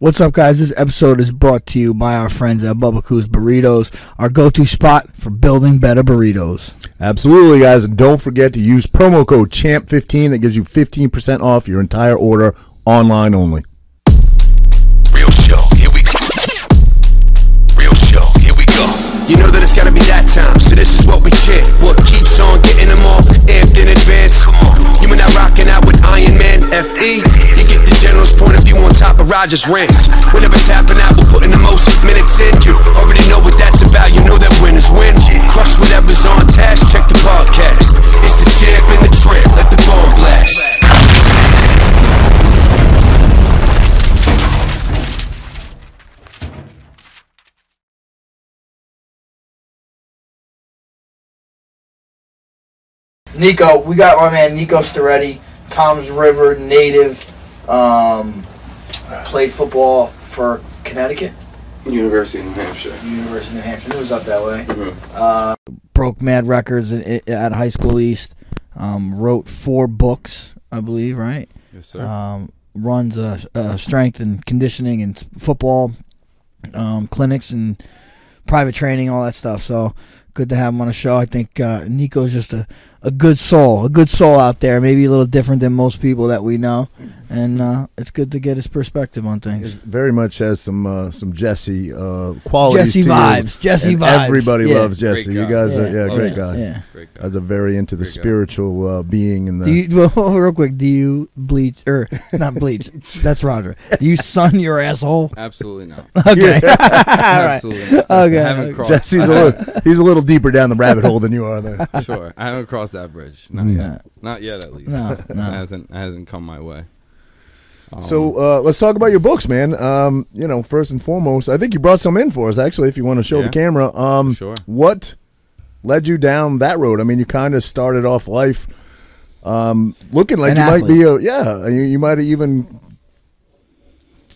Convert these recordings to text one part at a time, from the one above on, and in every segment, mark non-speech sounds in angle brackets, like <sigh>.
What's up, guys? This episode is brought to you by our friends at Bubbakoo's Burritos, our go-to spot for building better burritos. Absolutely, guys. And don't forget to use promo code CHAMP15 that gives you 15% off your entire order online only. Real show, here we go. Real show, here we go. You know that it's gotta be that time, so this is what we chant. What keeps on getting them all amped in advance? You and I rocking out with Iron Man FE. Point of view on top of Rogers' rants. Whenever tapping out, we're putting the most minutes in. You already know what that's about, you know that winners win. Crush whatever's on task, check the podcast. It's the champ and the tramp, let the ball blast. Nico, we got my man Nico Storetti, Toms River native, um, played football for Connecticut, University of New Hampshire. University of New Hampshire. It was up that way. Mhm. Uh, broke mad records in, i at high school East. Um, wrote four books, I believe, right? Yes, sir. um, runs a, uh, strength and conditioning and football um, clinics and private training, all that stuff. So good to have him on the show. I think uh, Nico's just a, a good soul, a good soul out there. Maybe a little different than most people that we know, and uh, it's good to get his perspective on It things. very much has some uh, some Jesse uh, qualities. Jesse to you. vibes, Jesse And vibes. Everybody Yeah. loves Jesse. You guy. guys, are, Yeah. yeah, great Jesse. guy. Yeah. Great guy. Guys are very into the Great spiritual uh, being and the. Do you, <laughs> well, real quick, do you bleach or not bleach? <laughs> That's Roger. Do you sun your asshole? Absolutely not. <laughs> Okay, all right. Absolutely not. Okay, I haven't crossed. Jesse's a little, he's a little deeper down the rabbit hole than you are there. sure. I haven't crossed that bridge. Not Mm. yet. Not yet, at least. No, It no. hasn't it hasn't come my way. Um, So uh, let's talk about your books, man. Um, you know, first and foremost, I think you brought some in for us. Actually, if you want to show Yeah. the camera, um, Sure. what led you down that road? I mean, you kind of started off life um, looking like An you might be a yeah. You, you might have even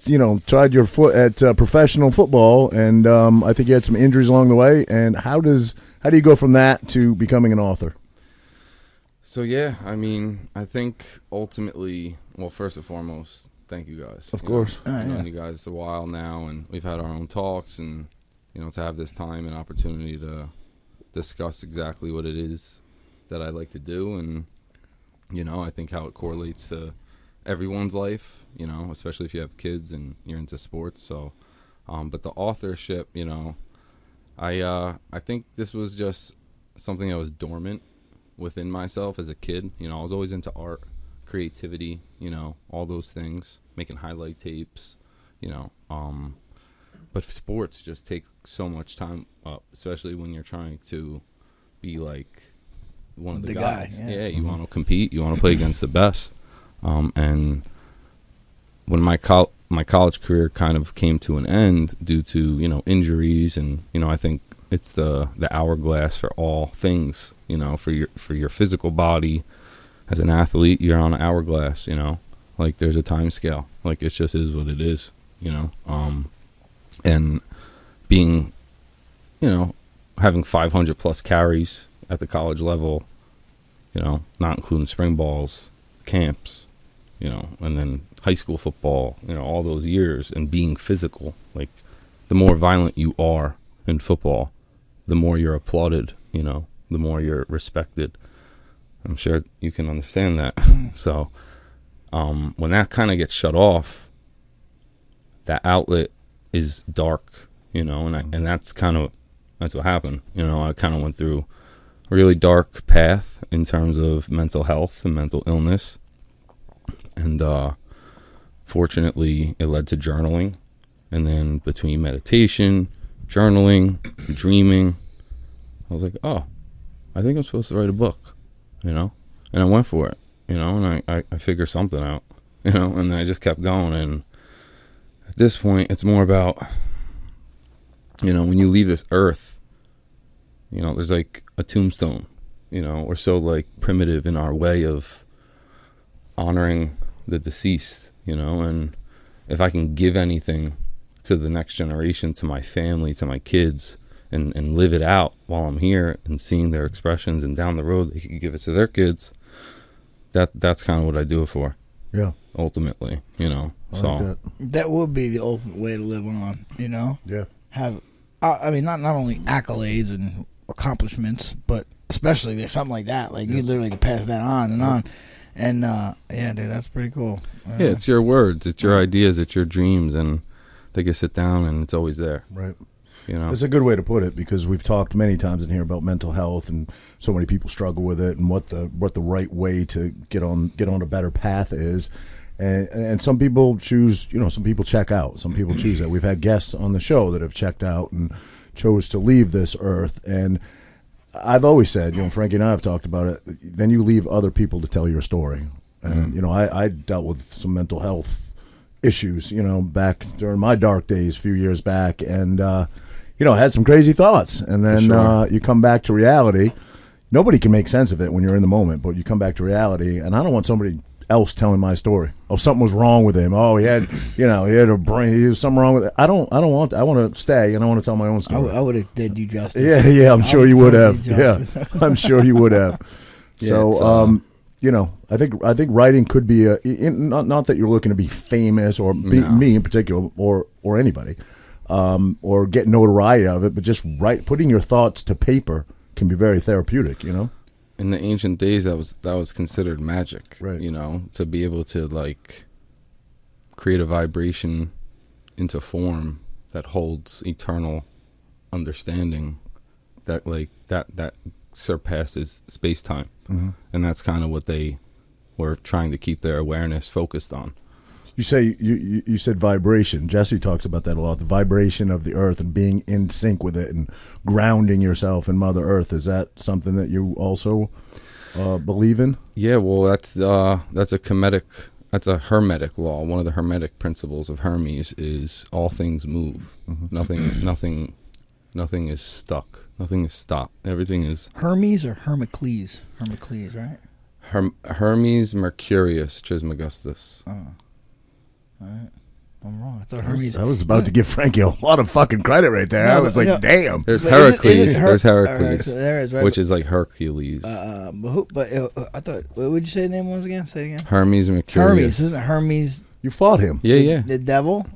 you know tried your foot at uh, professional football, and um, I think you had some injuries along the way. And how does how do you go from that to becoming an author? So yeah, I mean, I think ultimately, well, first and foremost, thank you guys. Of You course. know, Oh, I've yeah. known you guys a while now, and we've had our own talks, and you know, to have this time and opportunity to discuss exactly what it is that I like to do, and you know, I think how it correlates to everyone's life. You know, especially if you have kids and you're into sports. So, um, but the authorship, you know, I uh, I think this was just something that was dormant within myself as a kid. You know, I was always into art, creativity, you know, all those things, making highlight tapes, you know. Um, but sports just take so much time up, especially when you're trying to be like one of the, The guy, guys. yeah. you want to compete, you want to play against the best. Um, and when my col- my college career kind of came to an end due to you know injuries and you know I think it's the the hourglass for all things you know for your for your physical body as an athlete you're on an hourglass you know like there's a time scale like it just is what it is you know um and being you know having 500 plus carries at the college level you know not including spring balls camps you know, and then high school football, you know, all those years and being physical. Like, the more violent you are in football, the more you're applauded, you know, the more you're respected. I'm sure you can understand that. <laughs> so, um, when that kind of gets shut off, that outlet is dark, you know, and I, and that's kind of that's what happened. You know, I kind of went through a really dark path in terms of mental health and mental illness and uh, fortunately it led to journaling and then between meditation journaling dreaming. I was like oh i think i'm supposed to write a book you know? And i went for it you know and i, I, I figured something out <laughs> you know and i just kept going. And at this point it's more about you know when you leave this earth you know there's like a tombstone you know we're so like primitive in our way of honoring the deceased, you know, and if I can give anything to the next generation, to my family, to my kids, and, and live it out while I'm here and seeing their expressions and down the road they can give it to their kids, that that's kind of what I do it for, Yeah. ultimately, you know. I so like that. That would be the ultimate way to live on. You know, Yeah. have uh, I mean not not only accolades and accomplishments, but especially there's something like that. Like you literally can pass that on and on. And uh, yeah, dude, that's pretty cool. Uh, yeah, it's your words, it's your ideas, it's your dreams, and they can sit down and it's always there. Right. You know, It's a good way to put it because we've talked many times in here about mental health and so many people struggle with it and what the what the right way to get on get on a better path is. And and some people choose, you know, some people check out. Some people choose that. We've had guests on the show that have checked out and chose to leave this earth and I've always said, you know, Frankie and I have talked about it. Then you leave other people to tell your story. And mm-hmm. you know, I, I dealt with some mental health issues, you know, back during my dark days a few years back, and uh, you know, had some crazy thoughts. And then sure. uh, you come back to reality. Nobody can make sense of it when you're in the moment, but you come back to reality. And I don't want somebody else telling my story. Oh, something was wrong with him. Oh, he had, you know, he had a brain. He was something wrong with it. I don't. I don't want. I want to stay, and I want to tell my own story. I, story. would have did you justice. Yeah, yeah, I'm I sure you would have. Yeah. I'm sure you would have. <laughs> Yeah, so, uh, um, you know, I think I think writing could be a in, not not that you're looking to be famous or be, No. me in particular or or anybody, um, or get notoriety out of it, but just write putting your thoughts to paper can be very therapeutic. You know, in the ancient days that was that was considered magic Right. you know to be able to like create a vibration into form that holds eternal understanding that like that that surpasses space-time and that's kind of what they were trying to keep their awareness focused on you say you, you you said vibration. Jesse talks about that a lot. The vibration of the earth and being in sync with it and grounding yourself in Mother Earth. Is that something that you also uh, believe in? Yeah, well, that's uh, that's a Kemetic, that's a Hermetic law. One of the Hermetic principles of Hermes is all things move. Nothing, nothing, nothing is stuck. Nothing is stopped. Everything is Hermes or Hermocles? Hermocles, right? Herm- Hermes Mercurius Trismegistus. I'm wrong. I thought was, Hermes. I was about to give Frankie a lot of fucking credit right there. No, I was like, no. damn. There's But isn't- Heracles. Her- There's Heracles, Alright, so there is, right? which is like Hercules. Uh, but who? But uh, I thought. What would you say the name was again? Say it again. Hermes Mercurius. Hermes, isn't Hermes You fought him. Yeah, the, yeah. the devil?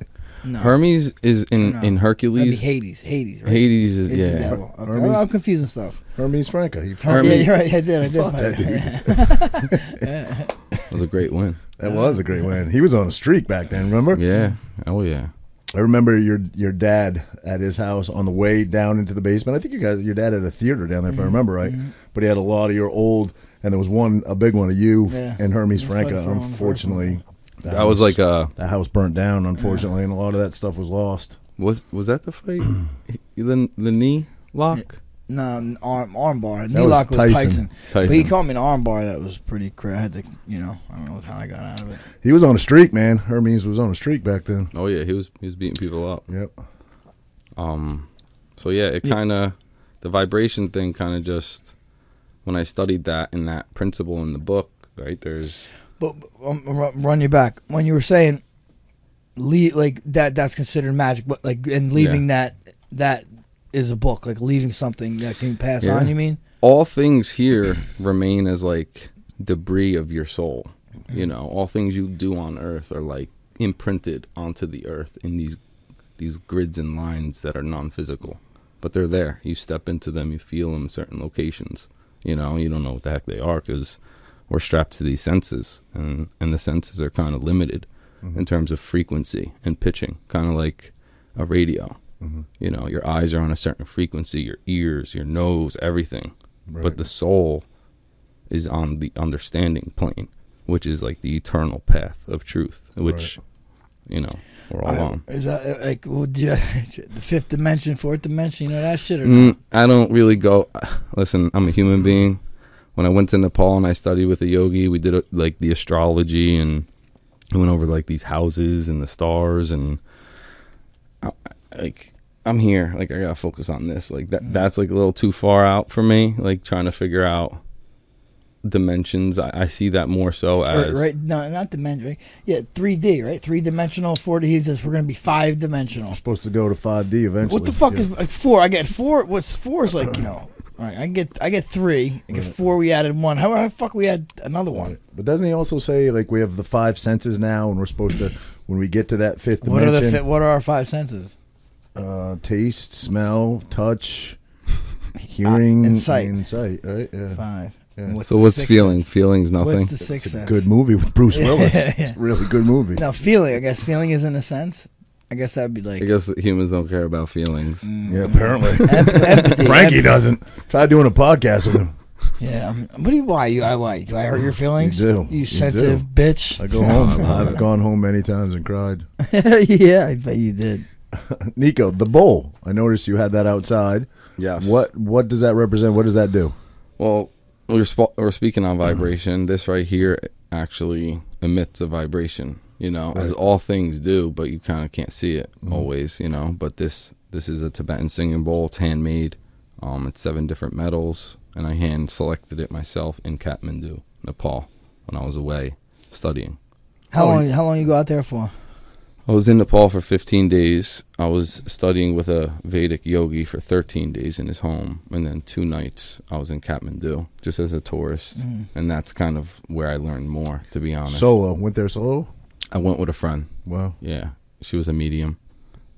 No. Hermes is in No. in That'd be Hercules. Hades. Hades. Right? Hades is It's the yeah. devil. Okay. Hermes- I'm confusing stuff. Hermes Franca. He fought Hermes- Yeah, you're right. I did. I did. Fuck that That was a great win. That was a great win. He was on a streak back then, remember? Yeah. Oh yeah. I remember your your dad at his house on the way down into the basement. I think you guys, your dad had a theater down there, if I mm-hmm. remember right. Mm-hmm. But he had a lot of your old, and there was one, a big one of you Yeah. and Hermes That's Franca. what I found on the first Unfortunately, the That was house- like a that house burnt down. Unfortunately, and a lot of that stuff was lost. was was that the fight? <clears throat> the the knee lock. No, arm arm bar. Knee was lock was Tyson. Tyson. Tyson. But he called me an arm bar. That was pretty crazy. I had to, you know, I don't know how I got out of it. He was on a streak, man. Hermes was on a streak back then. Oh yeah, he was he was beating people up. Yep. Um, so yeah, it kind of the vibration thing kind of just when I studied that in that principle in the book, right? There's But um, run you back when you were saying, leave like that. That's considered magic. But like and leaving that that is a book. Like leaving something that can pass Yeah. on. You mean? all things here <clears throat> remain as like debris of your soul. You know, all things you do on earth are like imprinted onto the earth in these these grids and lines that are non-physical, but they're there. You step into them, you feel them in certain locations. You know, you don't know what the heck they are because we're strapped to these senses, and and the senses are kind of limited in terms of frequency and pitching, kind of like a radio. You know, your eyes are on a certain frequency, your ears, your nose, everything. Right. But the soul is on the understanding plane, which is like the eternal path of truth, which you know we're all I- on. Is that uh, like <laughs> you, the fifth dimension, fourth dimension? You know that shit or not? Mm, I don't really go. Listen, I'm a human being. When I went to Nepal and I studied with a yogi, we did uh, like the astrology and we went over like these houses and the stars and I, like I'm here. Like I gotta focus on this. Like that. That's like a little too far out for me. Like trying to figure out dimensions. I, I see that more so as right? No, not dimension. Right? Yeah, three D, right? Three dimensional. Four D. He says we're gonna be five dimensional. Supposed to go to 5D eventually. What the fuck Yeah. is like four? I get four. What's four is like you know All right, I get I get three. I get Right. four. We added one. How the fuck we had another one? But doesn't he also say like we have the five senses now, and we're supposed to when we get to that fifth What are the dimension, fi- what are our five senses? uh, taste, smell, touch, <laughs> hearing, and sight. and sight, Right? Yeah. Five. Yeah. And So the what's sixth feeling? sense? Feelings nothing. What's the sixth It's a sense? good movie with Bruce <laughs> Willis. Yeah. It's a really good movie. No, feeling. I guess feeling is in a sense. I guess that'd be like. I guess humans don't care about feelings. mm, Yeah, apparently. em- empathy, Frankie empathy. doesn't. Try doing a podcast with him. Yeah. um, What do you? Why you? I why? Do I hurt your feelings? You do. You You sensitive bitch. I go home. <laughs> I've gone home many times and cried. <laughs> yeah, I bet you did. <laughs> Nico, the bowl. I noticed you had that outside. Yes. What What does that represent? What does that do? Well, we're sp- we're speaking on vibration. This right here actually emits a vibration. You know, as all things do, but you kind of can't see it always. You know, but this this is a Tibetan singing bowl. It's handmade. Um, it's seven different metals, and I hand selected it myself in Kathmandu, Nepal, when I was away studying. How Oh, long? How long you go out there for? I was in Nepal for 15 days. I was studying with a Vedic yogi for 13 days in his home, and then two nights I was in Kathmandu just as a tourist, Mm. and that's kind of where I learned more, to be honest. Solo. Went there solo. I went with a friend. Wow. Yeah, she was a medium.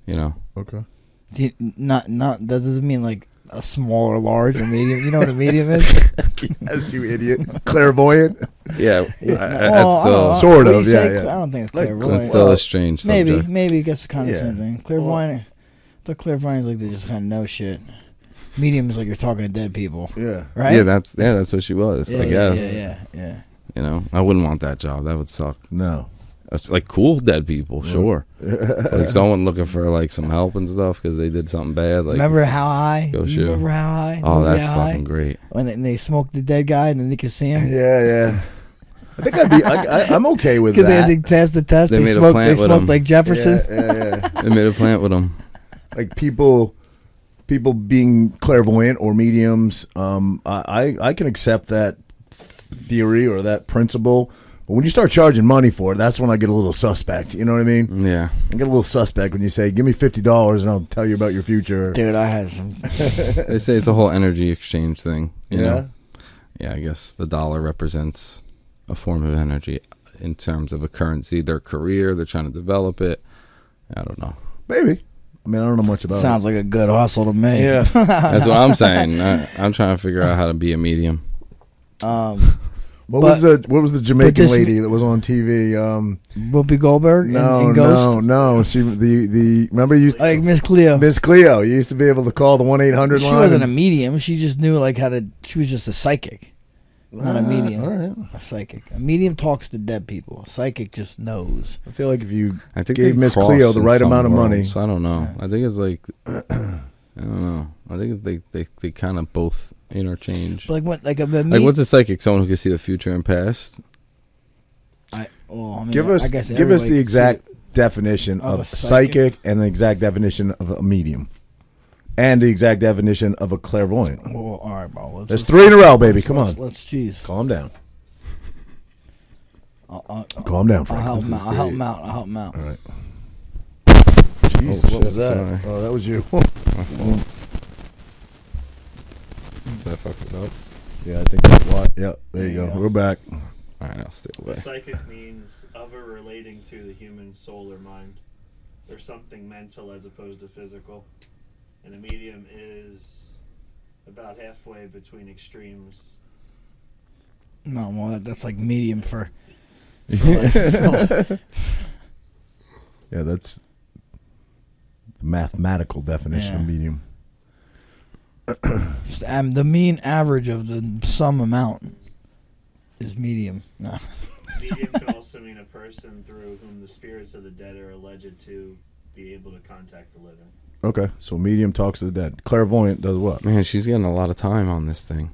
You know, Okay. Do not not that doesn't mean like a small or large or medium. You know what a medium is? <laughs> Yes, you idiot. Clairvoyant. yeah, Yeah, I- I- no, that's well, I don't Sort of, yeah, say? yeah. I don't think it's clairvoyant. that's still Well, a strange maybe, subject. maybe it gets the kind of Yeah. same thing. Clairvoyant. the clairvoyant is like they just kind of know shit. Medium is like you're talking to dead people, Yeah. right? Yeah, that's yeah, that's what she was. yeah, I yeah, guess. Yeah, yeah, yeah. You know, I wouldn't want that job. That would suck. No. That's like cool dead people, sure. <laughs> like someone looking for like some help and stuff because they did something bad. Like, remember how high? Go Do you shoot. remember how high? oh, Movie that's How High? fucking great. When they, and they smoked the dead guy and then they could see him Yeah, yeah. I think I'd be. I, I, I'm okay with <laughs> because they that. had to pass the test. They They, made a smoked. plant They with smoked him. like Jefferson. Yeah, yeah, yeah. <laughs> They made a plant with them. like people people being clairvoyant or mediums um i i, I can accept that th- theory or that principle but when you start charging money for it that's when i get a little suspect you know what i mean Yeah, i get a little suspect when you say give me $50 and i'll tell you about your future Dude, I had some. <laughs> they say it's a whole energy exchange thing. You yeah know? yeah. I guess the dollar represents a form of energy in terms of a currency. Their career, they're trying to develop it. I don't know. maybe i mean i don't know much about it. Sounds like a good hustle to me. yeah That's what I'm saying. <laughs> I, I'm trying to figure out how to be a medium. Um, what But- was the what was the jamaican this- lady that was on tv um Whoopi Goldberg no and no Ghost. no she the the remember you Like Miss Cleo. miss cleo you used to be able to call the 1-800 she line wasn't a medium. She just knew like how to. She was just a psychic, not a Uh, medium. all right A psychic. A medium talks to dead people. A psychic just knows. I feel like if you I think Gave Miss Cleo the right amount of money. worlds. I don't know. I think it's like <clears throat> I don't know. I think they they they kind of both interchange. But like what? Like a, a Like, what's a psychic? Someone who can see the future and past. I, well, I mean, give I us guess give us the exact definition Of of, a psychic. psychic? and the exact definition of a medium, and the exact definition of a clairvoyant. it. Well, all right, bro. Let's, There's let's- three in a row, baby. let's- Come let's, on, Let's jeez. calm down. I'll, I'll, Calm down, I'll help him out. I'll help him out. I'll help him out. All right. Jeez, Oh, what shit, was that? sorry. Oh, that was you. <laughs> Did I fuck it up? yeah, I think that's why. Yeah, there you go. you go. We're back. All right, I'll stay away. The psychic means of or relating to the human soul or mind. There's something mental as opposed to physical. And a medium is about halfway between extremes. No, well, that, that's like medium for. <laughs> yeah, that's the mathematical definition of Yeah. medium. <clears throat> Just, um, the mean average of the sum amount is medium. No. Medium can <laughs> also mean a person through whom the spirits of the dead are alleged to be able to contact the living. Okay, so medium talks to the dead. Clairvoyant does what? Man, she's getting a lot of time on this thing.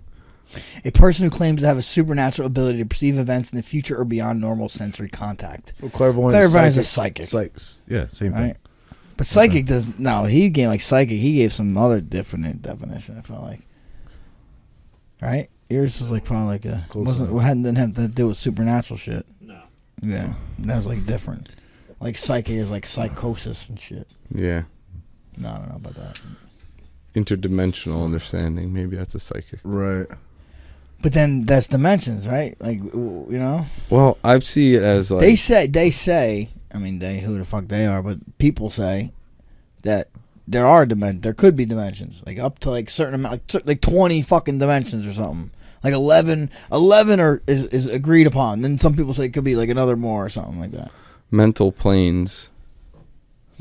A person who claims to have a supernatural ability to perceive events in the future or beyond normal sensory contact. So clairvoyant. Clairvoyant is a psychic, Psych- yeah, same thing. right? But psychic does no. He gave like psychic. He gave some other different definition. I felt like, right? Yours was like probably like a Close wasn't enough. hadn't didn't have to do with supernatural shit. No. Yeah, that was like different. Like psychic is like psychosis and shit. Yeah. No, I don't know about that. interdimensional understanding. Maybe that's a psychic. Right. But then that's dimensions, right? Like w- you know, Well, I see it as like they say they say. I mean, they who the fuck they are, but people say that there are dimen there could be dimensions, like up to like certain amount, like, like twenty fucking dimensions or something. Like 11, 11 are is, is agreed upon. Then some people say it could be like another more or something like that. mental planes.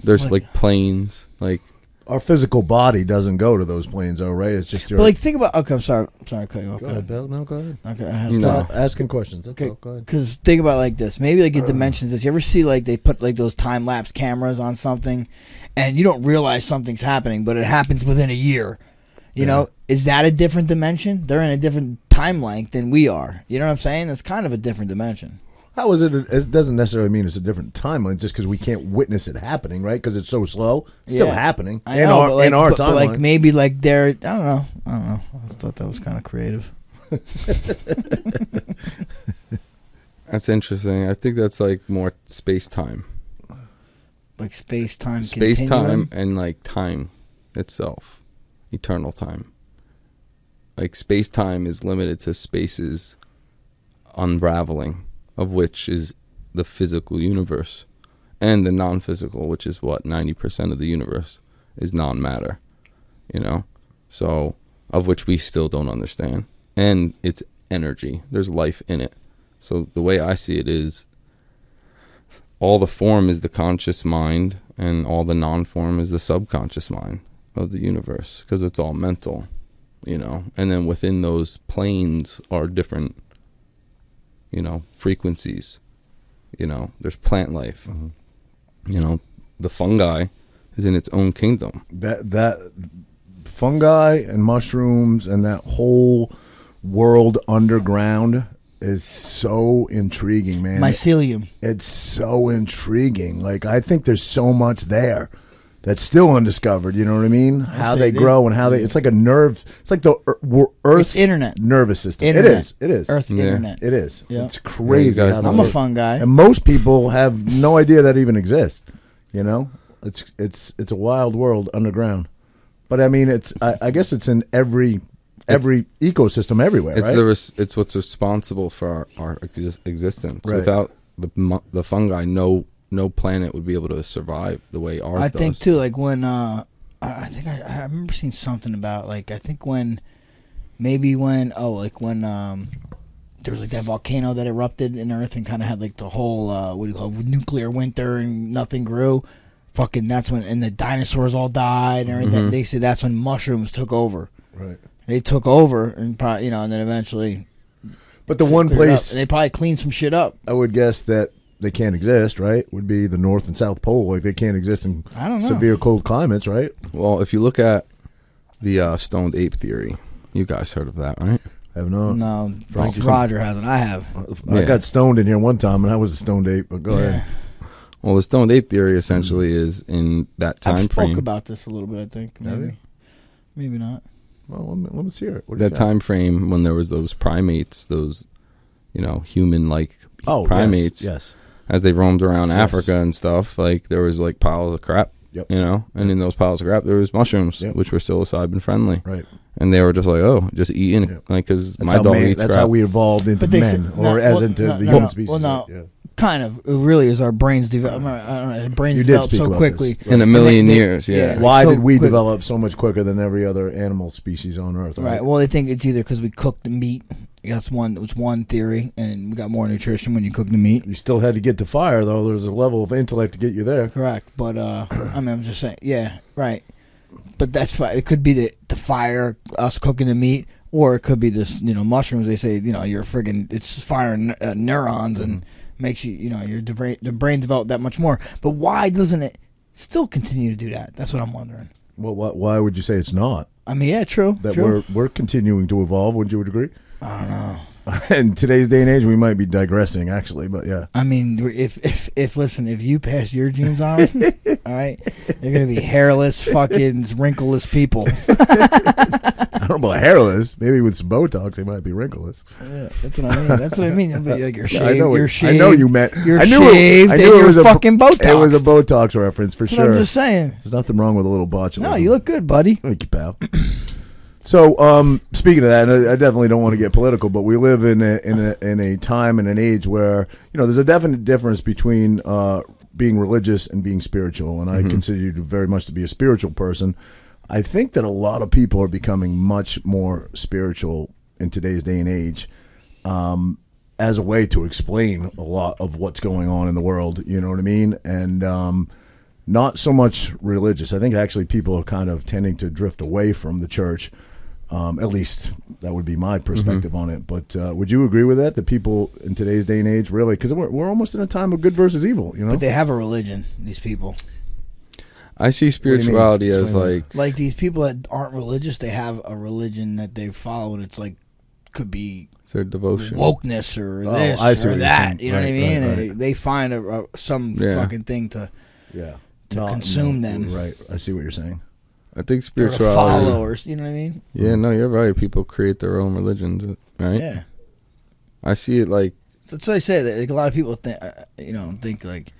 There's Like- like planes, like Our physical body doesn't go to those planes, though, right? It's just your. But like, think about. Okay, I'm sorry. I'm sorry. to cut you off. go ahead, Bill. No, go ahead. Okay, I have No. to- Stop asking questions. That's Okay. all. Go ahead. Because think about it like this. Maybe like it uh. dimensions this. You ever see like they put like those time lapse cameras on something, and you don't realize something's happening, but it happens within a year. You know, is that a different dimension? They're in a different time length than we are. You know what I'm saying? That's kind of a different dimension. How is it? It doesn't necessarily mean it's a different timeline just because we can't witness it happening, right? Because it's so slow. It's still Yeah. happening I in know, our but like, in our but, but, like maybe like they're I don't know. I don't know. I just thought that was kind of creative. <laughs> that's interesting. I think that's like more space time, Like space time. space time, and like time itself, eternal time. Like space time is limited to spaces unraveling, of which is the physical universe, and the non-physical, which is what ninety percent of the universe is non-matter. You know, so of which we still don't understand, and it's energy. There's life in it. So the way I see it is all the form is the conscious mind and all the non-form is the subconscious mind of the universe because it's all mental, you know. And then within those planes are different you know, frequencies. You know, there's plant life. Mm-hmm. You know, the fungi is in its own kingdom. that that fungi and mushrooms and that whole world underground is so intriguing, man. Mycelium. it's so intriguing. Like I think there's so much there that's still undiscovered. You know what I mean? how say they they- grow and how they. It's like a nerve. It's like the ear- wor- Earth's internet. nervous system. Internet. It is. It is. Earth Yeah. internet. It is. Yeah. It's crazy. Yeah, guys how know that I'm a works. fun guy. And most people have no idea that even exists. You know, it's it's it's a wild world underground. But I mean, it's I, I guess it's in every every ecosystem everywhere. It's right? the res- it's what's responsible for our, our exis- existence. Right. Without the mu- the fungi, no no planet would be able to survive the way ours I does. think too, like when uh, I I think I, I remember seeing something about like I think when maybe when oh like when um there was like that volcano that erupted in Earth and kind of had like the whole uh what do you call it, nuclear winter and nothing grew. Fucking that's when and the dinosaurs all died and everything. Mhm. They said that's when mushrooms took over. right. They took over and probably you know and then eventually But the one cleared it up. place they probably cleaned some shit up. I would guess that they can't exist, right? Would be the North and South Pole. Like they can't exist in I don't know. severe cold climates, right? Well, if you look at the uh, stoned ape theory, you guys heard of that, right? I have no. No, Frank- Roger hasn't. I have. I Yeah. got stoned in here one time, and I was a stoned ape. But go ahead. Well, the stoned ape theory essentially is in that I time spoke frame. about this a little bit. I think Have maybe, you? maybe not. Well, let me, let me hear it. What do you that got? time frame when there was those primates, those you know human like Oh, yes, primates, Yes. As they roamed around Yes. Africa and stuff. Like there was like piles of crap, Yep. you know, and in those piles of crap there was mushrooms, Yep. which were psilocybin friendly, Right. And they were just like, oh, just eating, it. Yep. like because my dog man- eats that's crap. how we evolved into But they men, said- or no, as well, into no, the no, human no. species. Well, no. Yeah. Kind of. It really is our brains develop. I don't know. Our brains You develop so quickly. this. in a million they- they- years, yeah. like, Why so did we quick- develop so much quicker than every other animal species on Earth? Right. Well, they think it's either because we cooked the meat. That's one. That's one theory, and we got more nutrition when you cook the meat. you still had to get to fire, though. There's a level of intellect to get you there. Correct. But uh, I mean, I'm just saying. Yeah. Right. But that's fi- it. Could be the the fire, us cooking the meat, or it could be this. You know, mushrooms. They say you know you're friggin' it's firing uh, neurons and makes you you know your the brain, the brain develop that much more. But why doesn't it still continue to do that? That's what I'm wondering. Well, why, why would you say it's not? I mean, yeah, true. That true. we're we're continuing to evolve. Wouldn't you agree? I don't know. <laughs> in today's day and age, we might be digressing, actually, but yeah. I mean, if if if listen, if you pass your genes on, all right, they're gonna be hairless, fucking wrinkleless people. <laughs> I don't know about hairless. Maybe with some Botox, they might be wrinkleless. Yeah, that's what I mean. That's what I mean. But like you're shaved. <laughs> I know. you're shaved. I know you meant. You're I knew shaved It, I and knew it was a fucking Botox. It was a Botox reference for That's sure. I'm just saying. There's nothing wrong with a little botulism. No, you look good, buddy. Thank you, pal. So, um, speaking of that, and I definitely don't want to get political, but we live in a, in a in a time and an age where you know there's a definite difference between uh, being religious and being spiritual, and I consider you very much to be a spiritual person. I think that a lot of people are becoming much more spiritual in today's day and age, um, as a way to explain a lot of what's going on in the world. You know what I mean? And um, not so much religious. I think actually people are kind of tending to drift away from the church. Um, at least that would be my perspective on it. But uh, would you agree with that? That people in today's day and age really, because we're, we're almost in a time of good versus evil. You know, But they have a religion. These people, I see do you mean? spirituality as like like these people that aren't religious, they have a religion that they follow, and it's like could be their devotion. wokeness or Oh, this I see or what you're that. You know what I Right, mean? right, They, right. they find a, a some Yeah. fucking thing to yeah, to consume them. Right, I see what you're saying. I think spirituality. follow, or you know what I mean? Yeah, no, you're right. People create their own religions, right? Yeah. I see it like That's what I say. That like a lot of people think, uh, you know, think like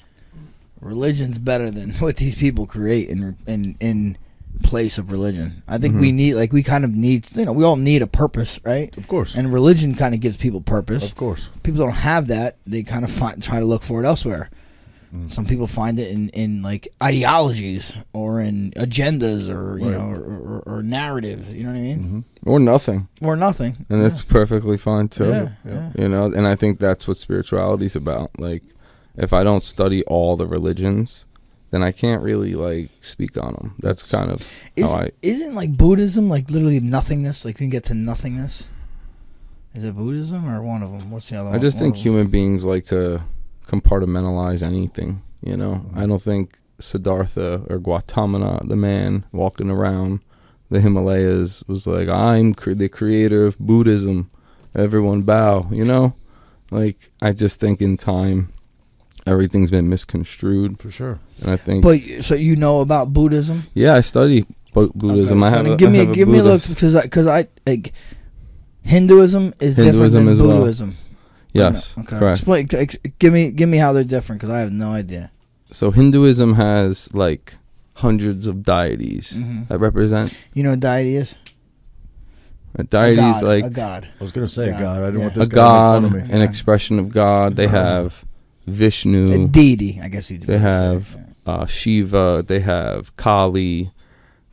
religion's better than <laughs> what these people create in in in place of religion. I think we need like we kind of need you know we all need a purpose, right? Of course, And religion kind of gives people purpose. of course. People don't have that. They kind of find, try to look for it elsewhere. Mm-hmm. Some people find it in, in like ideologies or in agendas or you Right. know or, or, or narratives. You know what I mean? Mm-hmm. or nothing, Or nothing. and that's perfectly fine too. Yeah, yeah. You know, and I think that's what spirituality's about. Like, if I don't study all the religions, then I can't really like speak on them. That's kind of Isn't, I. isn't like Buddhism like literally nothingness? Like you can get to nothingness. Is it Buddhism or one of them? What's the other I one? just One think human beings like to compartmentalize anything. You know, Mm-hmm. I don't think Siddhartha or Gautama, the man walking around the Himalayas, was like, "I'm cre- the creator of Buddhism. Everyone bow." You know, like I just think in time, everything's been misconstrued, For sure. and I think, But so you know about Buddhism? yeah, I study Bu- Buddhism. Okay, I have then a, give I me a give me a look Buddhist- because I because I like Hinduism is Hinduism different than Buddhism. well. Buddhism. Yes, Okay. correct. Explain. ex- Give me give me how they're different because I have no idea. So Hinduism has like hundreds of deities Mhm. that represent. You know what deity is? A A deities god, like a god. I was gonna say God, God. I didn't yeah. want a this guy god, to make fun of me. an Yeah. expression of God. They have A Vishnu, deity, I guess you. They have- uh, Shiva. They have Kali.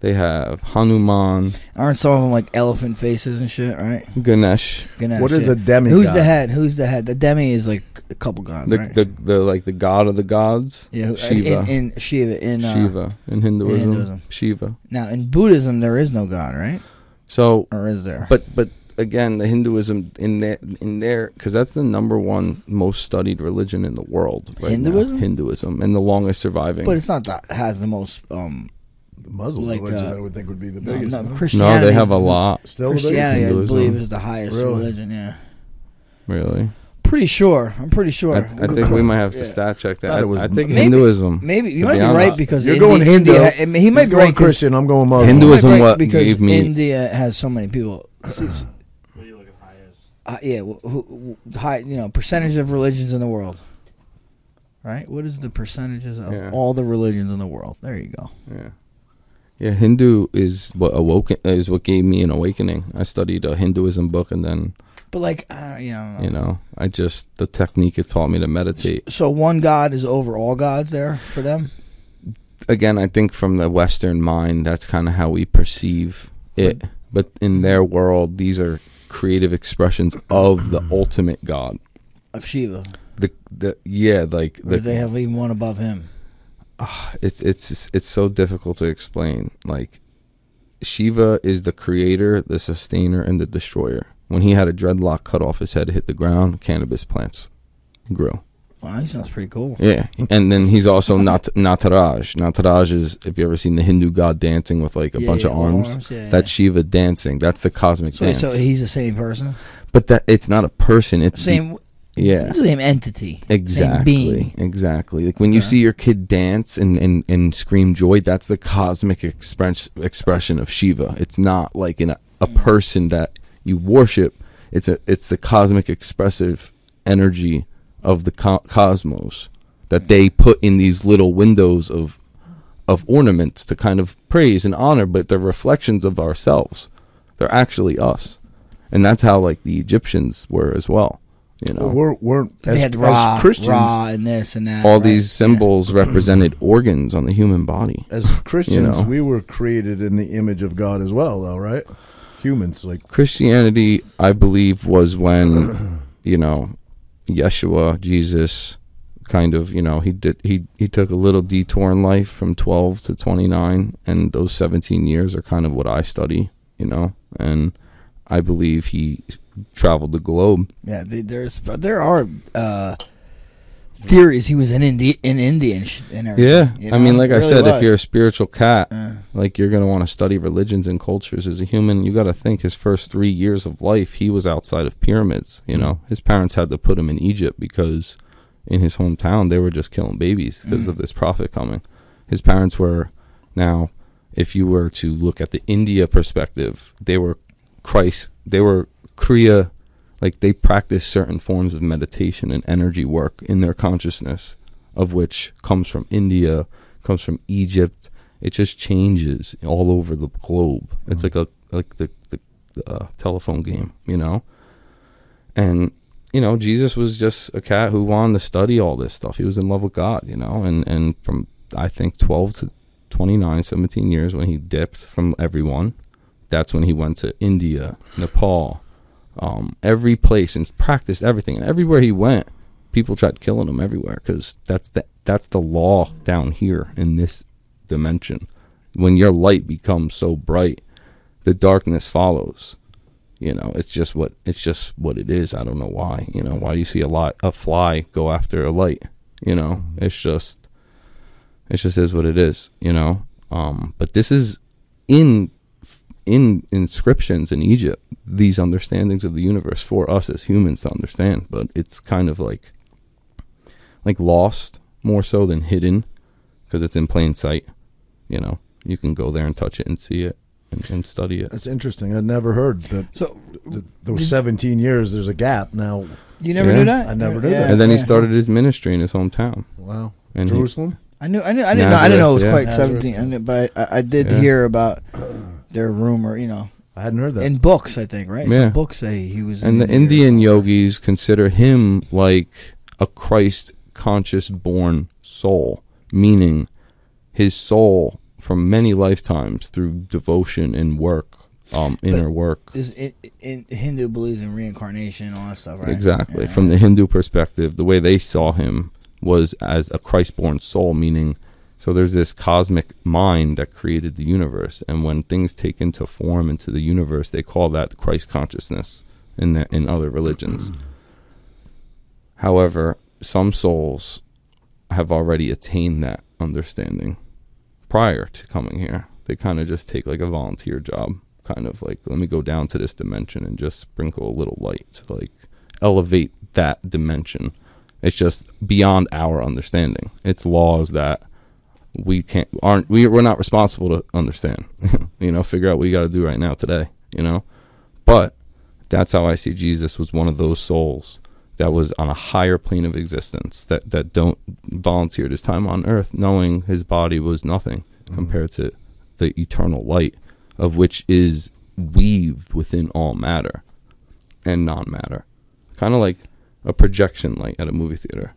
They have Hanuman, Aren't some of them like elephant faces and shit? Right. Ganesh. Ganesh, What is yeah. a demigod? Who's the head? Who's the head? The demi is like a couple gods, The, right? the the like the god of the gods. yeah, who- Shiva. In, in Shiva in uh, Shiva in Hinduism, Hinduism. Shiva. Now in Buddhism there is no god, right? So, Or is there? but but again, the Hinduism in there in there because that's the number one most studied religion in the world. Right now. Hinduism? Hinduism, and the longest surviving. But it's not that has the most um The Muslim like, religion, uh, I would think would be the no, biggest. no, no? Christianity. no, they have a lot. Still the biggest. Christianity, I Hinduism. believe, is the highest Really? religion. Yeah, Really, pretty sure. I'm pretty sure. I, I think we might have to Yeah. stat check that. Thought I, it was- I think Maybe- Hinduism. Maybe you might be be honest. right because You're Indi- going Hindu. India. I mean, he might He's be going Christian. I'm going Muslim. he might be Hinduism right what because gave me- India has so many people. It's- it's- What are you looking at? highest? uh, yeah, who, who, high, you know, percentage of religions in the world. Right? What is the percentages of Yeah. all the religions in the world? There you go. Yeah. Yeah, Hindu is what awoken is what gave me an awakening. I studied a Hinduism book, and then But like, uh, you know, you know, I just the technique it taught me to meditate. so one God is over all gods there for them. Again, I think from the Western mind, that's kind of how we perceive it. But in their world, these are creative expressions of the ultimate God. Of Shiva, The the yeah, like the they have even one above him? Ah, it's it's it's so difficult to explain. Like Shiva is the creator, the sustainer, and the destroyer. When he had a dreadlock cut off his head, hit the ground, cannabis plants grew. Wow, he sounds pretty cool. Yeah, and then he's also Nat- Nataraj. Nataraj is if you ever seen the Hindu god dancing with like a Yeah, bunch yeah, of arms. arms, yeah, That's. Shiva dancing. That's the cosmic So, dance. so he's the same person, but that it's not a person. It's the- same, yeah. same entity, same Exactly. being. Exactly. Like when you see your kid dance and, and, and scream joy, that's the cosmic express, expression of Shiva. It's not like in a, a Mm. person that you worship. It's a it's the cosmic expressive energy of the co- cosmos that they put in these little windows of of ornaments to kind of praise and honor, but they're reflections of ourselves. They're actually us. And that's how like the Egyptians were as well. You know, We're, we're They as, had as Ra, Christians. Ra, and this and that. all right? these Yeah. symbols represented organs on the human body. As Christians, know. we were created in the image of God as well, though, right? Humans, like Christianity, I believe, was when <clears throat> you know Yeshua, Jesus, kind of you know he did he he took a little detour in life from twelve to twenty nine, and those seventeen years are kind of what I study, you know, and I believe he traveled the globe. Yeah, th- there's but there are uh, theories he was in India in India and, sh- and everything. Yeah, you I mean, like I Really said, if you're a spiritual cat, Uh, like you're going to want to study religions and cultures as a human you got to think his first three years of life he was outside of pyramids you know his parents had to put him in egypt because in his hometown they were just killing babies because Mm. of this prophet coming his parents were now if you were to look at the india perspective they were christ they were kriya like they practice certain forms of meditation and energy work in their consciousness of which comes from india comes from egypt it just changes all over the globe. It's like a like the the, the uh, telephone game, you know. And you know, Jesus was just a cat who wanted to study all this stuff. He was in love with God, you know, and and from I think 12 to 29, 17 years when he dipped from everyone, that's when he went to India, Nepal, um, every place and practiced everything. And everywhere he went, people tried killing him everywhere because that's the that's the law down here in this dimension. When your light becomes so bright, the darkness follows. You know, it's just what it's just what it is. I don't know why. You know, why do you see a lot a fly go after a light? You know, it's just it just is what it is. You know, um, but this is in in inscriptions in Egypt. These understandings of the universe for us as humans to understand, but it's kind of like like lost more so than hidden because it's in plain sight. You know, you can go there and touch it and see it and, and study it. that's interesting. I never heard that. so that those Did- 17 years, there's a gap now. you never Yeah. knew that? I never knew Yeah, that. and then he started his ministry in his hometown. Wow, And he- Jerusalem. I knew. I knew. I didn't know. I didn't know it was Nazareth, quite yeah. seventeen. I knew, but I, I did Yeah. hear about their rumor. You know, I hadn't heard that. in books, I think. Right? Yeah. Some books say he was. in and the Indian yogis consider him like a Christ conscious born soul, meaning his soul from many lifetimes through devotion and work, um, inner work. Is in, in Hindu believes in reincarnation and all that stuff, right? Exactly. Yeah. From the Hindu perspective, the way they saw him was as a Christ born soul, meaning so there's this cosmic mind that created the universe. And when things take into form into the universe, they call that Christ consciousness in the, in other religions. <clears throat> However, some souls have already attained that understanding prior to coming here. They kind of just take like a volunteer job, kind of like let me go down to this dimension and just sprinkle a little light to like elevate that dimension. It's just beyond our understanding. It's laws that we can't aren't we we're not responsible to understand. <laughs> you know, figure out what you got to do right now today. You know, but that's how I see Jesus was one of those souls that was on a higher plane of existence that that don't volunteered his time on earth knowing his body was nothing mm-hmm. compared to the eternal light of which is weaved within all matter and non-matter kind of like a projection light at a movie theater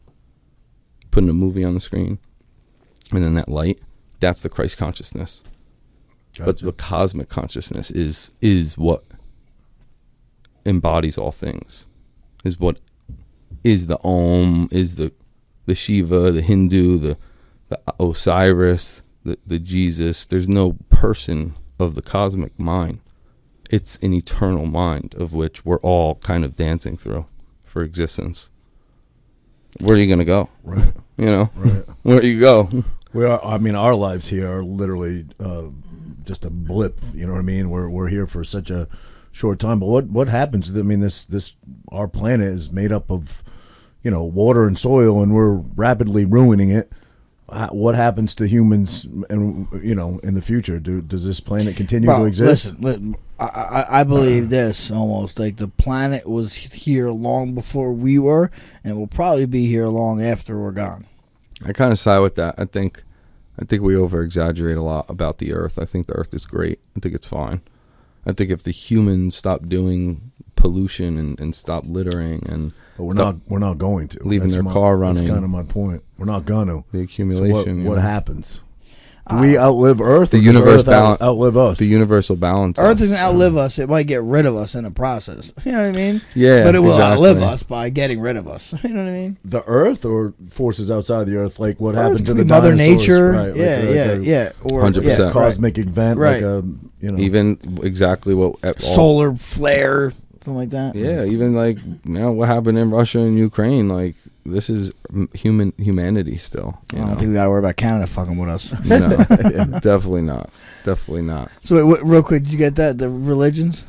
putting a movie on the screen and then that light that's the christ consciousness but the cosmic consciousness is is what embodies all things is what is the om is the the shiva the hindu the the osiris the the jesus there's no person of the cosmic mind it's an eternal mind of which we're all kind of dancing through for existence where are you gonna go? Right. You know, Right. <laughs> where you go? We are. I mean, our lives here are literally uh, just a blip. You know what I mean? We're we're here for such a short time. But what what happens? I mean, this this our planet is made up of you know water and soil, and we're rapidly ruining it. What happens to humans, and you know, in the future? Do does this planet continue Bro, to exist? Listen, li- I, I, I believe this almost like the planet was here long before we were, and will probably be here long after we're gone. I kind of side with that. I think, I think we over exaggerate a lot about the Earth. I think the Earth is great. I think it's fine. I think if the humans stop doing pollution and, and stop littering and But we're not we're not going to leaving That's their my- car running. That's kind of my point. We're not gonna. the So accumulation, what what know, happens? Do we uh, outlive Earth? The or does universe Earth out- outlive us. the universal balance. Earth doesn't uh, outlive us; it might get rid of us in the process. <laughs> You know what I mean? Yeah, but it will exactly. outlive us by getting rid of us. <laughs> You know what I mean? the Earth or forces outside of the Earth, like what Earth happened to the be Mother dinosaurs, Nature. right, like yeah, a- like yeah, a yeah. Or 100%. yeah, right. cosmic event, Right. like a you know, even exactly what at all- solar flare, something like that. Yeah, even like you know what happened in Russia and Ukraine. Like this is human humanity still. I don't know? think we got to worry about Canada fucking with us. <laughs> no, <laughs> definitely not. Definitely not. So, wait, what, real quick, did you get that? The religions?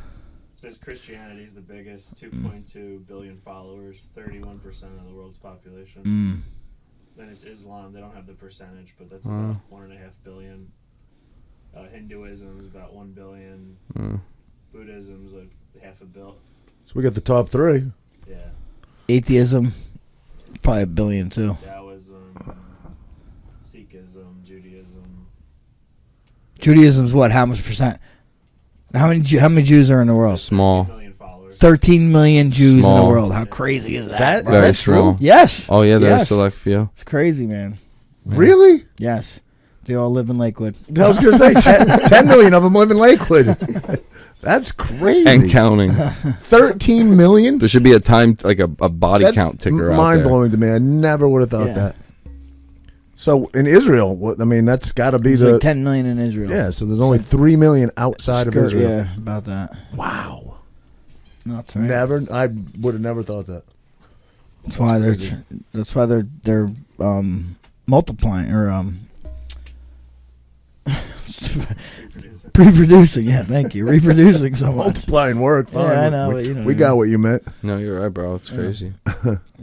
It says Christianity is the biggest, 2.2 billion followers, 31% of the world's population. Mm. Then it's Islam. They don't have the percentage, but that's Wow. about one and a half billion. Uh, Hinduism is about one billion. Mm. Buddhism's like half a bill. so we got the top three. Yeah. Atheism, probably a billion too. Taoism, Sikhism, Judaism. Judaism's what? How much percent? How many Ju- how many Jews are in the world? Small. 13 million followers. Thirteen million Jews in the world. How crazy is that? That- bro? Very that strong. true? yes. Oh yeah, there's Yes. a select few. It's crazy, man. Really? Yes, they all live in Lakewood. I was going to say 10, <laughs> 10 million of them live in Lakewood. <laughs> That's crazy. And counting. <laughs> Thirteen million. there should be a time like a, a body That's count ticker out mind blowing to me. I never would have thought Yeah. that. So in Israel, what I mean, that's got to be There's the like ten million in Israel. yeah. So there's only three million outside of Skirt- Israel. Yeah, about that. Wow. Not right. Never. I would have never thought that. That's why they're. crazy. That's why they're they're um multiplying or um <laughs> Reproducing. <laughs> reproducing. Yeah, thank you. Reproducing so much. Multiplying work. Fine. Yeah, I know, We, but you know we got what you meant. No, you're right, bro. It's Yeah. crazy. <laughs>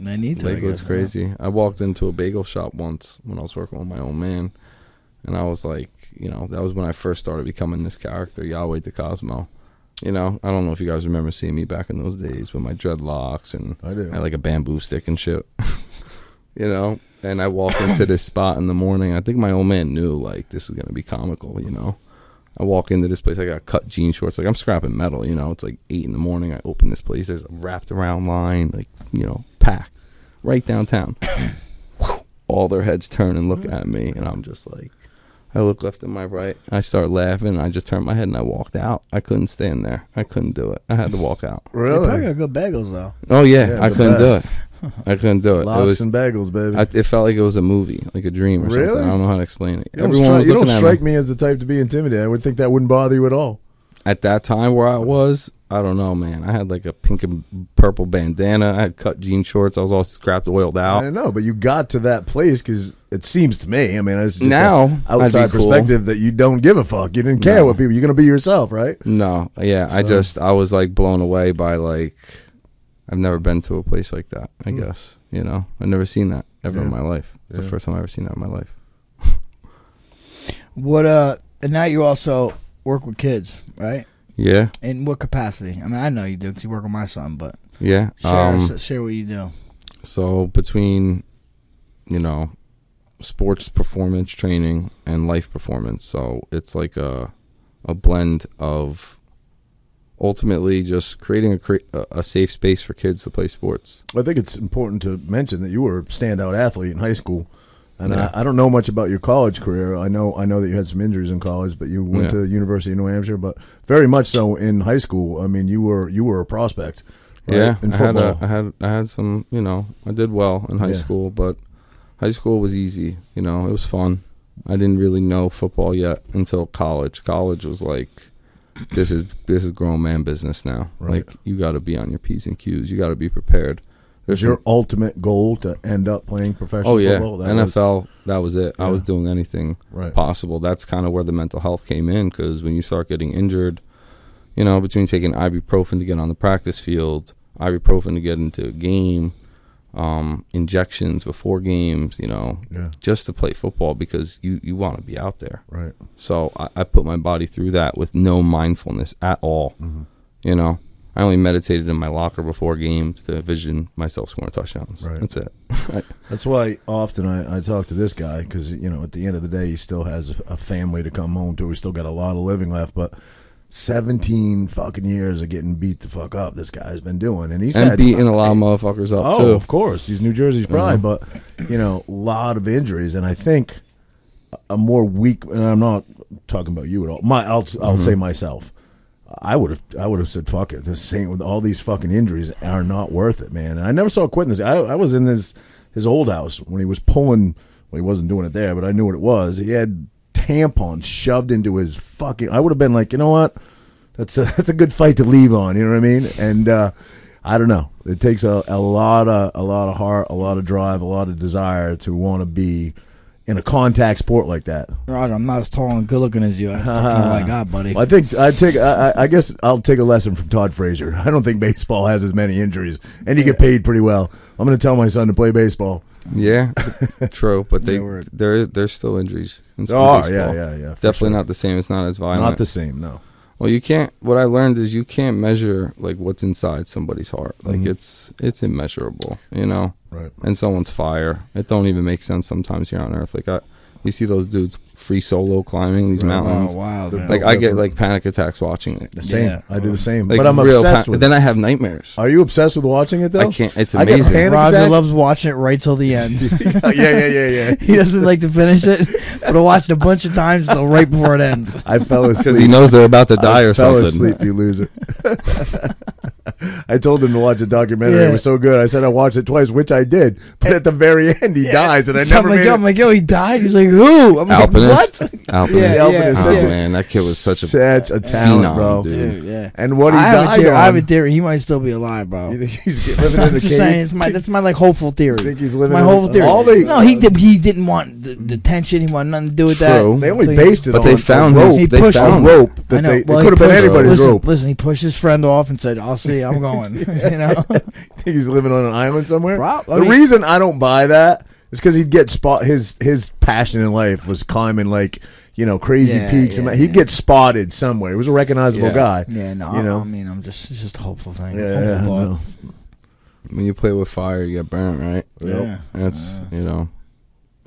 I need to. I Lakewood's guess. crazy. I walked into a bagel shop once when I was working with my old man, and I was like, you know, that was when I first started becoming this character, Yahweh the Cosmo. You know, I don't know if you guys remember seeing me back in those days with my dreadlocks and I do. I had like a bamboo stick and shit. <laughs> you know, and I walked into this spot in the morning. I think my old man knew like this is gonna be comical. You know, I walk into this place. I got cut jean shorts. Like I'm scrapping metal. You know, it's like eight in the morning. I open this place. There's a wrapped around line, like you know, packed right downtown. <coughs> All their heads turn and look mm-hmm. at me, and I'm just like. I look left and my right. I start laughing. I just turned my head and I walked out. I couldn't stand there. I couldn't do it. I had to walk out. They probably Really? got good bagels though. Oh yeah, Yeah, I the couldn't best. do it. I couldn't do it. Lox it was. and bagels, baby. I, it felt like it was a movie, like a dream or Really? something. I don't know how to explain it. you don't, Everyone stri- was you don't looking at strike me. me as the type to be intimidated. I would think that wouldn't bother you at all. At that time where I was, I don't know, man. I had like a pink and purple bandana. I had cut jean shorts. I was all scrapped, oiled out. I know, but you got to that place because it seems to me. I mean, it's just Now, a I'd be outside cool. perspective that you don't give a fuck. You didn't care No. what people. You're gonna be yourself, right? No, yeah, I just I was like blown away by like I've never been to a place like that. I Hmm. guess you know I've never seen that ever in my life. It's Yeah. the first time I've ever seen that in my life. What uh? And now you also work with kids, right? Yeah, In what capacity? I mean, I know you do because you work with my son, but yeah. share Um, share what you do. So between, you know, sports performance training and life performance, so it's like a a blend of ultimately just creating a cre- a- a safe space for kids to play sports. I think it's important to mention that you were a standout athlete in high school, and Yeah. I, I don't know much about your college career. I know I know that you had some injuries in college, but you went Yeah. to the University of New Hampshire. But very much so in high school. I mean, you were you were a prospect. right, Yeah, in I had a, I had I had some, you know, I did well in high Yeah. school, but high school was easy. You know, it was fun. I didn't really know football yet until college. College was like, this is this is grown man business now. Right. Like you got to be on your p's and q's. You got to be prepared. Is your ultimate goal to end up playing professional Oh yeah, football? That was- NFL. that was it. I was doing anything Right. possible. That's kind of where the mental health came in because when you start getting injured, you know, between taking ibuprofen to get on the practice field, ibuprofen to get into a game, um, injections before games, you know, Yeah. just to play football because you you want to be out there. Right. So I, I put my body through that with no mindfulness at all. Mm-hmm. You know, I only meditated in my locker before games to envision myself scoring touchdowns. Right. That's it. <laughs> That's why often I, I talk to this guy because you know at the end of the day he still has a, family to come home to. He's still got a lot of living left, but seventeen fucking years of getting beat the fuck up. This guy's been doing, and he's and had, beating a lot of motherfuckers up too. Oh, too. of course, he's New Jersey's pride, Mhm. but you know a lot of injuries, and I think a more weak. And I'm not talking about you at all. My, I'll I'll Mm-hmm. say myself. I would have I would have said fuck it. This same with all these fucking injuries are not worth it, man. And I never saw quitting this. I, I was in his his old house when he was pulling. Well, he wasn't doing it there, but I knew what it was. He had tampons shoved into his fucking. I would have been like, you know what? That's a <laughs> that's a good fight to leave on. You know what I mean? And uh, I don't know. It takes a, a lot of a lot of heart, a lot of drive, a lot of desire to want to be in a contact sport like that. Roger, I'm not as tall and good looking as you. That's fucking all I got, buddy. Well, I think I take. I, I I guess I'll take a lesson from Todd Frazier. <laughs> I don't think baseball has as many injuries, and you get paid pretty well. I'm going to tell my son to play baseball. Yeah, <laughs> true. But they Yeah, we're- there is there's still injuries. In There are, baseball. yeah, yeah, yeah. Definitely sure. not the same. It's not as violent. not the same. No. well, you can't. What I learned is you can't measure like what's inside somebody's heart. Like Mhm. it's it's immeasurable. You know. Right. And someone's fire. It don't even make sense sometimes here on Earth. Like I, you see those dudes free solo climbing these Right. mountains. Oh, wow, man. Like Oh, I get like panic attacks watching it. The same. Yeah. I do the same. Like but I'm real obsessed pa- with. Then. I have nightmares. Are you obsessed with watching it though? I can't. It's I get amazing. Roger attacks? loves watching it right till the end. <laughs> yeah, yeah, yeah, yeah. <laughs> he doesn't like to finish it, but I watched a bunch of times till right before it ends. I fell <laughs> asleep. Because he knows they're about to die I or fell something. asleep, you loser. I told him to watch a documentary. It was so good. I said I watched it twice, which I did. But at the very end, he dies, and I So never I'm like, made yo, it. I'm like, yo, he died. He's like, who? I'm like, Alpinist. what? Alpinist. <laughs> Yeah, Alpinist, yeah, such Oh a- man, that kid was such a. such a talent, phenom, bro. dude. Dude, yeah. And what he I have, a died theory, I have a on. theory. He might still be alive, bro. You think he's living in <laughs> I'm a just cave? saying, it's my that's my like hopeful theory. think he's living my in a- hopeful theory. all they- no, he did. He didn't want the, the tension. He wanted nothing to do with that. True. They only So he- based it on But on they a found rope. his- He they pushed a found it. rope I that know. they, well, it he could have been anybody's listen, rope. Listen, he pushed his friend off and said, "I'll see. I'm <laughs> going." you know. think he's living on an island somewhere. The reason I don't buy that is because he'd get spot. His his passion in life was climbing like you know crazy Yeah, peaks. yeah, and he'd yeah. get spotted somewhere. He was a recognizable Yeah. guy. Yeah, no, You I- know? I mean, I'm just it's just a hopeful thing. Yeah, Hopeful yeah, thought. no. When you play with fire, you get burnt, right? Yeah. That's you know.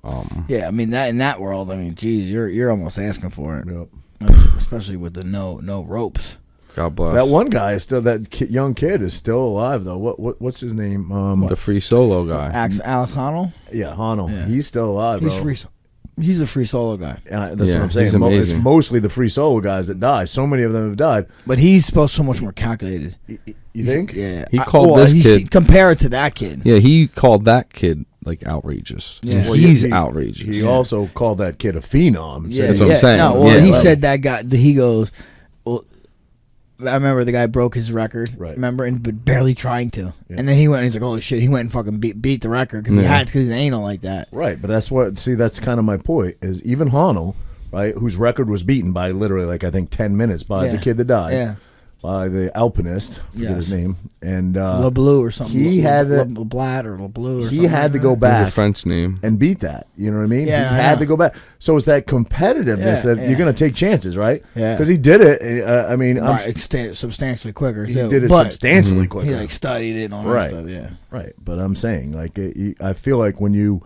Um, Yeah, I mean that in that world, I mean, geez, you're you're almost asking for it, Yep. Especially with the no no ropes. God bless. That one guy is still that ki- young kid is still alive though. What what what's his name? Um, the free solo guy. Alex, Alex Honnold, yeah, Hano. Yeah. He's still alive, he's bro. free. He's a free solo guy, Uh, that's Yeah, what I'm saying. he's Mo- it's mostly the free solo guys that die. So many of them have died. but he's supposed so much more calculated. You He's- think? Yeah, He I- called well, this he's- kid- compared to that kid. Yeah, he called that kid like outrageous. Yeah. Well, he's he- outrageous. He Yeah. also called that kid a phenom. Yeah, That's he- what I'm saying. No, well, Yeah, he right. said that guy. He goes, well. I remember the guy broke his record. Right. Remember, and but barely trying to. Yeah. And then he went. and He's like, "Holy shit!" He went and fucking beat, beat the record because he had because he's anal like that. Right, but that's what. See, that's kind of my point. Is even Hano, right, whose record was beaten by literally like I think ten minutes by Yeah. the kid that died, Yeah, by the alpinist, forget Yes. his name, and uh, LeBlue or something. he Le- had Le- a- LeBlat or LeBlue. Or he something had like to that. go He's a back French name. and beat that. You know what I mean? Yeah, he I had know. to go back. So it's that competitiveness Yeah, that yeah. you're going to take chances, right? Yeah. because he did it. Uh, I mean, I'm- Right, extan- substantially quicker. he too. did it but substantially Mhm. quicker. He like studied it and all Right. that stuff. Yeah. Right, but I'm saying like it, you- I feel like when you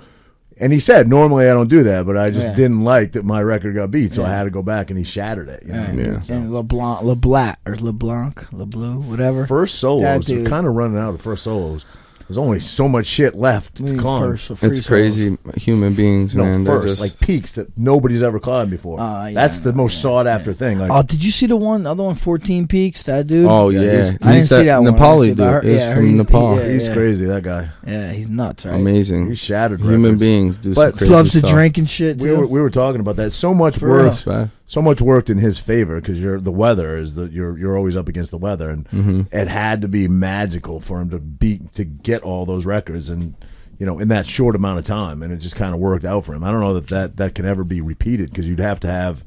and he said normally I don't do that, but I just Yeah. didn't like that my record got beat, so I had to go back and he shattered it. You know? Yeah. what I mean? Yeah. So- And LeBlanc, LeBlanc or LeBlanc, LeBlue, whatever. First solos, That they're kind of running out of first solos. There's only so much shit left to climb. first It's solos. crazy. Human beings, no, man. first just- like peaks that nobody's ever climbed before. Uh, yeah, That's the know, most yeah, sought after thing. Like Oh, did you see the one, other one, 14 Peaks? That dude. Oh Yeah, yeah, he's- I didn't He's see that one. Nepali dude. heard- yeah, I heard from he- Nepal. yeah, he's yeah. crazy. That guy. Yeah, he's nuts, right? Amazing. He shattered Human records. beings do But some crazy Loves to drink and shit. We were, we were talking about that. So much For worth. Real. Respect. so much worked in his favor because you're the weather is that you're you're always up against the weather, and Mm-hmm. it had to be magical for him to beat to get all those records and. You know, in that short amount of time, and it just kind of worked out for him. I don't know that that, that can ever be repeated because you'd have to have.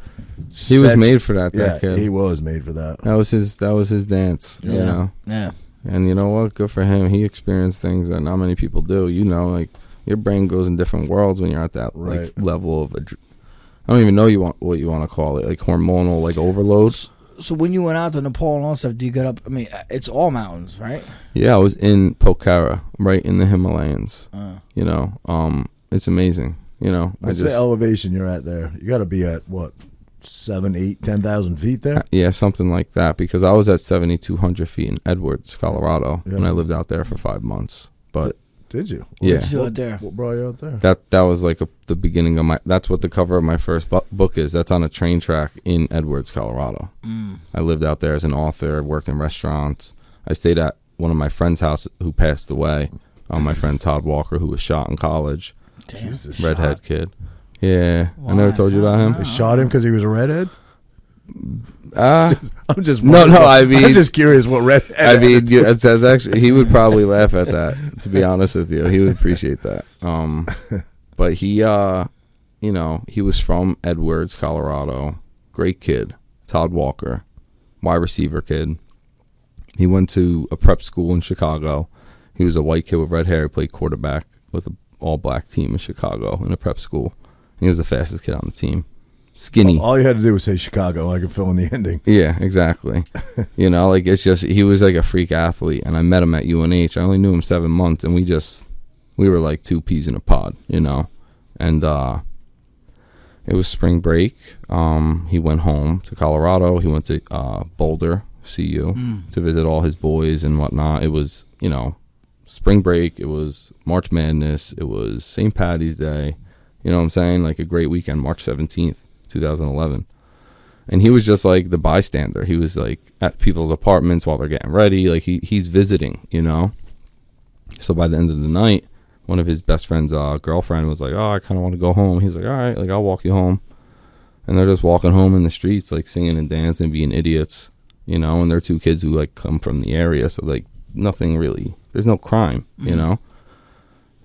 He was made for that, that Yeah, kid. he was made for that. That was his. That was his dance. You Yeah. know. Yeah. And you know what? Good for him. He experienced things that not many people do. You know, like your brain goes in different worlds when you're at that like level of. Adre- I don't even know you want what you want to call it, like hormonal, like overloads. So when you went out to Nepal and all that stuff, do you get up? I mean, it's all mountains, right? Yeah, I was in Pokhara, right in the Himalayas. Uh, You know, um, it's amazing. You know, I What's just the elevation you're at there? You got to be at what seven, eight, ten thousand feet there. yeah, something like that. Because I was at seventy two hundred feet in Edwards, Colorado, when I lived out there for five months. But Did you? Yeah. What you out there? What brought you out there? that that was like a, the beginning of my. That's what the cover of my first bu- book is. That's on a train track in Edwards, Colorado. Mm. I lived out there as an author, worked in restaurants. I stayed at one of my friend's house who passed away. Um, my friend Todd Walker, who was shot in college, Damn. Jesus, redhead shot. kid. Yeah, I never told you about him. They shot him because he was a redhead. Ah, <laughs> I'm just No, no, I mean, I'm just curious what redhead. <laughs> I mean, you, it says actually he would probably laugh at that. To be honest with you, he would appreciate that. Um, but he, uh, you know, he was from Edwards, Colorado. Great kid, Todd Walker, wide receiver kid. He went to a prep school in Chicago. He was a white kid with red hair. He played quarterback with an all black team in Chicago in a prep school. He was the fastest kid on the team. Skinny. All you had to do was say Chicago. I could fill in the ending. Yeah, exactly. <laughs> you know, like it's just he was like a freak athlete, and I met him at UNH. I only knew him seven months, and we just we were like two peas in a pod, you know. And uh it was spring break. Um, he went home to Colorado. He went to uh, Boulder, CU, to visit all his boys and whatnot. It was, you know, spring break. It was March Madness. It was St. Patty's Day. You know what I'm saying? Like a great weekend, March 17th, 2011 and he was just like the bystander. He was like at people's apartments while they're getting ready. Like he he's visiting, you know. So by the end of the night, one of his best friend's uh, girlfriend was like, "Oh, I kind of want to go home." He's like, "All right, like I'll walk you home." And they're just walking home in the streets, like singing and dancing, being idiots, you know. And they're two kids who like come from the area, so like nothing really. There's no crime, you know.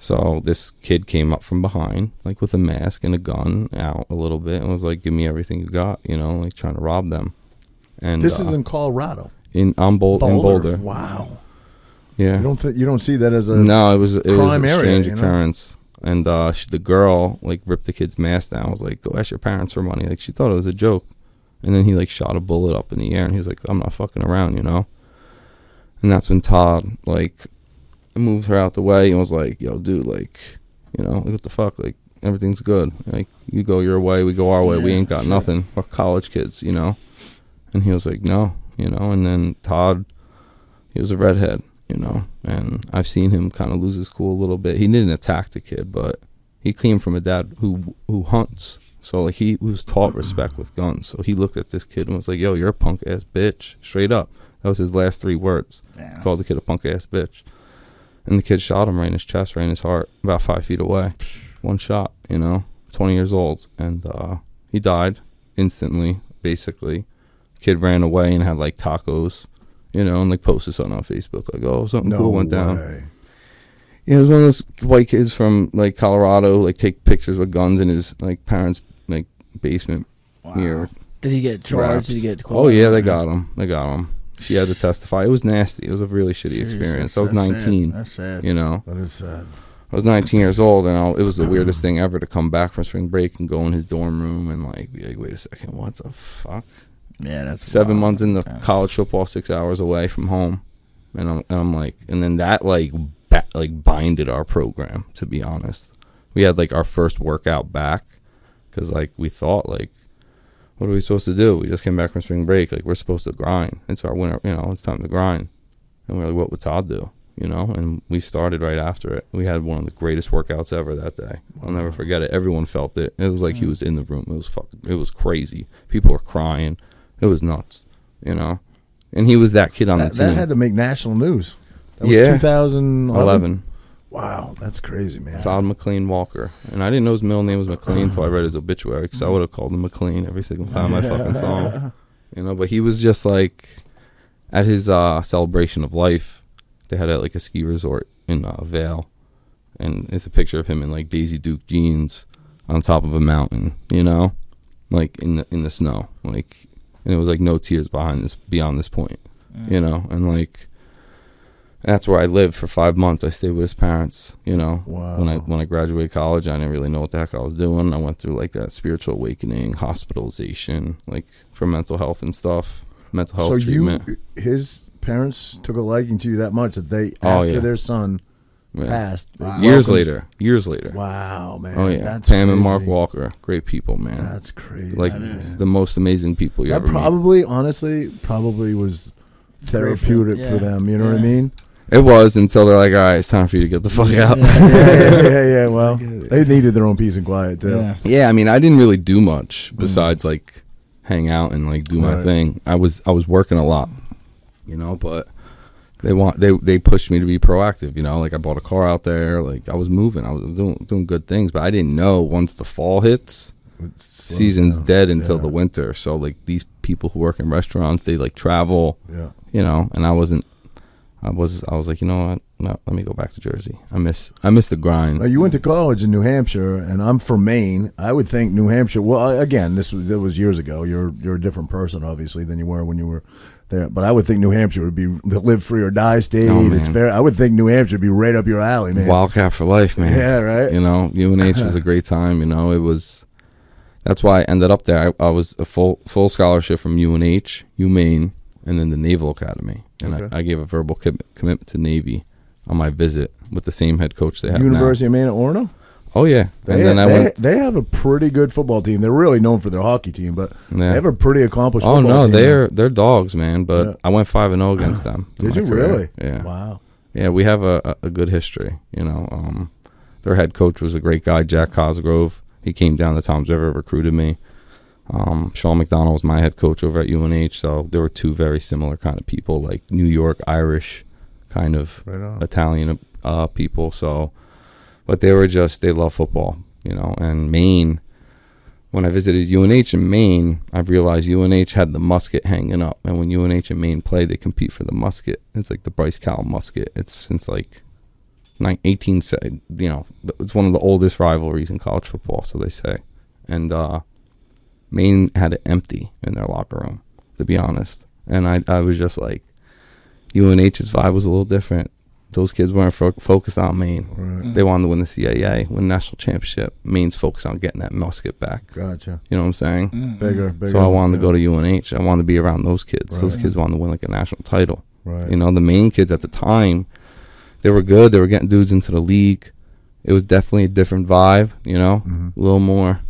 So this kid came up from behind, like with a mask and a gun out a little bit, and was like, "Give me everything you got," you know, like trying to rob them. And This uh, is in Colorado. in on Bol- in Boulder. Wow. Yeah. You don't th- you don't see that as a no, it was it was a area, strange know? occurrence. And uh, she, the girl like ripped the kid's mask down. Was like, "Go ask your parents for money." Like she thought it was a joke. And then he like shot a bullet up in the air, and he was like, "I'm not fucking around," you know. And that's when Todd like moved her out the way and was like, "Yo, dude, like, you know, what the fuck? Like, everything's good. Like, you go your way, we go our way. we ain't got sure. nothing. We're college kids, you know." And he was like, "No," you know. And then Todd, he was a redhead, you know, and I've seen him kind of lose his cool a little bit. He didn't attack the kid, but he came from a dad who who hunts, so like he was taught respect with guns. So he looked at this kid and was like, "Yo, you're a punk ass bitch," straight up. That was his last three words. Yeah. Called the kid a punk ass bitch, and the kid shot him right in his chest, right in his heart, about five feet away. One shot, you know, twenty years old, and uh, he died instantly. Basically, kid ran away and had like tacos, you know, and like posted something on Facebook like, "Oh, something no cool went down." way. Yeah, it was one of those white kids from like Colorado, like take pictures with guns in his like parents' like basement Wow. near. Did he get charged? Did he get? Oh yeah, they got him. They got him. She had to testify. It was nasty. It was a really shitty Jesus, experience. I was that's sad. 19. That's sad. You know, That is sad. I was 19 years old, and I, it was the weirdest <clears throat> thing ever to come back from spring break and go in his dorm room and like be like, wait a second, what the fuck? Yeah, that's Seven wild. months into Yeah. college football, six hours away from home, and I'm and I'm like, and then that like ba- like binded our program. To be honest, we had like our first workout back because like we thought like, what are we supposed to do? We just came back from spring break. Like we're supposed to grind. It's our winter. You know, it's time to grind. And we're like, what would Todd do? You know, and we started right after it. We had one of the greatest workouts ever that day. I'll never forget it. Everyone felt it. It was like he was in the room. It was fucking. It was crazy. People were crying. It was nuts. You know, and he was that kid on That, the team. that had to make national news. That was Yeah. 2011. 11. Wow, that's crazy, man. Todd McLean Walker, and I didn't know his middle name was McLean until I read his obituary because I Mm-hmm. would have called him McLean every single time I fucking saw him. You know, but he was just like at his uh, celebration of life. They had it like a ski resort in uh, Vail, and it's a picture of him in like Daisy Duke jeans on top of a mountain. You know, like in the in the snow, like, and it was like no tears behind this beyond this point. You know, and like that's where I lived for five months. I stayed with his parents. You know, Wow. when I when I graduated college, I didn't really know what the heck I was doing. I went through like that spiritual awakening, hospitalization, like for mental health and stuff, mental health so treatment. you, his parents took a liking to you that much that they, Oh, after yeah. their son Yeah. passed, they Years welcomed- later, years later. Wow, man. Oh yeah, that's Pam and Mark. Walker, great people, man. That's crazy. like man. the most amazing people you that ever meet. probably, honestly, probably was therapeutic yeah. for them. You know what I mean? It was until they're like, all right, it's time for you to get the fuck out. <laughs> yeah, yeah, yeah, yeah. <laughs> Well, uh, they needed their own peace and quiet too. Yeah. Yeah, I mean, I didn't really do much mm. besides like hang out and like do my Right. thing. I was I was working a lot, you know, but they want they they pushed me to be proactive, you know, like I bought a car out there, like I was moving, I was doing doing good things, but I didn't know once the fall hits, It season's down. dead until Yeah. the winter. So like these people who work in restaurants, they like travel, Yeah. you know, and I wasn't I was I was like, you know what? No, let me go back to Jersey. I miss I miss the grind. Now, you went to college in New Hampshire, and I'm from Maine. I would think New Hampshire. Well, again, this was that was years ago. You're you're a different person, obviously, than you were when you were there. But I would think New Hampshire would be the live free or die state. Oh, it's fair. I would think New Hampshire would be right up your alley, man. Wildcat for life, man. Yeah, right. You know, UNH was a great time. You know, it was. That's why I ended up there. I, I was a full full scholarship from UNH, UMaine, and then the Naval Academy. And Okay. I, I gave a verbal com- commitment to Navy on my visit with the same head coach they have University of Maine at. Oh yeah, They, and then I they, went. they have a pretty good football team. They're really known for their hockey team, but Yeah. they have a pretty accomplished. Oh football no, team. they're they're dogs, man. But Yeah. I went five and zero against <sighs> them. Did you career. really? Yeah. Wow. Yeah, we have a, a, a good history. You know, um, their head coach was a great guy, Jack Cosgrove. He came down to Toms River, recruited me. Um, Sean McDonnell was my head coach over at UNH, so there were two very similar kind of people, like New York Irish, kind of Right. Italian uh, people. So, but they were just they love football, you know. And Maine, when I visited UNH in Maine, I realized UNH had the musket hanging up, and when UNH and Maine play, they compete for the musket. It's like the Brice-Cowell musket. It's since like. nine- 18 you know it's one of the oldest rivalries in college football so they say and uh Maine had it empty in their locker room to be honest and I I was just like UNH's vibe was a little different those kids weren't fo- focused on Maine Right. they wanted to win the CAA win national championship Maine's focused on getting that musket back Gotcha. you know what I'm saying Bigger, bigger. so I wanted to go to UNH I wanted to be around those kids those kids wanted to win like a national title Right. you know, the Maine kids at the time, they were good. They were getting dudes into the league. It was definitely a different vibe, you know, Mhm. a little more,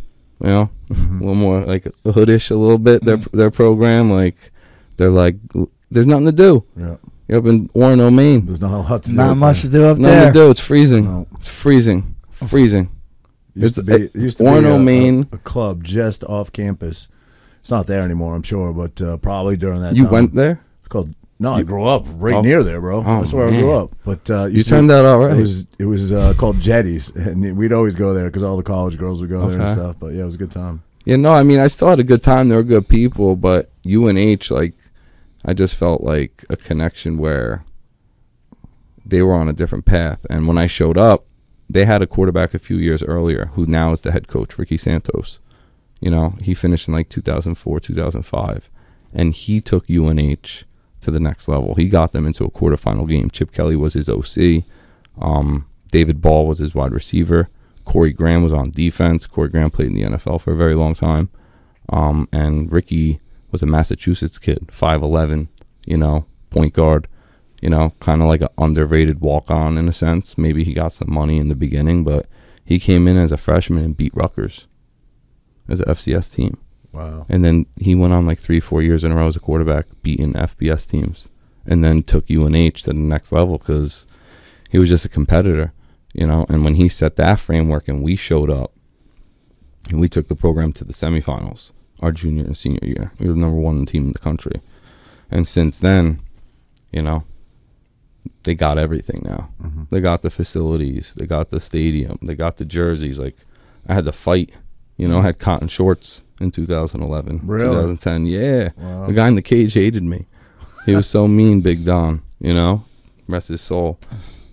you know, Mhm. a little more like hoodish a little bit. Their their program, like they're like, there's nothing to do. Yeah. You're up in Orono, Maine. There's not a lot to do. Not much there. to do up Nothing there. Nothing to do. It's freezing. No. It's freezing. Freezing. Used to It's- be, it used to Orono, be a, Maine. a, a club just off campus. It's not there anymore, I'm sure, but uh, probably during that You time. went there. It's called. No, I grew up right Oh. near there, bro. Oh, That's where I grew up. But uh, You to turned that out right. It was it was uh, called Jetties, <laughs> and we'd always go there because all the college girls would go there and stuff. But yeah, it was a good time. Yeah, no, I mean, I still had a good time. They were good people, but UNH, like, I just felt like a connection where they were on a different path. And when I showed up, they had a quarterback a few years earlier who now is the head coach, Ricky Santos. You know, he finished in like 2004, 2005, and he took UNH to the next level. He got them into a quarterfinal game. Chip Kelly was his OC. Um, David Ball was his wide receiver. Corey Graham was on defense. Corey Graham played in the NFL for a very long time. Um, and Ricky was a Massachusetts kid, 5'11, you know, point guard, you know, kind of like an underrated walk on in a sense. Maybe he got some money in the beginning, but he came in as a freshman and beat Rutgers as a FCS team. Wow. And then he went on like three, four years in a row as a quarterback, beating FBS teams, and then took UNH to the next level because he was just a competitor, you know. And when he set that framework and we showed up, and we took the program to the semifinals our junior and senior year, we were the number one team in the country. And since then, you know, they got everything now. Mm-hmm. They got the facilities, they got the stadium, they got the jerseys. Like I had to fight, you know, I had cotton shorts in 2011, Really? 2010. Yeah, Wow. the guy in the cage hated me. He was so mean, Big Don. You know, rest his soul.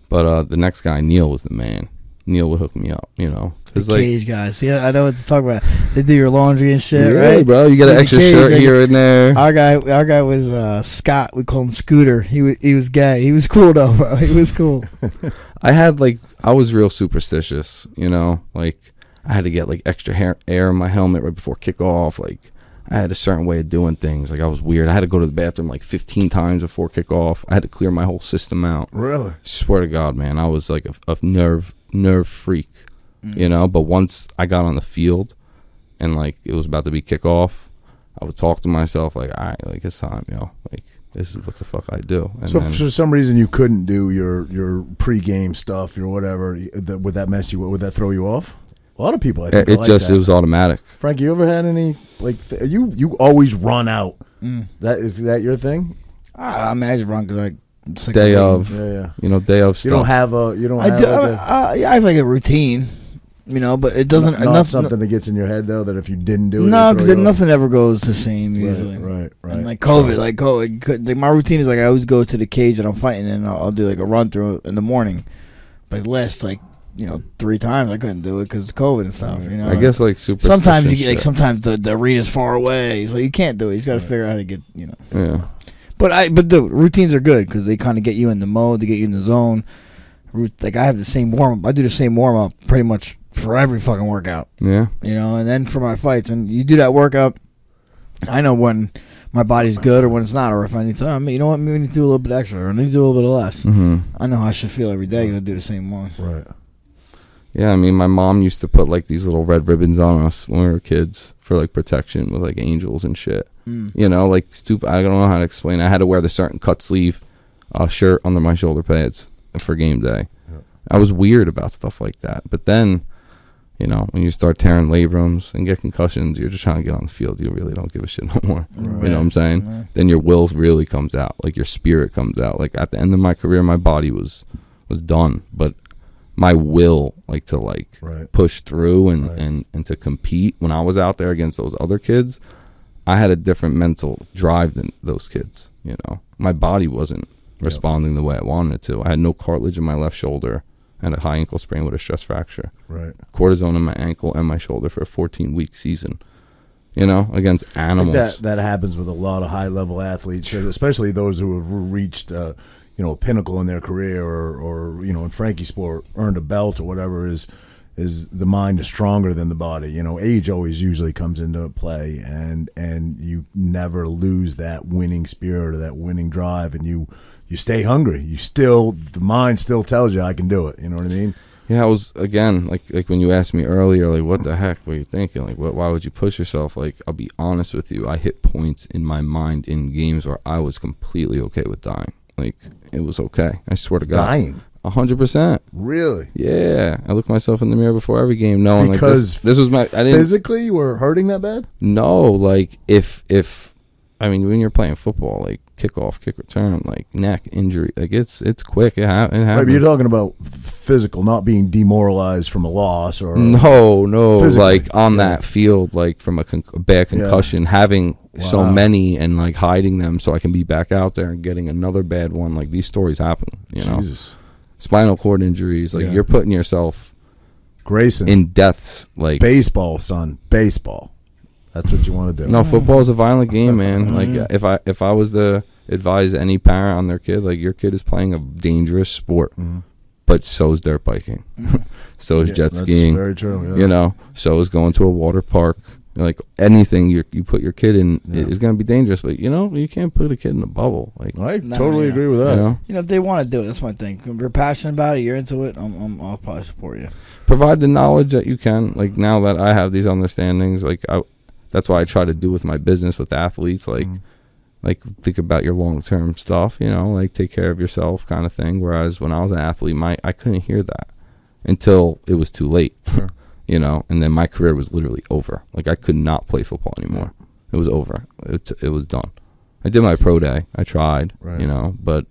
But uh, the next guy, Neil, was the man. Neil would hook me up. You know, The like, cage guys. See, I know what to talk about. They do your laundry and shit, yeah, right? bro, you got an extra cage, shirt like- here and there. Our guy, our guy was uh, Scott. We called him Scooter. He was he was gay. He was cool though, bro. <laughs> He was cool. <laughs> I had like I was real superstitious, you know, like I had to get like extra hair, air in my helmet right before kickoff. Like I had a certain way of doing things. Like I was weird. I had to go to the bathroom like 15 times before kickoff. I had to clear my whole system out. Really? Swear to God, man, I was like a, a nerve nerve freak, mm. you know. But once I got on the field and like it was about to be kickoff, I would talk to myself like, all right, like it's time, yo. Like this is what the fuck I do. And So then- for some reason you couldn't do your your pregame stuff or whatever, that, would that mess you? Would that throw you off? A lot of people, I it, think, are it like just that. it was automatic. Frank, you ever had any like th- you? You always run out. Mm. That is that your thing? I imagine wrong because like sick Day waiting. of. Yeah, yeah. You know, day of You don't have a you don't I have do. like a, uh, yeah, I have like a routine, you know, but it doesn't. not, not nothing, something that gets in your head though that if you didn't do it, No, because throw you off? nothing ever goes the same usually. Right, right, right. And like COVID, like COVID, could- like my routine is like I always go to the cage that I'm fighting, and I'll, I'll do like a run through in the morning. But last like you know three times I couldn't do it because of COVID and stuff. You know, I guess like super. sometimes you get like sometimes the, the arena's far away, so you can't do it. You got to figure out how to get you know. Yeah. But I but the routines are good because they kind of get you in the mode, they get you in the zone. Like I have the same warm up. I do the same warm up pretty much for every fucking workout. Yeah. You know, and then for my fights, and you do that workout. I know when my body's good or when it's not, or if I need to. I mean, you know what? Maybe I need to do a little bit extra, or I need to do a little bit less. hmm I know how I should feel every day. Gonna do the same one. right. Yeah. I mean, my mom used to put like these little red ribbons on us when we were kids for like protection with like angels and shit. Mm. You know, like stupid. I don't know how to explain. I had to wear the certain cut sleeve uh, shirt under my shoulder pads for game day. Yeah. I was weird about stuff like that. But then, you know, when you start tearing labrums and get concussions, you're just trying to get on the field. You really don't give a shit <laughs> no more. You know what I'm saying? Right. then your will really comes out like your spirit comes out like at the end of my career my body was was done but my will like to like Right. push through and Right. and and to compete. When i was out there against those other kids i had a different mental drive than those kids you know? My body wasn't responding the way i wanted it to. I had no cartilage in my left shoulder. And a high ankle sprain with a stress fracture. Right. cortisone in my ankle and my shoulder for a 14 week season you know against animals that that happens with a lot of high level athletes, especially those who have reached uh, you know a pinnacle in their career, or, or you know in Frankie's sport earned a belt or whatever. Is is the mind is stronger than the body? You know, age always usually comes into play, and and you never lose that winning spirit or that winning drive, and you you stay hungry. You still the mind still tells you I can do it. You know what I mean? Yeah, I was again like like when you asked me earlier, like what the heck were you thinking? Like, what? Why would you push yourself? Like, I'll be honest with you, I hit points in my mind in games where I was completely okay with dying. Like, it was okay. I swear to God, Dying, a hundred percent. really? Yeah, I look myself in the mirror before every game, knowing Because like this, this was my. I didn't Physically, you were hurting that bad? No, like if if I mean when you're playing football, like kickoff, kick return, like neck injury, like it's it's quick. It, ha- it Right, happens. but you're talking about physical, not being demoralized from a loss or <laughs> No, no, Physically, like on yeah. that field, like from a, con- a bad Yeah. concussion, having so many and like hiding them so I can be back out there and getting another bad one. Like these stories happen, you know, Jesus. spinal cord injuries. Like Yeah. you're putting yourself Grayson, in deaths. Like baseball, son, baseball. That's what you want to do. no, football is a violent game, man. Like if I if I was to advise any parent on their kid, like your kid is playing a dangerous sport, Mhm. but so is dirt biking, <laughs> so is Yeah, jet that's skiing. Very true. Yeah. you know so is going to a water park like anything you you put your kid in Yeah. is going to be dangerous but you know you can't put a kid in a bubble like I Nah, totally yeah. agree with you that. know You know, if they want to do it, that's my thing. If you're passionate about it, you're into it. I'm, I'm, I'll probably support you. provide the knowledge that you can like now that i have these understandings like i that's why i try to do with my business with athletes like Mhm. like think about your long-term stuff you know like take care of yourself kind of thing. Whereas when i was an athlete my i couldn't hear that until it was too late Sure. you know and then my career was literally over. Like i could not play football anymore. It was over. It, it was done. I did my pro day. I tried Right. you know but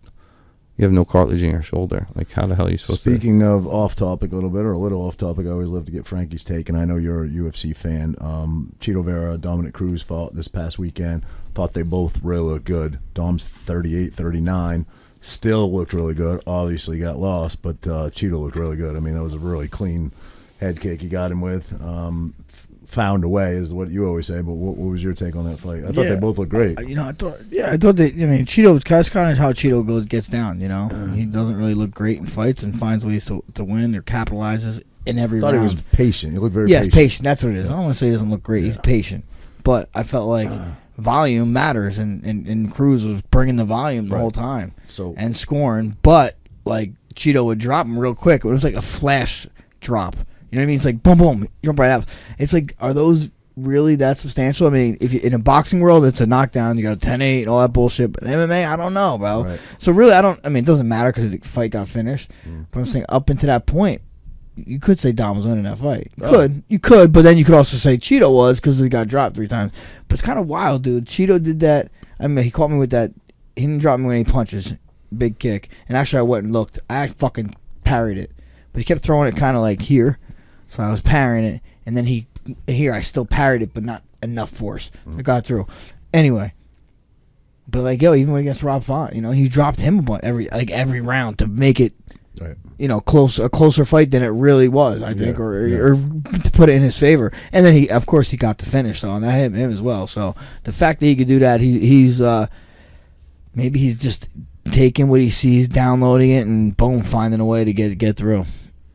you have no cartilage in your shoulder. Like how the hell are you supposed to? Speaking of off topic a little bit, or a little off topic, I always love to get Frankie's take, and I know you're a UFC fan. Um, Chito Vera, Dominic Cruz fought this past weekend. Thought they both really looked good. Dom's 38, 39. Still looked really good. Obviously got lost, but uh, Cheeto looked really good. I mean, that was a really clean head kick he got him with. Um, found a way is what you always say, but what, what was your take on that fight? I thought Yeah. they both looked great. Uh, You know, I thought, yeah, I thought that. I mean, Chito. That's kind of how Chito goes, gets down. You know, he doesn't really look great in fights and finds ways to to win or capitalizes in every I thought round. he was patient. He looked very yes, patient. patient. That's what it is. I don't want to say he doesn't look great. He's patient, but I felt like volume matters, and, and and Cruz was bringing the volume the Right. whole time So and scoring. But like Chito would drop him real quick. It was like a flash drop. You know what I mean? It's like boom, boom, jump right out. It's like, are those really that substantial? I mean, if you, in a boxing world, it's a knockdown. You got a 10-8, all that bullshit. But MMA, I don't know, bro. Right. So really, I don't. I mean, it doesn't matter because the fight got finished. Mm. But I'm saying up until that point, you could say Dom was winning that fight. You Oh. could, you could, but then you could also say Chito was because he got dropped three times. But it's kind of wild, dude. Chito did that. I mean, he caught me with that. He didn't drop me when he punches, big kick. And actually, I went and looked. I fucking parried it, but he kept throwing it kind of like here, so I was parrying it, and then he here I still parried it, but not enough force. It got through. Anyway. But like yo, even against Rob Font, you know, he dropped him about every like every round to make it Right. you know, close a closer fight than it really was, I think, Yeah, or yeah. or to put it in his favor. And then he, of course, he got the finish, so on that him him as well. So the fact that he could do that, he he's uh maybe he's just taking what he sees, downloading it, and boom, finding a way to get get through.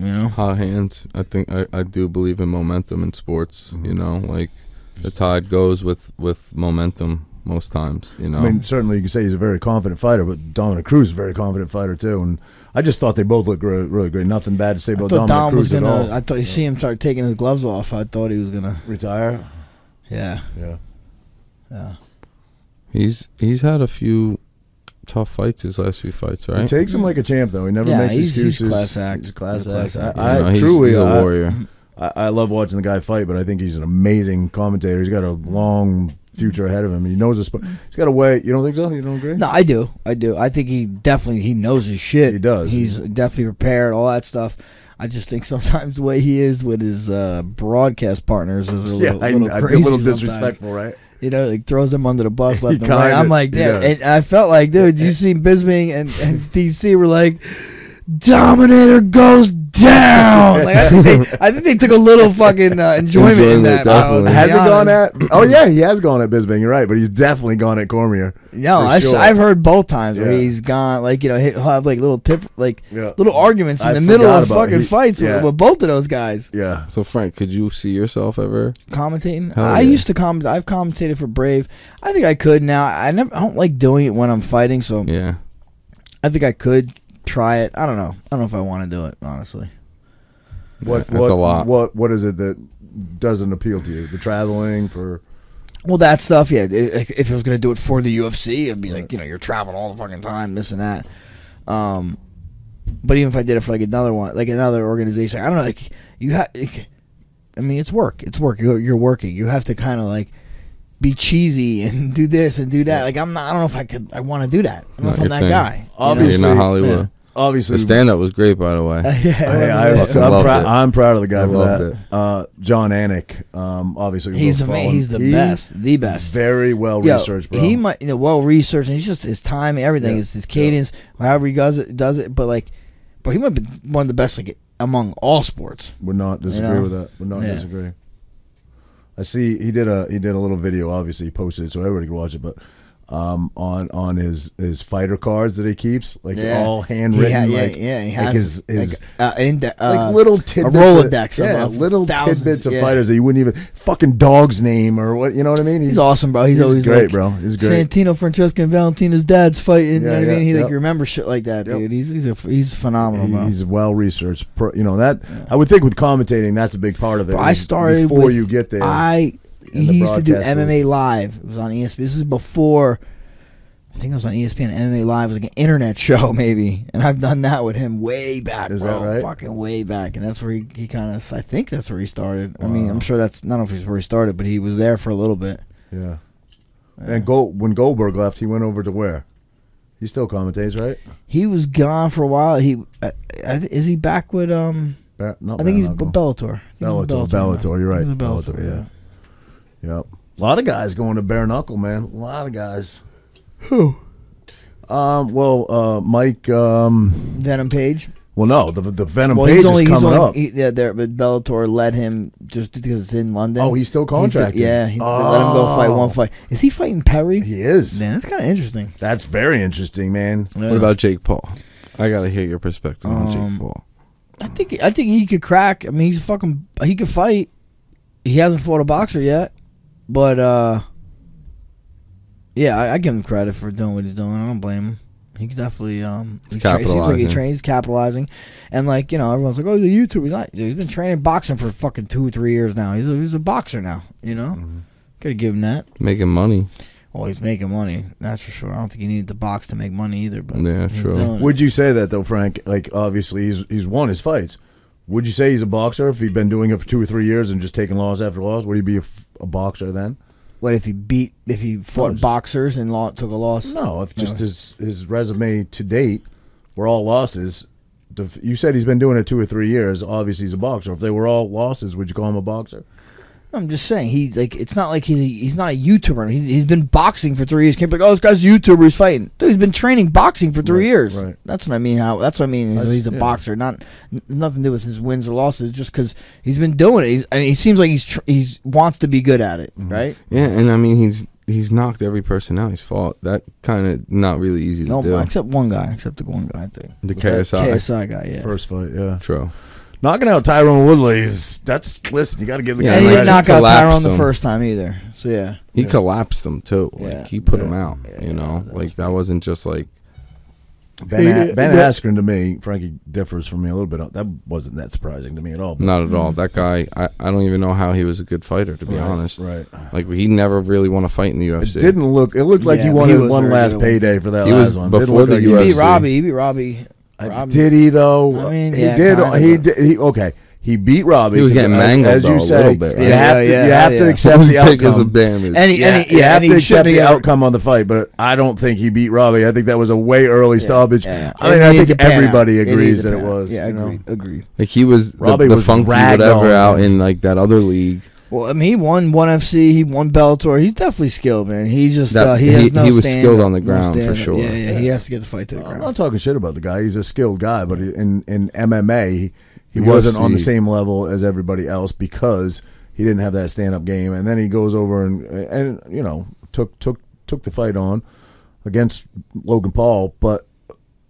You know, hot hands. I think I, I do believe in momentum in sports. Mm-hmm. You know, like the tide goes with with momentum most times. You know, I mean, certainly you can say he's a very confident fighter, but Dominic Cruz is a very confident fighter too. And I just thought they both looked really, really great. Nothing bad to say I about thought Dominic Dom was Cruz at gonna. all. I thought you see him start taking his gloves off. I thought he was gonna. Retire? Yeah, Yeah. yeah. he's he's had a few tough fights his last few fights, He right? takes him like a champ, though. He never Yeah, makes he's- he's class act. He's class, He's class act. act. I, You know, I he's, truly, he's a I- warrior. I, I love watching the guy fight, but I think he's an amazing commentator. He's got a long future ahead of him. He knows his. sp- He's got a way. You don't think so? You don't agree? No, I do. I do. I think he definitely he knows his shit. He does. He's definitely prepared. All that stuff. I just think <laughs> sometimes the way he is with his uh, broadcast partners is a Yeah, little, I, little I, a crazy. little sometimes. disrespectful, right? You know, like throws them under the bus <laughs> left and right. I'm like, yeah. And I felt like, dude, you <laughs> seen Bisping and, and DC were like, Dominator goes down. Like I think they, <laughs> I think they took a little fucking uh, enjoyment in that. bro, definitely. Has he gone at? <clears throat> Oh yeah, he has gone at Bisping. You're right, but he's definitely gone at Cormier. No, For I sure. have heard both times where he's gone. Like you know, he'll have like little tip, like Yeah. little arguments in I the middle of fucking he- fights yeah. with, with both of those guys Yeah. So Frank, could you see yourself ever? commentating. Hell I yeah. used to comment. I've commentated for Brave. I think I could now. I never. I don't like doing it when I'm fighting, so Yeah. I think I could try it. I don't know. I don't know if I want to do it honestly. What? Yeah, that's what? a lot. What? What is it that doesn't appeal to you? The traveling for. Well, that stuff, yeah. i- If I was gonna do it for the UFC, it'd be like you know you're traveling all the fucking time, this and that. Um, but even if I did it for like another one, like another organization, I don't know. Like you have, like, I mean, it's work. It's work. You're, you're working. You have to kind of like be cheesy and <laughs> do this and do that. Like I'm not. I don't know if I could. I want to do that. I don't know Not if I'm that thing. guy. you know? Obviously- You're not Hollywood. yeah. Obviously, The stand up was great, by the way. <laughs> yeah, Hey, I, yeah. fucking am loved proud. it. I'm proud of the guy I for loved that. it. Uh, Jon Anik, um, obviously, he's both ama- follow him. he's the He- best, the best. Very well Yo, researched, bro. He might, you know, well researched, and he's just his time, everything, Yeah. his, his cadence, however he does it, does it. But like, but he might be one of the best, like among all sports. Would not disagree know? with that. Would not Yeah. disagree. I see he did a he did a little video. Obviously, he posted it so everybody could watch it. But um, on on his his fighter cards that he keeps, like Yeah. all handwritten, yeah, yeah, like, yeah, he like his his like, uh, uh, like little tidbits, a Rolodex, of, yeah, of little thousands, tidbits of yeah. fighters that you wouldn't even fucking dog's name or what you know what I mean. He's, awesome, bro. He's, he's always great, like, bro. He's great. Santino, Francesca, and Valentina's dad's fighting. you know what I mean? He like yep. remembers shit like that, Yep. dude. He's he's a, he's phenomenal, bro. He's well researched. You know that I would think with commentating, that's a big part of it. Bro, I started before with- you get there. I in he used to do MMA live. It was on ESPN. This is before. I think it was on ESPN. MMA Live was like an internet <laughs> show, maybe, and I've done that with him way back, Is bro. that right? Fucking way back, and that's where he, he kind of. I think that's where he started. I mean, I'm sure that's not know if it's where he started, but he was there for a little bit. yeah. And Gold, when Goldberg left, he went over to where? He still commentates, right? He was gone for a while. He uh, is he back with um? Ba- I think he's Bellator. I think he's Bellator. Bellator, you're right. Bellator, Bellator, yeah. Yep. A lot of guys going to bare knuckle, man. A lot of guys. Who? Um. Well, uh, Mike. Um. Venom Page. Well, no, the the Venom Well, page he's only is he's coming only up. he, yeah there, but Bellator let him just because it's in London. oh, he's still He's the- contracted. yeah, he, they let him go fight one fight. Is he fighting Perry? He is. Man, that's kind of interesting. That's very interesting, man. What about Jake Paul? I gotta hear your perspective on Um, Jake Paul. I think I think he could crack. I mean, he's fucking. He could fight. He hasn't fought a boxer yet, but uh, yeah, I, I give him credit for doing what he's doing. I don't blame him. He could definitely um. He tra- seems like he trains, capitalizing, and like you know, everyone's like, "Oh, the YouTube." He's not. He's been training boxing for fucking two or three years now. He's a, he's a boxer now. You know, Mm-hmm. gotta give him that. Making money. Well, he's making money. That's for sure. I don't think he needed the box to make money either. But Yeah, he's true. doing it. Would you say that though, Frank? Like, obviously, he's he's won his fights. Would you say he's a boxer if he'd been doing it for two or three years and just taking loss after loss? Would he be a boxer then? What if he beat? If he fought just- boxers and lo- took a loss? No, if just his his resume to date were all losses. You said he's been doing it two or three years. Obviously, he's a boxer. If they were all losses, would you call him a boxer? I'm just saying he like it's not like he he's not a YouTuber. He's, he's been boxing for three years. Can't be like, oh, this guy's a YouTuber. He's fighting. Dude, he's been training boxing for three Right, years. right. That's what I mean. How that's what I mean. I he's a yeah. boxer. Not n- nothing to do with his wins or losses. Just because he's been doing it. He's, I mean, he seems like he's tr- he's wants to be good at it. Mm-hmm. Right? Yeah, and I mean he's he's knocked every person out he's fought. That kind of not really easy to No, do. except one guy. Except the one guy. I think the With that KSI. KSI guy. Yeah. First fight, yeah. True. Knocking out Tyron Woodley is that's listen. You got to give the Yeah, guy and he like, didn't credit. knock out collapsed Tyron the him. first time either. So yeah. He Yeah. collapsed them too. Like Yeah. he put Yeah. them out. Yeah, you know, that like was that wasn't just like Ben, Yeah, A- ben yeah. Askren to me, Frankie differs from me a little bit. That wasn't that surprising to me at all. but- not at all. That guy, I, I don't even know how he was a good fighter to be Right, honest. right? Like he never really won a fight in the UFC. It UFC. didn't look. It looked like Yeah, he but wanted he was one very last good. payday for that He last was one. Didn't before look the like He he- UFC. beat Robbie. He beat Robbie. I- Robbie. Did he though? I mean, he yeah, did. kinda, He but- did. He okay. He beat Robbie. He was getting as- mangled, as though, you a say. little bit, right? You Yeah, have to. yeah, you have yeah. to accept the Take as a outcome. damage. And he, Yeah, and he, you yeah, have and to he accept shouldn't the have- outcome on the fight, but I don't think he beat Robbie. I think that was a way early stoppage. Yeah, I mean, It I needed think to pan out. everybody It needed agrees to that it pan out. was. Yeah, you know? agreed. Agreed. like he was the, Robbie the was funky ragdoll, whatever out in like that other league. Well, I mean, he won one FC. He won Bellator. He's definitely skilled, man. He just That- uh, he, he- has no he was stand skilled up, on the no ground, for stand up. sure. Yeah, yeah, He has to get the fight to the ground. I'm ground. not talking shit about the guy. He's a skilled guy, but in in MMA, he, he wasn't on the UFC. same level as everybody else because he didn't have that stand up game. And then he goes over and and you know took took took the fight on against Logan Paul, but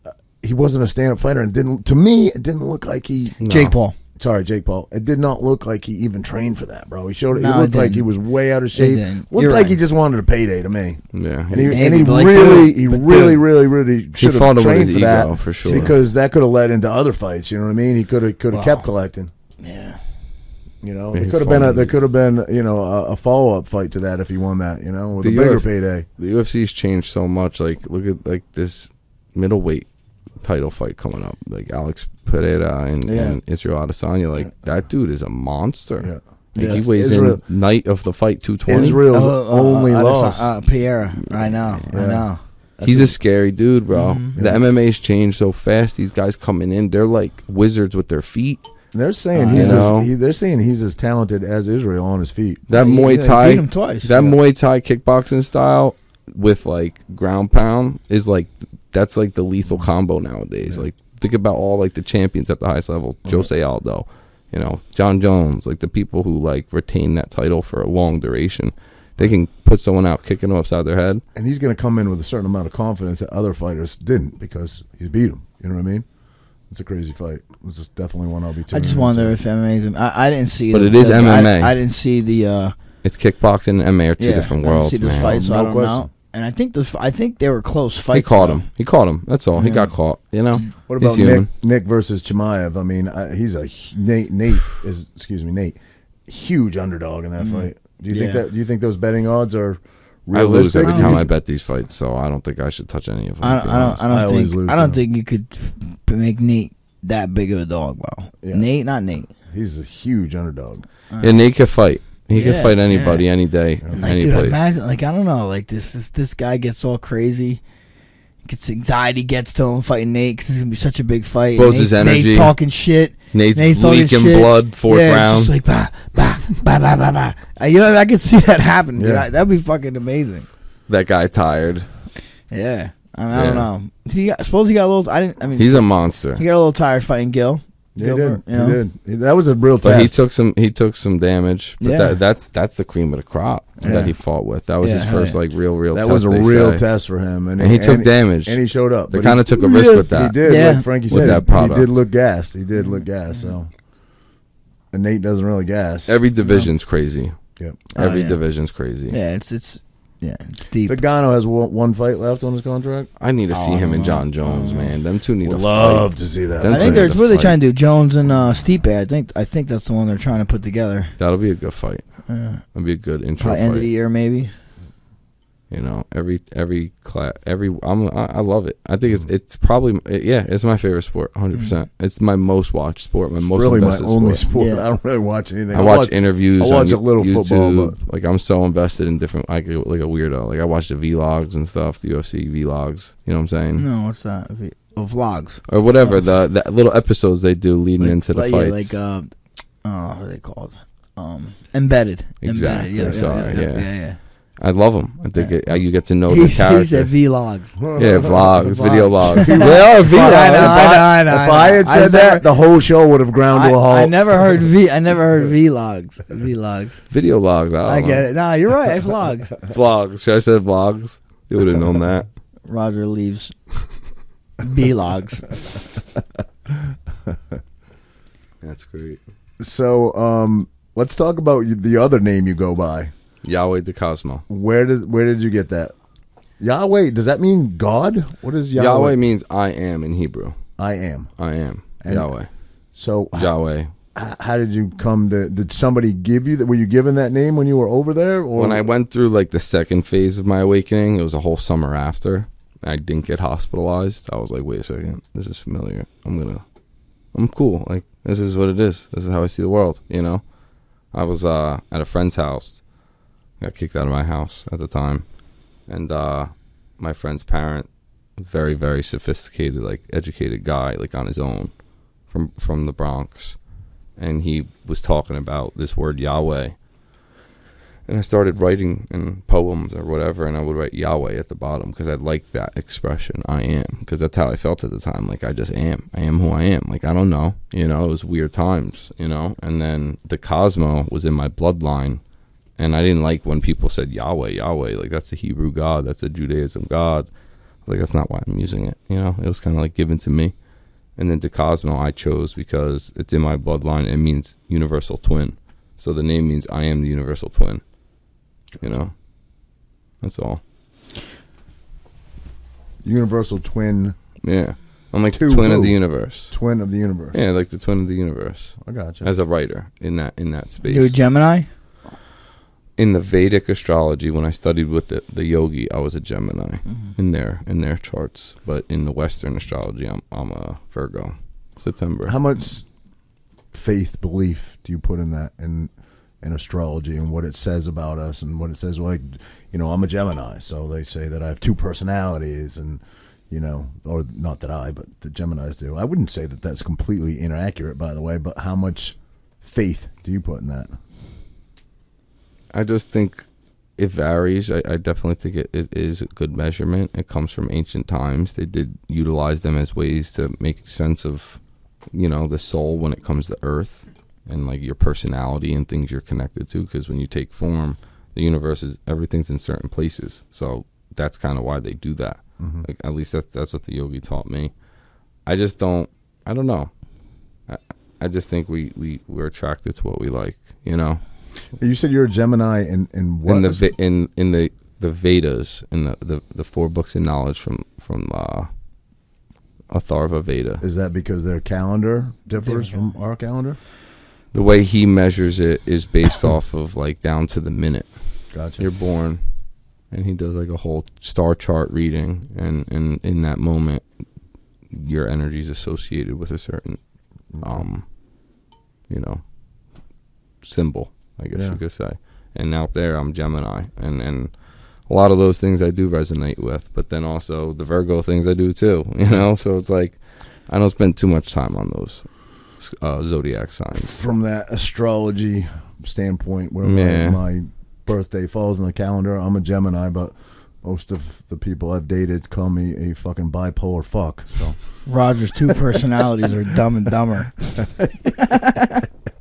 uh, he wasn't a stand up fighter. And didn't to me, it didn't look like he. Jake Paul. Sorry, Jake Paul. It did not look like he even trained for that, bro. He showed. No, he it looked like he was way out of shape. didn't. Looked You're like he just wanted a payday to me. Yeah, And he, Maybe, and he but like, really, he really, dude. really, really should have fought him with trained for ego, that for sure. because that could have led into other fights. You know what I mean? He could have could have Wow. kept collecting. Yeah. You know, Yeah, there could have been a there could have been you know a, a follow up fight to that if he won that. You know, with The a bigger UFC payday. the UFC's changed so much. Like, look at like this middleweight title fight coming up. Like Alex Pereira and, Yeah. and Israel Adesanya. Like that dude is a monster. Yeah. Like, Yes. he weighs Israel- in night of the fight two twenty. Israel's uh, only uh, loss. Uh, Pierre. I know. I Yeah. know. He's a scary dude, bro. Mhm. The MMA's changed so fast. These guys coming in, they're like wizards with their feet. they're saying Uh, he's you know? as, he, they're saying he's as talented as Israel on his feet. That He- Muay Thai, beat him twice. that Yeah. Muay Thai kickboxing style with like ground pound is like that's like the lethal combo nowadays. Like think about all like the champions at the highest level, Jose Aldo, you know, Jon Jones, like the people who like retain that title for a long duration. They can put someone out kicking them upside their head. And he's going to come in with a certain amount of confidence that other fighters didn't because he beat him. You know what I mean? It's a crazy fight. This is definitely one I'll be. I tuning just into. wonder if MMA's. I, I didn't see. But the- it is the- MMA. I, I didn't see the. uh It's kickboxing and MMA are two yeah, different I didn't worlds, see those man. fights, so No I don't question. know. And I think those. I think they were close fights. He caught though. him. He caught him. That's all. He Yeah. got caught. You know. What He's about Nick, human. Nick versus Chimaev? I mean, I, he's a hu- Nate. Nate is excuse me, Nate, huge underdog in that fight. Do you think Mm-hmm. Yeah. that? Do you think those betting odds are I lose realistic? every I time don't I bet these fights, so I don't think I should touch any of them. I to don't. be I don't. honest. I don't I always think. lose I don't to think you could f- make Nate that big of a dog, bro. Yeah. Nate, not Nate. He's a huge underdog. And Nate can fight. He Yeah, can fight anybody, yeah. any day, And like, any dude, place. imagine. Like, I don't know. Like this. This, this guy gets all crazy. Gets anxiety gets to him fighting Nate because it's gonna be such a big fight. Nate- his energy. Nate's talking shit. Nate's, Nate's talking leaking shit. blood, fourth yeah, round. Just like bah bah bah bah bah bah. Uh, You know, I could see that happen. dude. I- That'd be fucking amazing. that guy tired. Yeah. I, mean, I don't know. He got, suppose he got a little. I didn't. I mean, He's a monster. he got a little tired fighting Gil. Yeah, he Gilbert, did. you know? He did. He- That was a real But he took some. He took some damage. But Yeah. that, that's that's the cream of the crop Yeah. that he fought with. That was Yeah, his first yeah. like real, real. that test, was a real say. test for him, and, And he took damage. and he showed up. They kinda took a risk with that. He that. did, Yeah. like Frankie With said. that he- he did look gassed. He did look gassed. So, and Nate doesn't really gas. Every division's crazy. Yep. Oh, Every yeah. division's crazy. Yeah, it's it's yeah it's deep. Ngannou has one, one fight left on his contract. I need to see Oh, him and. Jon Jones, man. Them two need Would to love fight. to see that. Them I two think need they're to what are they fight. trying to do? Jones and uh, Stipe. I think I think that's the one they're trying to put together. That'll be a good fight. Uh, That'll be a good intro probably end of the fight. year, maybe. You know, every every class, every I'm I, I love it. I think it's it's probably yeah, it's my favorite sport, 100. percent It's my most watched sport, my It's most really my only sport. sport. Yeah. I don't really watch anything. I watch interviews. I watch on a little YouTube. football, but- like I'm so invested in different, like like a weirdo. Like I watch the vlogs and stuff, the UFC vlogs. You know what I'm saying? No, what's that? V- Oh, vlogs. Or whatever the the little episodes they do leading Like- into the like, fights. Yeah, like uh, oh, what are they called? Um, embedded. Exactly, Embedded. Yeah, sorry, yeah, yeah, yeah. I love them. I think it, you get to know He, the he character. said vlogs. yeah, vlogs, video logs. They are If I, I know, I know, I know, if I. I had I said never- that, the whole show would have ground I, to a halt. I never heard v. I never heard <laughs> vlogs. Vlogs. Video logs. I, I know. get it. Nah, you're right. <laughs> Vlogs. Vlogs. Should I say vlogs? You would have known that. Roger leaves. Vlogs. <laughs> That's great. So, um, let's talk about the other name you go by. Yahweh the Cosmo. Where did where did you get that? Yahweh. Does that mean God? What is Yahweh, Yahweh? means I am in Hebrew. I am. I am And- Yahweh. So, Yahweh. how did you come to? Did somebody give you that? Were you given that name when you were over there? Or When I went through like the second phase of my awakening, it was a whole summer after. I didn't get hospitalized. I was like, wait a second, this is familiar. I'm gonna, I'm cool. Like this is what it is. This is how I see the world. You know, I was uh, at a friend's house. Got kicked out of my house at the time, and uh, my friend's parent, very very sophisticated, like educated guy, like on his own, from from the Bronx, and he was talking about this word Yahweh. And I started writing in poems or whatever, and I would write Yahweh at the bottom because I liked that expression. I am because that's how I felt at the time. Like I just am. I am who I am. Like I don't know. You know, it was weird times. You know, and then the Cosmo was in my bloodline, and I didn't like when people said Yahweh, Yahweh. Like that's the Hebrew God. That's the Judaism God. I was like that's not why I'm using it. You know, it was kind of like given to me. And then to Cosmo I chose because it's in my bloodline. It means universal twin. So the name means I am the universal twin. You know, that's all. universal twin, Yeah, I'm like To the twin of the universe. twin of the universe. Yeah, like the twin of the universe I got you. as a writer in that in that space. You're a Gemini. In the Vedic astrology, when I studied with the, the yogi, I was a Gemini mm-hmm. in their in their charts. But in the Western astrology, I'm I'm a Virgo. September. How much faith, belief do you put in that in in astrology and what it says about us and what it says? Like, you know, I'm a Gemini, so they say that I have two personalities, and you know, or not that I, but the Gemini's do. I wouldn't say that that's completely inaccurate, by the way. But how much faith do you put in that? I just think it varies. I, I definitely think it, it is a good measurement. It comes from ancient times. They did utilize them as ways to make sense of, you know, the soul when it comes to Earth and like your personality and things you're connected to. Because when you take form, the universe is everything's in certain places. So that's kind of why they do that. Mm-hmm. Like at least that's that's what the yogi taught me. I just don't. I don't know. I, I just think we we we're attracted to what we like. You know. You said you're a Gemini, and in what? in the in in the the Vedas in the, the the four books of knowledge from from uh Atharva Veda. is that because their calendar differs from our calendar? The way he measures it is based <coughs> off of like down to the minute. Gotcha. You're born and he does like a whole star chart reading and and in that moment your energy is associated with a certain um you know symbol, I guess Yeah. you could say. And out there I'm Gemini and and a lot of those things I do resonate with, but then also the Virgo things I do too. <laughs> You know, so it's like I don't spend too much time on those uh, zodiac signs. From that astrology standpoint, where Yeah. my, my birthday falls in the calendar, I'm a Gemini, but most of the people I've dated call me a fucking bipolar fuck. So Roger's two personalities are dumb and dumber. <laughs>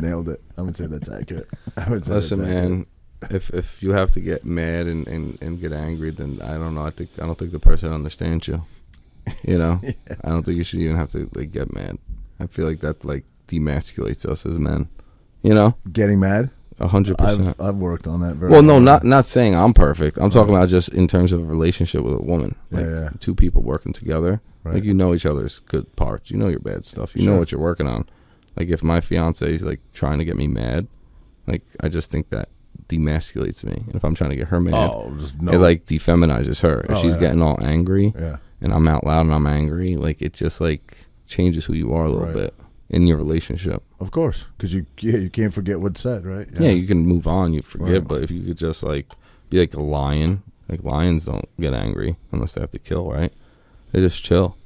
nailed it. I would say that's accurate. <laughs> I would say Listen, man. If if you have to get mad and, and, and get angry, then I don't know. I think I don't think the person understands you. You know, <laughs> I don't think you should even have to like get mad. I feel like that like demasculates us as men. You know, Getting mad. a hundred percent. I've worked on that very Well, no, hard. not not saying I'm perfect. I'm talking about just in terms of a relationship with a woman. Yeah, Like yeah. two people working together. Right. Like you know each other's good parts. You know your bad stuff. You know what you're working on. Like if my fiance is like trying to get me mad, like I just think that demasculates me. And if I'm trying to get her mad, Oh, no. it like defeminizes her. If Oh, she's yeah. getting all angry yeah. and I'm out loud and I'm angry, like it just like changes who you are a little Right. bit in your relationship. Of course, because you yeah you can't forget what's said, right? Yeah. you can move on, you forget, Right. but if you could just like be like a lion, like lions don't get angry unless they have to kill, right? They just chill.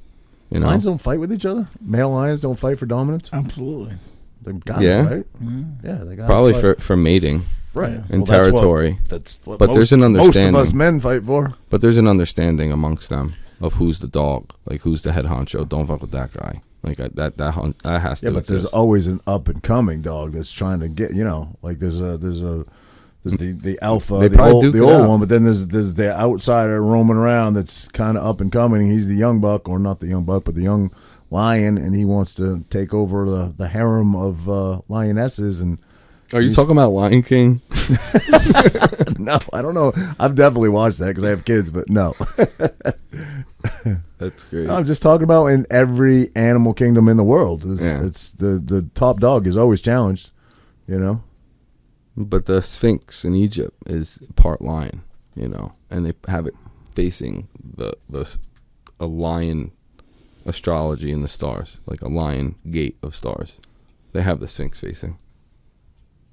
You know? Lions don't fight with each other. Male lions don't fight for dominance. Absolutely. They got Yeah. it, right? Mm-hmm. Yeah, they got Probably for, for mating right Yeah. and Well, that's what- territory. That's what, But most, there's an understanding. Most of understanding. us men fight for. But there's an understanding amongst them of who's the dog, like who's the head honcho. Don't fuck with that guy. Like I, that that hun- that has to. Yeah, to but there's always an up and coming dog that's trying to get you know like there's a there's a there's the the alpha They the old, the old one, but then there's there's the outsider roaming around that's kind of up and coming. He's the young buck, or not the young buck, but the young lion, and he wants to take over the the harem of uh, lionesses. And Are you talking about Lion King? <laughs> <laughs> no, I don't know. I've definitely watched that because I have kids, but no, <laughs> That's great. I'm just talking about in every animal kingdom in the world. It's, Yeah. it's the the top dog is always challenged. You know, But the Sphinx in Egypt is part lion, you know, and they have it facing the the a lion astrology in the stars, like a lion gate of stars. They have the Sphinx facing.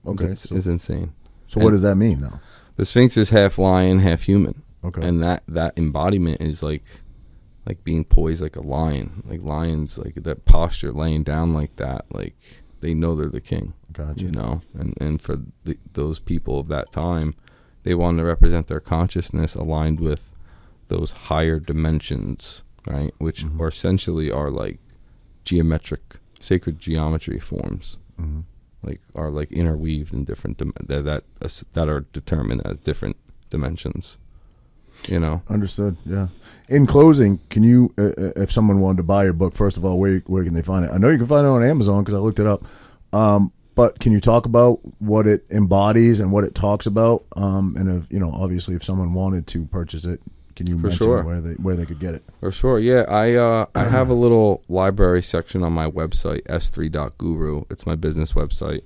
okay. it's, So, it's insane. so what does that mean, though? The Sphinx is half lion, half human, Okay. and that that embodiment is like like being poised like a lion, like lions, like that posture, laying down like that, like they know they're the king Gotcha. you know? And and for the, those people of that time they wanted to represent their consciousness aligned with those higher dimensions right? Which Mhm. are essentially are like geometric sacred geometry forms. Hmm like are like interweaved in different dim- that that that are determined as different dimensions you know Understood. Yeah. In closing, can you, uh, uh, if someone wanted to buy your book, first of all, where where can they find it? I know you can find it on Amazon because I looked it up. Um, but can you talk about what it embodies and what it talks about? Um, and if you know, obviously, if someone wanted to purchase it, can you For mention sure. where they where they could get it? For sure, yeah. I uh, I have a little library section on my website, s3.guru. It's my business website.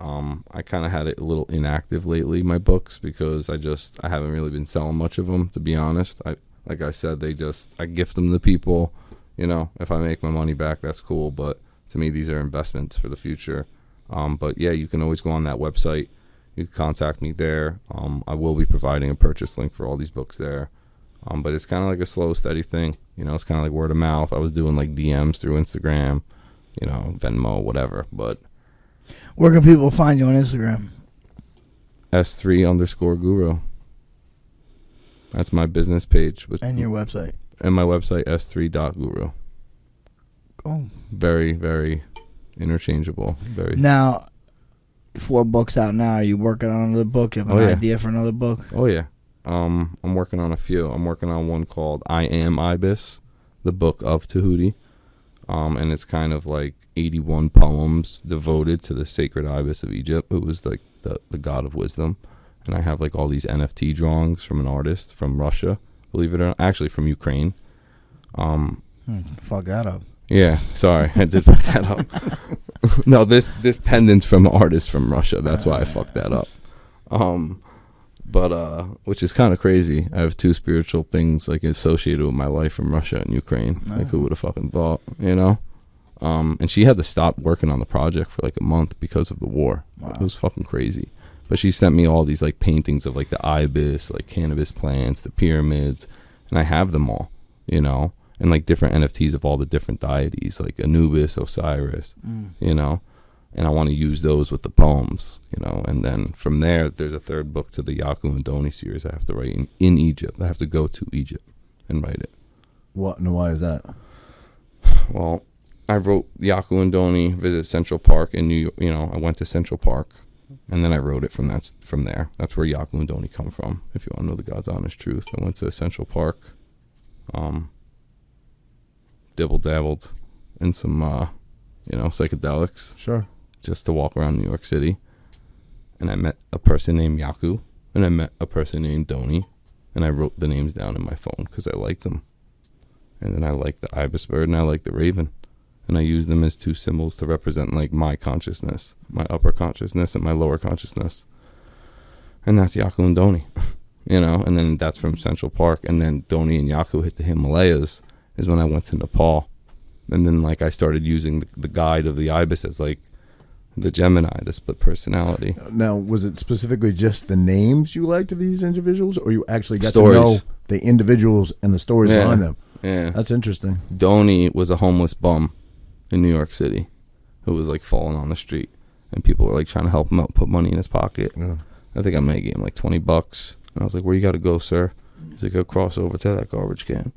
Um, I kind of had it a little inactive lately, my books, because I just I haven't really been selling much of them, to be honest. I like I said, they just I gift them to people. You know, if I make my money back, that's cool. But to me, these are investments for the future. Um, but yeah, you can always go on that website. You can contact me there. Um, I will be providing a purchase link for all these books there. Um, but it's kind of like a slow, steady thing. You know, it's kind of like word of mouth. I was doing like DMs through Instagram, you know, Venmo, whatever. But Where can people find you on Instagram? S3 underscore guru. That's my business page with And your website. and my website s3.guru. Oh. Very, very interchangeable. Very. Now, four books out now. Are you working on another book? You have an Oh, yeah. idea for another book? Oh yeah. Um, I'm working on a few. I'm working on one called "I Am Ibis," the book of Tahuti. Um, and it's kind of like 81 poems devoted to the sacred ibis of Egypt, who was like the the god of wisdom. And I have like all these NFT drawings from an artist from Russia, believe it or not, actually from Ukraine. Um, Hmm, fuck that up. yeah, sorry, I did fuck that up. <laughs> no, this this pendant's from an artist from Russia. That's why I fucked that up. Um, but uh, which is kind of crazy. I have two spiritual things like associated with my life from Russia and Ukraine. Like who would have fucking thought, you know? Um, and she had to stop working on the project for like a month because of the war. Wow. It was fucking crazy. But she sent me all these like paintings of like the ibis, like cannabis plants, the pyramids, and I have them all, you know, and like different NFTs of all the different deities, like Anubis, Osiris, you know, and I want to use those with the poems, you know, and then from there, there's a third book to the Yaku and Doni series I have to write in, in Egypt. I have to go to Egypt and write it. What? and why is that? Well, I wrote Yaku and Doni visit Central Park in New York. You know, I went to Central Park, and then I wrote it from that from there. That's where Yaku and Doni come from. If you want to know the God's honest truth, I went to Central Park, um, dibble dabbled in some, uh, you know, psychedelics Sure. just to walk around New York City, and I met a person named Yaku, and I met a person named Doni, and I wrote the names down in my phone because I liked them, and then I liked the ibis bird and I liked the raven, and I use them as two symbols to represent like my consciousness, my upper consciousness and my lower consciousness, and that's Yaku and Doni, <laughs> you know, and then that's from Central Park, and then Doni and Yaku hit the Himalayas is when I went to Nepal, and then like I started using the, the guide of the ibis as like the Gemini, the split personality. Now, was it specifically just the names you liked of these individuals, or you actually got Stories. to know the individuals and the stories Yeah. behind them? Yeah. That's interesting. Doni was a homeless bum in New York City who was like falling on the street and people were like trying to help him out, put money in his pocket. Yeah. I think I may gave him like 20 bucks. And I was like, where you got to go, sir? He's like, go cross over to that garbage can.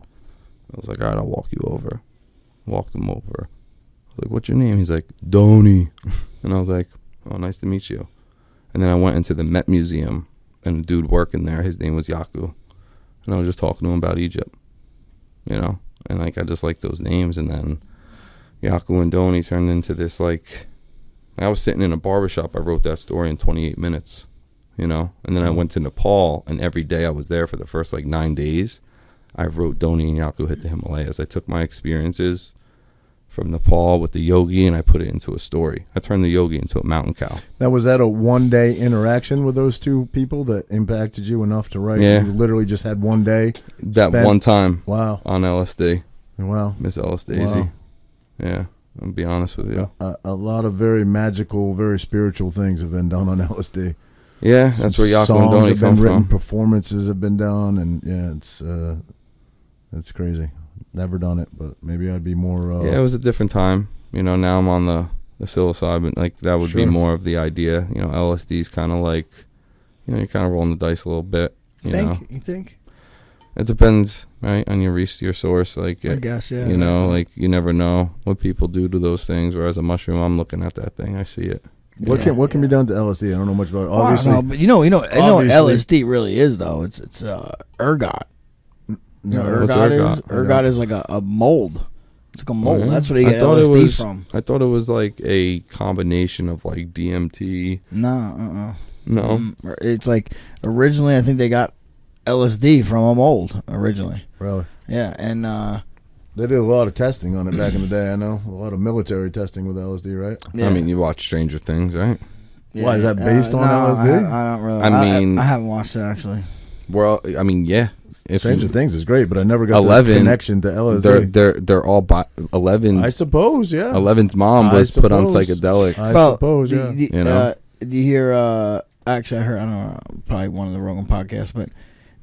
I was like, all right, I'll walk you over. Walked him over. I was like, what's your name? He's like, Doni. <laughs> and I was like, oh, nice to meet you. And then I went into the Met Museum and a dude working there, his name was Yaku. And I was just talking to him about Egypt, you know? And like, I just like those names. And then Yaku and Doni turned into this like, I was sitting in a barbershop. I wrote that story in 28 minutes, you know? And then I mm-hmm. went to Nepal, and every day I was there for the first like nine days. I wrote Doni and Yaku hit the Himalayas. I took my experiences from Nepal with the yogi and I put it into a story. I turned the yogi into a mountain cow. Now, was that a one day interaction with those two people that impacted you enough to write? Yeah. You literally just had one day. That Spent- one time Wow. on LSD, Wow. Miss Ellis Daisy. Wow. Yeah, I'll be honest with you. A, a lot of very magical, very spiritual things have been done on <laughs> LSD. Yeah, that's where Yaku Songs and Doni have come been written, from. performances have been done, and yeah, it's uh, it's crazy. Never done it, but maybe I'd be more. Uh, Yeah, it was a different time. You know, now I'm on the the psilocybin. Like that would be more of the idea. You know, LSD's kind of like, you know, you're kind of rolling the dice a little bit. You know. You think? It depends, right, on your res- your source. Like, I guess, yeah. you know, like you never know what people do to those things. Whereas a mushroom, I'm looking at that thing, I see it. what Yeah. can what can be done to LSD? I don't know much about it. Well, I Obviously, know, but you know, you know, I know what LSD really is though. It's it's uh, ergot. You know, No, what's ergot, ergot? is ergot is like a, a mold. It's like a mold. Oh, yeah? That's where they I get thought it LSD was- from. I thought it was like a combination of like DMT. No, uh, uh No, Mm, It's like originally, I think they got LSD from a mold originally. really. Yeah, and uh, They did a lot of testing on it back in the day. I know a lot of military testing with LSD, right? yeah. I mean, you watch Stranger Things, right? Yeah, Why, is that yeah. based on no, LSD? I, I don't really. I I mean- I, haven't watched it actually. Well, I mean, yeah. If Stranger you, Things is great, but I never got 11, the connection to LSD. they're they're they're all bi- eleven. I suppose, yeah. 11's mom I was put on suppose. psychedelics. I Bro, suppose, do- yeah. do- You know? uh, do you hear? Uh, actually, I heard. I don't know. Probably one of the Rogan podcasts, but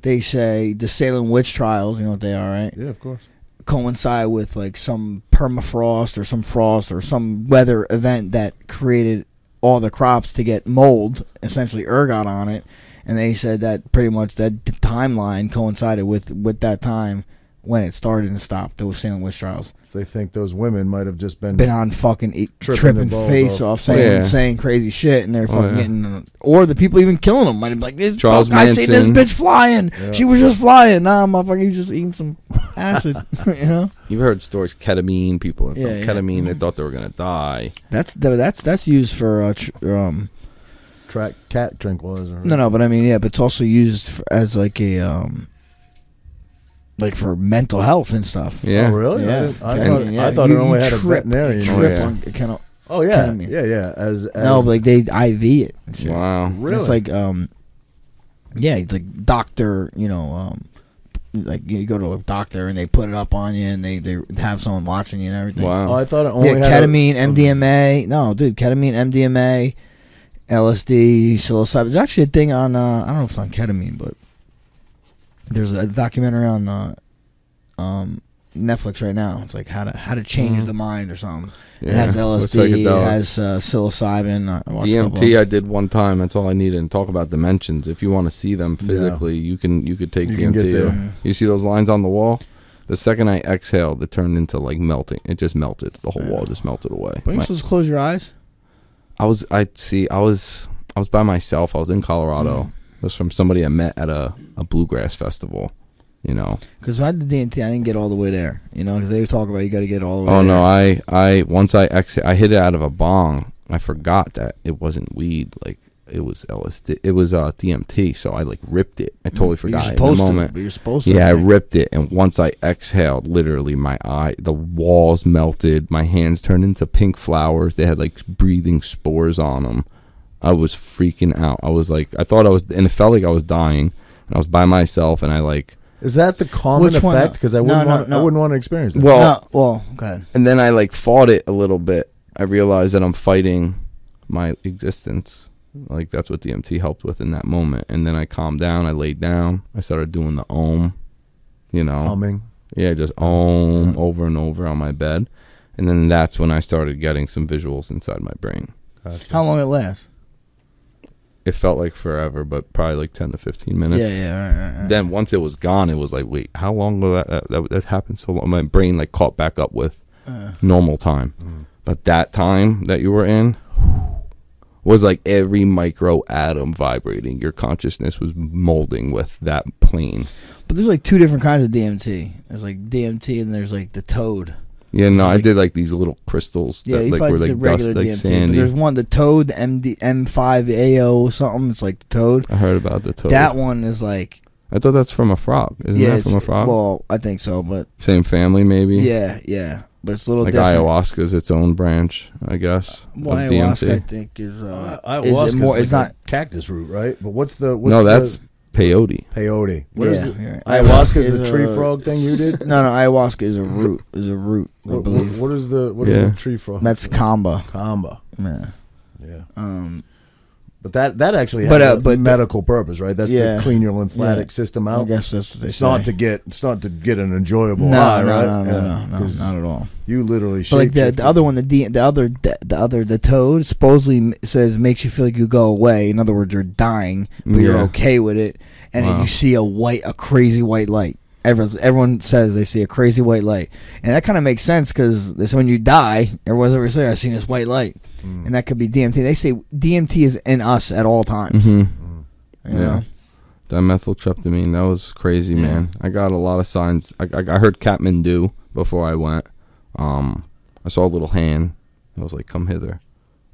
they say the Salem witch trials. You know what they are, right? Yeah, of course. Coincide with like some permafrost or some frost or some weather event that created all the crops to get mold, essentially ergot on it. And they said that pretty much that timeline coincided with with that time when it started and stopped. The Salem witch trials They think those women might have just been. been on fucking Tripping tripping, face off. off, saying Yeah. saying crazy shit, and they're Oh, fucking yeah. getting, or the people even killing them might have been like this. Charles Charles I seen this bitch flying. Yeah. She was just flying. Nah, motherfucker, you just eating some acid. <laughs> <laughs> you know, You've heard stories ketamine. People Yeah, yeah. ketamine. They thought they were gonna die. that's that's that's used for uh, tr- um. track cat tranquilizer. No, no, but I mean, yeah, but it's also used for, as like a um. Like for mental health and stuff. Oh, Yeah. really? Yeah, didn't- I ketamine, thought, yeah. I thought You- it only you had a trip- veterinarian. Trip Oh, yeah. on ketamine. Oh yeah, ketamine. yeah, yeah. As, as No, like they IV it. Wow. really, It's like um, yeah, it's like doctor. You know, um, like you go to a doctor and they put it up on you and they they have someone watching you and everything. oh, Wow. I thought it only Yeah, had a- ketamine, MDMA. No, dude, ketamine, MDMA, LSD, psilocybin. There's actually a thing on uh, I don't know if it's on ketamine, but there's a documentary on uh, um, Netflix right now. It's like how to how to change Mhm. the mind or something. It has LSD, it has uh, psilocybin. I watched a couple. DMT I did one time. That's all I needed. And talk about dimensions. If you want to see them physically, you can you could take You DMT. can get there. You see those lines on the wall? The second I exhaled, it turned into like melting. It just melted. The whole wall just melted away. But you supposed to close your eyes. I was I see I was I was by myself. I was in Colorado. Mm. It was from somebody I met at a, a bluegrass festival. You know. Because I did DMT, I didn't get all the way there. You know, because they talk about you got to get all the way. Oh there. no, I I once I exit I hit it out of a bong. I forgot that it wasn't weed. Like it was LSD. It was uh DMT. So I like ripped it. I totally You're forgot in supposed the to, moment. but you're supposed to. Yeah, I I ripped it, and once I exhaled, literally my eye, the walls melted. My hands turned into pink flowers. They had like breathing spores on them. I was freaking out. I was like, I thought I was, and it felt like I was dying. And I was by myself, and I like, Is that the common Which one? effect? Because I wouldn't no, want. no. I wouldn't want to experience that. well, no, well, go ahead. and then I like fought it a little bit. I realized that I'm fighting my existence. Like that's what DMT helped with in that moment. And then I calmed down. I laid down. I started doing the om. You know, humming. Yeah, just om over and over on my bed. And then that's when I started getting some visuals inside my brain. How long it lasts? It felt like forever, but probably like 10 to 15 minutes. Yeah, yeah. Right, right, right. Then once it was gone, it was like, wait, how long will that, that, that, that happened so long? My brain like caught back up with Uh, normal time. Mm. But that time that you were in was like every micro atom vibrating. Your consciousness was molding with that plane. but there's like two different kinds of DMT. There's like DMT and there's like the toad. Yeah, no, I did like these little crystals Yeah, that you like probably were just like did dust, regular like DMT. But sandy. there's one, the toad, the MD, M5AO something. It's like the toad. I heard about the toad. That one is like I thought that's from a frog. Isn't yeah, that it's- from a frog? Well, I think so, but Same family, maybe. yeah, yeah. But it's a little like different. ayahuasca is its own branch, I guess. Well, of ayahuasca, I DMT. think, is uh, Uh, is ayahuasca's it more? like It's a not. cactus root, right? But what's the? What's No, the- that's peyote. peyote. What is Yeah, it? yeah. Ayahuasca is Ayahuasca the tree a- frog thing you did. <laughs> No, no. Ayahuasca is a root. Is a root. I What, believe. what, what is the? What is Yeah. the tree frog? That's kambo. Kambo. Yeah. Yeah, Um. But that that actually has But, uh, a but- medical purpose, right? That's Yeah. to clean your lymphatic Yeah. system out. I guess that's what they It's say. not to get. It's not to get an enjoyable no, high, no, right? no, no, Yeah, no, no, not at all. You literally. But like the the other one, the D, the other the, the other the toad supposedly says makes you feel like you go away. In other words, you're dying, but you're okay with it, and then you see a white, a crazy white light. Everyone's, everyone says they see a crazy white light, and that kind of makes sense because this when you die, everyone's ever say I seen this white light, Mm. and that could be DMT. They say DMT is in us at all times. hmm Mm. You Yeah. know? Dimethyltryptamine. That was crazy, Yeah. man. I got a lot of signs. I, I, I heard Kathmandu before I went. Um, I saw a little hand. I was like, "Come hither,"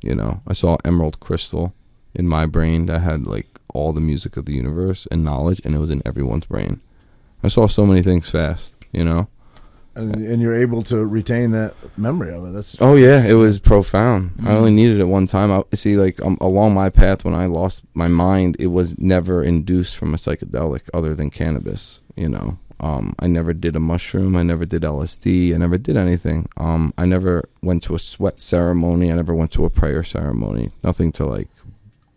you know. I saw emerald crystal in my brain that had like all the music of the universe and knowledge, and it was in everyone's brain. I saw so many things fast, you know. and, and you're able to retain that memory of it. That's Oh yeah, it was profound. I Mhm. only needed it one time. I see, like um, along my path when I lost my mind, it was never induced from a psychedelic other than cannabis. You know, um, I never did a mushroom. I never did LSD. I never did anything. Um, I never went to a sweat ceremony. I never went to a prayer ceremony. Nothing to like,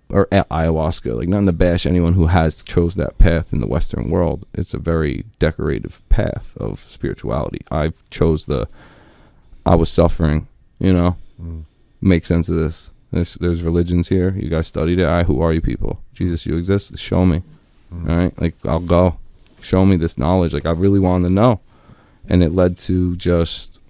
or ayahuasca. Like nothing to bash anyone who has chose that path in the Western world. It's a very decorative path of spirituality. I chose the. I was suffering. You know, Mm. make sense of this. There's there's religions here. You guys studied it. I who are you people? Jesus, you exist. Show me. Mm. All right, like I'll go. Show me this knowledge. Like I really wanted to know, and it led to just,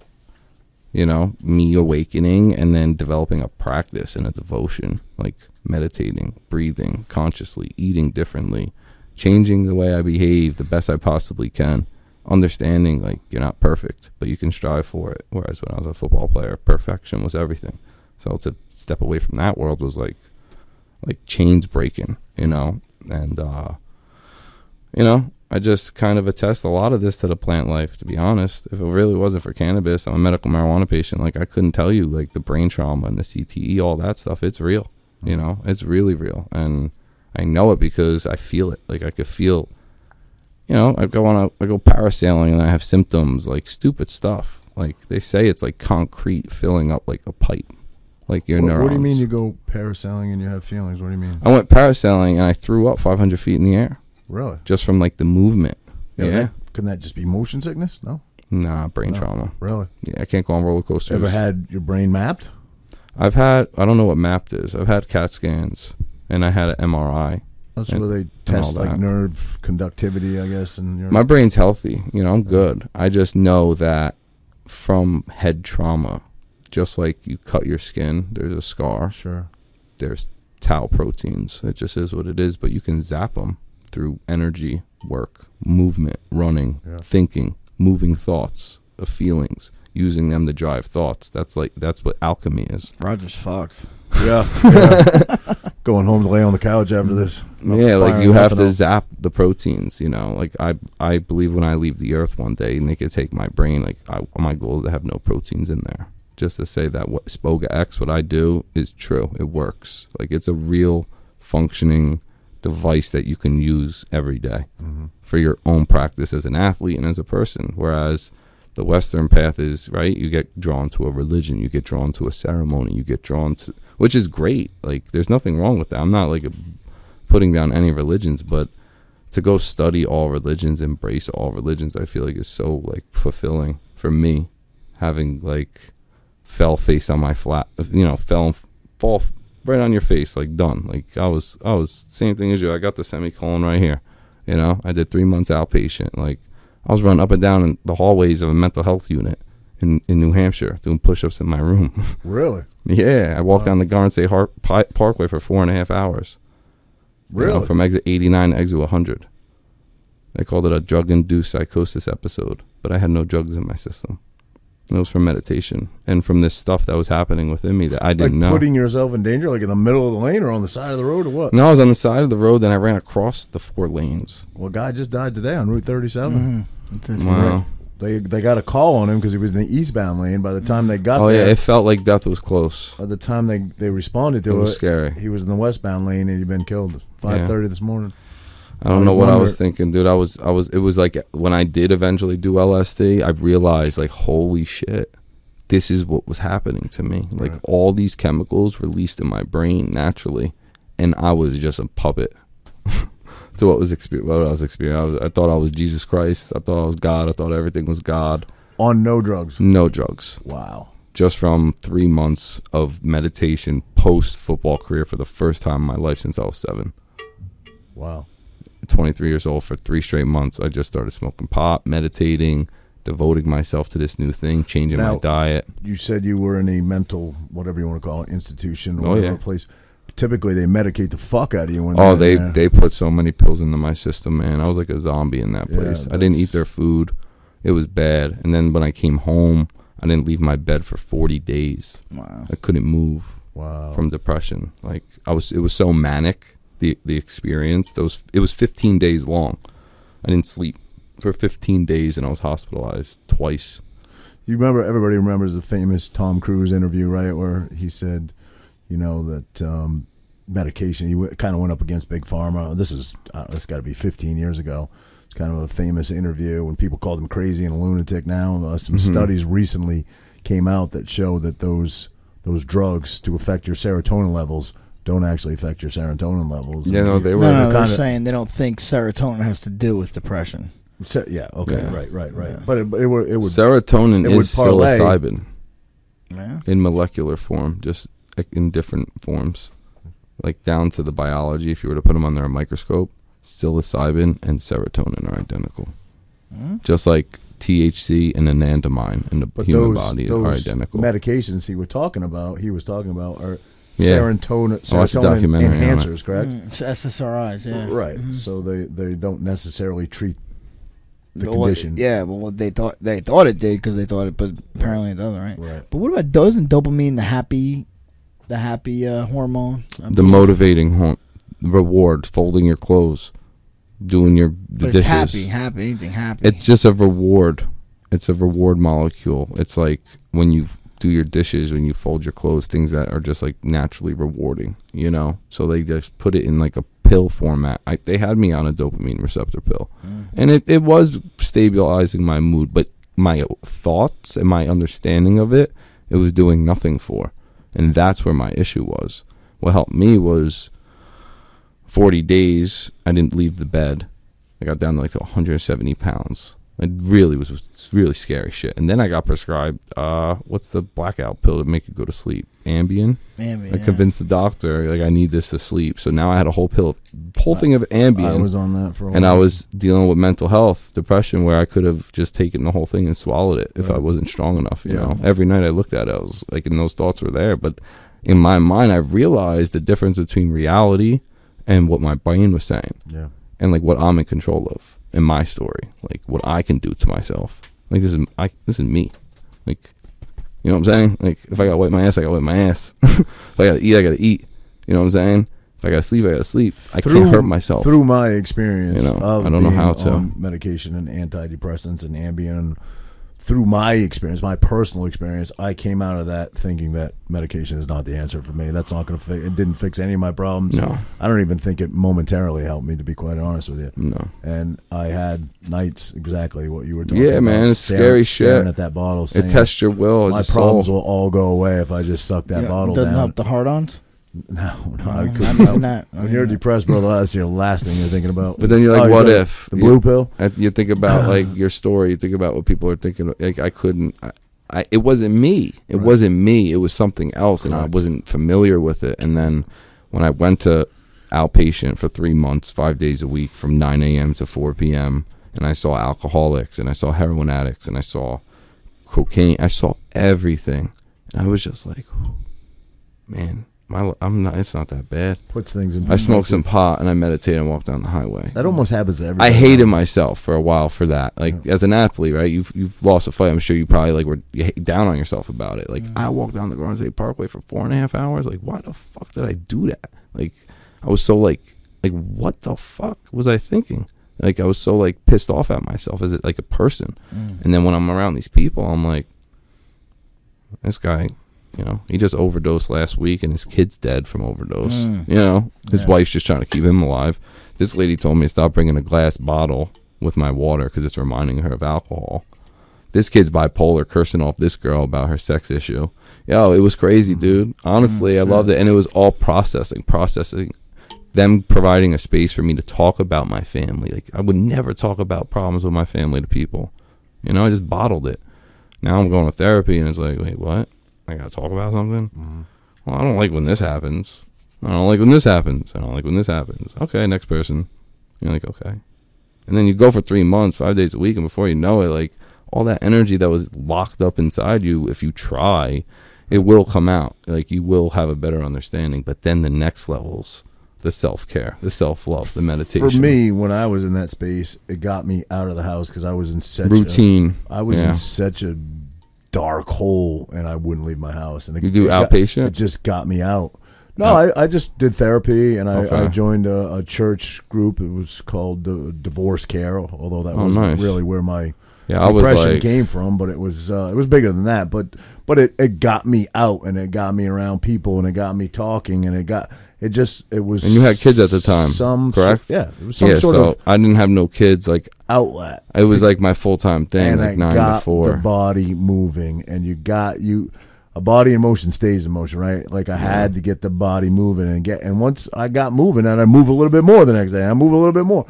you know, me awakening and then developing a practice and a devotion, like meditating, breathing consciously, eating differently, changing the way I behave the best I possibly can. Understanding like you're not perfect, but you can strive for it. Whereas when I was a football player, perfection was everything. So to step away from that world was like like chains breaking, you know, and uh you know, I just kind of attest a lot of this to the plant life. To be honest, if it really wasn't for cannabis, I'm a medical marijuana patient. Like I couldn't tell you like the brain trauma and the CTE, all that stuff. It's real, you mm-hmm. know, it's really real, and I know it because I feel it. Like I could feel, you know, I go on a, I go parasailing and I have symptoms like stupid stuff. Like they say it's like concrete filling up like a pipe. like your What, neurons. what do you mean you go parasailing and you have feelings? What do you mean? I went parasailing and I threw up 500 feet in the air Really? just from like the movement. Yeah. that- couldn't that just be motion sickness? No. Nah, brain No. trauma. Really? Yeah, I can't go on roller coasters. Ever had your brain mapped? I've had. I don't know what mapped is. I've had CAT scans and I had an MRI. That's And- where they test like nerve conductivity, I guess. And your My brain's healthy. You know, I'm good. I just know that from head trauma, just like you cut your skin, there's a scar. sure. There's tau proteins. It just is what it is. But you can zap them through energy, work, movement, running, Yeah. thinking, moving thoughts, of feelings, using them to drive thoughts. That's like that's what alchemy is. Roger's fucked. Yeah. yeah. <laughs> Going home to lay on the couch after this. Not yeah, like you have to else. zap the proteins. You know, like I I believe when I leave the earth one day and they could take my brain, like I, my goal is to have no proteins in there. Just to say that what Spoga X, what I do is true. It works. Like it's a real functioning device that you can use every day Mhm. for your own practice as an athlete and as a person. Whereas the Western path is right. You get drawn to a religion. You get drawn to a ceremony. You get drawn to, which is great. Like there's nothing wrong with that. I'm not like a, putting down any religions, but to go study all religions, embrace all religions, I feel like is so like fulfilling for me. Having like fell face on my flat, you know, fell fall right on your face, like done. Like I was, I was same thing as you. I got the semicolon right here. You know, I did three months outpatient. Like I was running up and down in the hallways of a mental health unit in in New Hampshire doing push-ups in my room. <laughs> Really? yeah, I walked Wow. down the Garden State Har- Pi- Parkway for four and a half hours. you know, Really? from exit 89 to exit 100. They called it a drug-induced psychosis episode, but I had no drugs in my system. It was from meditation and from this stuff that was happening within me that I didn't know. putting yourself in danger, like in the middle of the lane or on the side of the road or what? no, I was on the side of the road, then I ran across the four lanes. Well, guy just died today on Route 37. Mhm. It's just- Wow. They they got a call on him because he was in the eastbound lane. By the time they got there Oh there, yeah, it felt like death was close. by the time they they responded It to was it, scary. he was in the westbound lane and he'd been killed. Five thirty this morning. I don't I know what I was thinking, dude. I was, I was. It was like when I did eventually do LSD, I realized, like, holy shit, this is what was happening to me. Like Right. all these chemicals released in my brain naturally, and I was just a puppet <laughs> to what was exper- what I was experiencing. I, was, I thought I was Jesus Christ. I thought I was God. I thought everything was God. On no drugs. No drugs. Wow. Just from three months of meditation post football career for the first time in my life since I was seven. Wow. 23 years old for three straight months. I just started smoking pot, meditating, devoting myself to this new thing, changing Now- my diet. You said you were in a mental, whatever you want to call it, institution or Oh, whatever yeah. place. Typically, they medicate the fuck out of you when Oh, they there. they put so many pills into my system, man. I was like a zombie in that Yeah, place. I didn't eat their food. It was bad. And then when I came home, I didn't leave my bed for 40 days. Wow. I couldn't move wow. from depression. Like I was it was so manic the the experience. Those it was 15 days long. I didn't sleep for 15 days and I was hospitalized twice. You remember? Everybody remembers the famous Tom Cruise interview, right? Where he said, you know, that um, medication. He w- kind of went up against big pharma. This is uh, this got to be 15 years ago. It's kind of a famous interview when people called him crazy and a lunatic. Now, uh, some Mhm. studies recently came out that show that those those drugs to affect your serotonin levels don't actually affect your serotonin levels. Yeah, no, they No, were no, they're kinda- saying they don't think serotonin has to do with depression. Se- yeah, okay, Yeah. right, right, right. Yeah. But it, it would, it would serotonin it would is psilocybin Yeah. in molecular form, just in different forms, like down to the biology. If you were to put them under a microscope, psilocybin and serotonin are identical, Hmm? just like THC and anandamide in the But human those, body those are identical. medications he was talking about, he was talking about are Yeah. serotonin, I watched a serotonin documentary on it. enhancers, correct? Mm, it's SSRIs, yeah. Right. Mhm. So they, they don't necessarily treat the Well, condition. Yeah, well, what they thought they thought it did because they thought it, but apparently it doesn't, right? Right. But what about doesn't dopamine the happy, the happy uh, hormone? the motivating hor- reward, folding your clothes, doing your but dishes. it's happy, happy, anything happy. It's just a reward. It's a reward molecule. It's like when you do your dishes, when you fold your clothes, things that are just like naturally rewarding, you know? So they just put it in like a pill format. I, they had me on a dopamine receptor pill. Mm. And it, it was stabilizing my mood, but my thoughts and my understanding of it, it was doing nothing for. and that's where my issue was. What helped me was 40 days. I didn't leave the bed. I got down to like to 170 pounds. It really was, was really scary shit. And then I got prescribed uh, what's the blackout pill to make you go to sleep? Ambien. Ambien, I yeah. convinced the doctor like I need this to sleep. So now I had a whole pill, whole thing of Ambien, I was on that for a and I was dealing with mental health, depression, where I could have just taken the whole thing and swallowed it if Yeah. I wasn't strong enough. You Yeah. know, every night I looked at it, I was like, and those thoughts were there, but in my mind, I realized the difference between reality and what my brain was saying Yeah. and like what I'm in control of in my story, like what I can do to myself. Like this is I this is me. Like you know what I'm saying? Like if I gotta wipe my ass, I gotta wipe my ass. <laughs> if I gotta eat, I gotta eat. You know what I'm saying? If I gotta sleep, I gotta sleep. I can't hurt myself. Through my experience, You know, of I don't know how to. medication and antidepressants and Ambien. Through my experience, my personal experience, I came out of that thinking that medication is not the answer for me. That's not going to fix. It didn't fix any of my problems. No. I don't even think it momentarily helped me, to be quite honest with you. no. And I had nights exactly what you were talking Yeah, about. man, it's staring- scary staring shit. at that bottle. It tests your will my problems soul. will all go away if I just suck that You know, bottle doesn't down. help the hard-ons. No, no, <laughs> No, I not couldn't. even that. When you're depressed, brother, that's your last thing you're thinking about. But then you're like, Oh, what got if? the You- blue pill? And you think about <sighs> like your story. You think about what people are thinking. Like I couldn't. I, I it wasn't me. It Right. wasn't me. It was something else, and I Correct. wasn't familiar with it. And then when I went to outpatient for three months, five days a week, from 9 a.m. to 4 p.m., and I saw alcoholics, and I saw heroin addicts, and I saw cocaine. I saw everything, and I was just like, man, my I'm not. It's not that bad. Puts things in. I smoked some pot, and I meditated and walked down the highway. That almost happens to everybody. I hated myself for a while for that. Like as an athlete, right? You've you've lost a fight. I'm sure you probably like were down on yourself about it. Like I walked down the Garden State Parkway for four and a half hours. Like why the fuck did I do that? Like I was so like like what the fuck was I thinking? Like I was so like pissed off at myself as it like a person. Mm. And then when I'm around these people, I'm like, this guy, you know, he just overdosed last week, and his kid's dead from overdose. Mm. You know, his Yeah. wife's just trying to keep him alive. This lady told me to stop bringing a glass bottle with my water because it's reminding her of alcohol. This kid's bipolar, cursing off this girl about her sex issue. Yo, it was crazy, dude. Honestly, I loved it, and it was all processing, processing. Them providing a space for me to talk about my family. Like I would never talk about problems with my family to people. You know, I just bottled it. Now I'm going to therapy, and it's like, wait, what? I gotta talk about something. Mm-hmm. Well, I don't like when this happens. I don't like when this happens. I don't like when this happens. Okay, next person. You're like, okay. And then you go for three months, five days a week, and before you know it, like all that energy that was locked up inside you, if you try, it will come out. Like you will have a better understanding. But then the next levels, the self care, the self love, the meditation, For me, when I was in that space, it got me out of the house because I was in such a routine. A, I was Yeah. in such a dark hole, and I wouldn't leave my house. And it, You do it got- outpatient? it just got me out. No, Oh. I, I just did therapy, and I, I joined a, a church group. It was called uh, Divorce Care, although that Oh, wasn't nice. really where my Yeah, depression like, came from, but it was uh, it was bigger than that. But but it, it got me out, and it got me around people, and it got me talking, and it got it just it was. And you had kids at the time, some correct? So, yeah, it was some yeah. sort So of I didn't have no kids. Like outlet, it was like my full time thing, and like it nine got to four. the body moving, and you got you. A body in motion stays in motion, right? Like I had to get the body moving and get, and once I got moving, and I move a little bit more the next day, I move a little bit more,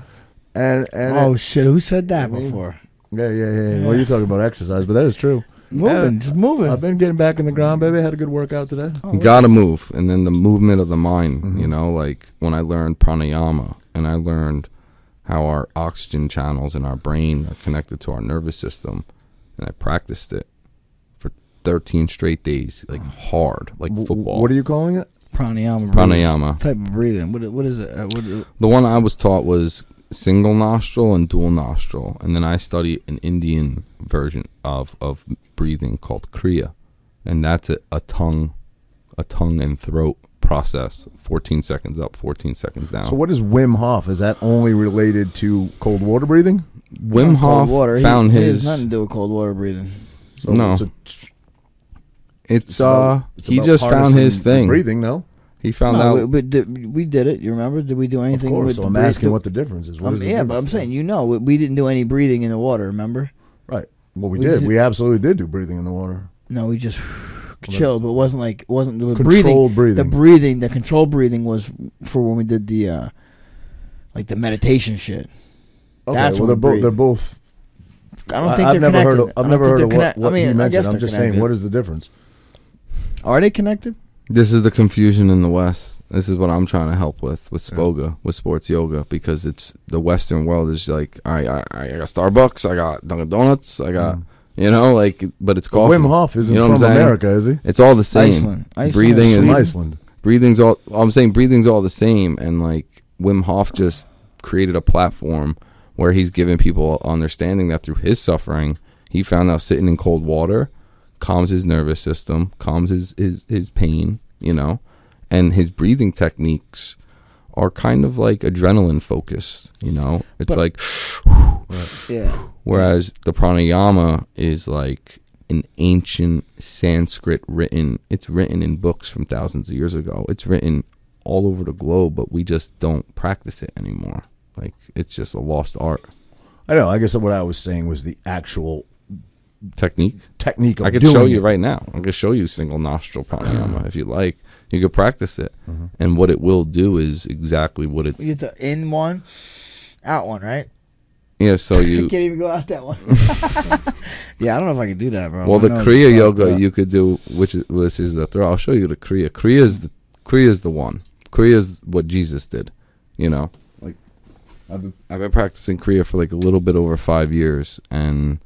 and and Oh it- shit! Who said that Me. before? yeah, yeah, yeah, yeah. Well, you're talking about exercise, but that is true. Moving, Yeah. just moving. I've been getting back in the ground, baby. I had a good workout today. You gotta move, and then the movement of the mind. Mm-hmm. You know, like when I learned pranayama, and I learned how our oxygen channels in our brain are connected to our nervous system, and I practiced it for 13 straight days, like hard, like W- football. What are you calling it? Pranayama. Pranayama. Type of breathing. What? What is it? Uh, what, The one I was taught was single nostril and dual nostril, and then I study an Indian version of of breathing called Kriya, and that's a, a tongue, a tongue and throat process. Fourteen seconds up, fourteen seconds down. So, what is Wim Hof? Is that only related to cold water breathing? Wim Not Hof water. Found he his. has nothing to do with cold water breathing. So No. it's a- it's it's about- uh, it's he just found his thing. Breathing, no. He found No, out. we, we, did, we did it. You remember? Did we do anything? Of anything? course. with So the I'm breath- asking what the difference is. What um, is the yeah, but I'm saying you know we, we didn't do any breathing in the water. Remember? right. Well, we, we did. did- We absolutely did do breathing in the water. No, we just <sighs> chilled, but it wasn't like it wasn't the Controlled breathing. The breathing, the controlled breathing was for when we did the uh like the meditation shit. Okay, That's well, they're both they're both. I don't think I've they're never heard. Of, I I've never heard they're of what, what I mean, you I mentioned. guess I'm they're just saying, what is the difference? Are they connected? This is the confusion in the West. This is what I'm trying to help with with Spoga, with sports yoga, because it's the Western world is like, all right, I, I got Starbucks, I got Dunkin' Donuts, I got, mm. you know, like, but it's coffee. Wim Hof isn't You know from I'm? America, is he? It's all the same. Iceland. Iceland breathing or is Iceland. breathing's all. I'm saying breathing's all the same, and like Wim Hof just created a platform where he's giving people understanding that through his suffering, he found out sitting in cold water calms his nervous system, calms his his, his pain, you know, and his breathing techniques are kind of like adrenaline focused, you know. It's But- like <sighs> Yeah. Whereas the pranayama is like an ancient Sanskrit written. It's written in books from thousands of years ago. It's written all over the globe, but we just don't practice it anymore. Like it's just a lost art I know. I guess what I was saying was the actual technique. technique of I could doing show you it. right now. I could show you single nostril pranayama if you like. You could practice it, mm-hmm. and what it will do is exactly what it's. You get the in one, out one, right? Yeah, so <laughs> You you can't even go out that one. <laughs> yeah, I don't know if I can do that, bro. Well, I the know Kriya yoga uh, you could do, which is which is the throw. I'll show you the Kriya. Kriya is the Kriya is the one. Kriya is what Jesus did. You know, like I've been, I've been practicing Kriya for like a little bit over five years, and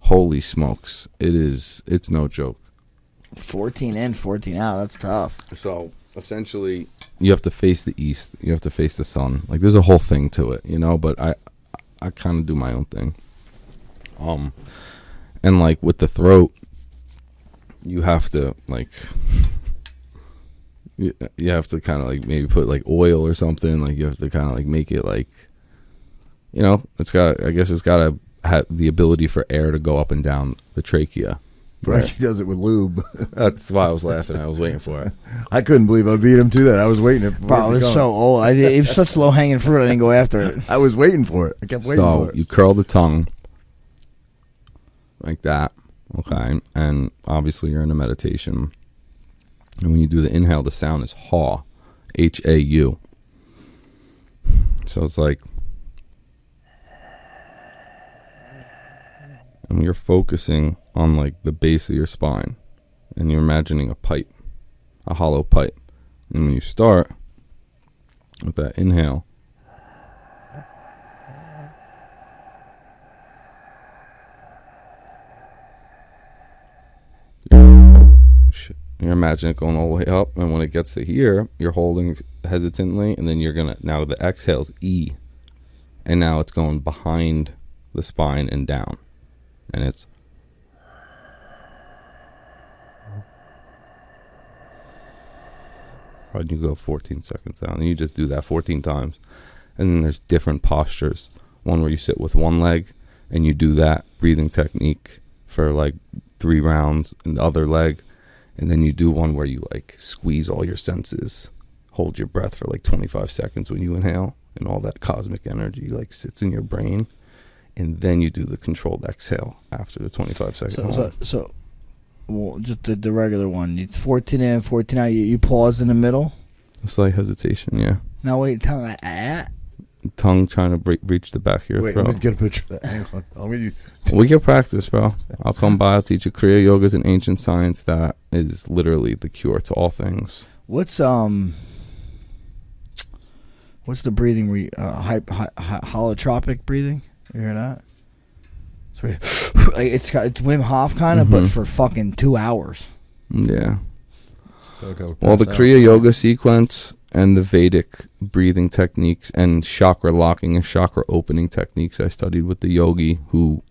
holy smokes, it is it's no joke. 14 in, 14 out. That's tough. So essentially, you have to face the east. You have to face the sun. Like there's a whole thing to it, you know. But I, I kind of do my own thing. Um, and like with the throat, you have to like, you, you have to kind of like maybe put like oil or something. Like you have to kind of like make it like, you know, it's got. I guess it's got to have the ability for air to go up and down the trachea. Frankie <laughs> does it with lube. <laughs> That's why I was laughing. I was waiting for it. <laughs> I couldn't believe I beat him to that. I was waiting. For Bro, it to it's so old. I did, it was such low hanging fruit. I didn't go after it. I was waiting for it. I kept waiting so for it. you curl the tongue like that, okay, and obviously you're in a meditation. And when you do the inhale, the sound is ha, H A U. So it's like, and you're focusing on like the base of your spine, and you're imagining a pipe, a hollow pipe, and when you start with that inhale. Shit. You imagine it going all the way up, and when it gets to here, you're holding hesitantly, and then you're gonna now the exhale's E, and now it's going behind the spine and down, and it's and you go 14 seconds down, and you just do that 14 times, and then there's different postures. One where you sit with one leg, and you do that breathing technique for like three rounds, and the other leg, and then you do one where you like squeeze all your senses, hold your breath for like 25 seconds when you inhale, and all that cosmic energy like sits in your brain, and then you do the controlled exhale after the 25 second So, so, so well, just the, the regular one. It's 14 in, 14 out. You, you pause in the middle. a Slight hesitation, yeah. Now wait, tell me, ah. Tongue trying to break, reach the back of your Wait, let throat. me get a picture of that. Hang on. I'll give you. <laughs> We can practice, bro. I'll come by. I'll teach you. Kriya Yoga is an ancient science that is literally the cure to all things. What's um? What's the breathing? You, uh, hy- hy- holotropic breathing. You hear that? It's, <laughs> where like, it's got it's Wim Hof kind of, Mhm. but for fucking two hours. Yeah. Okay, Well, the out. Kriya Yoga sequence and the Vedic breathing techniques and chakra locking and chakra opening techniques I studied with the yogi who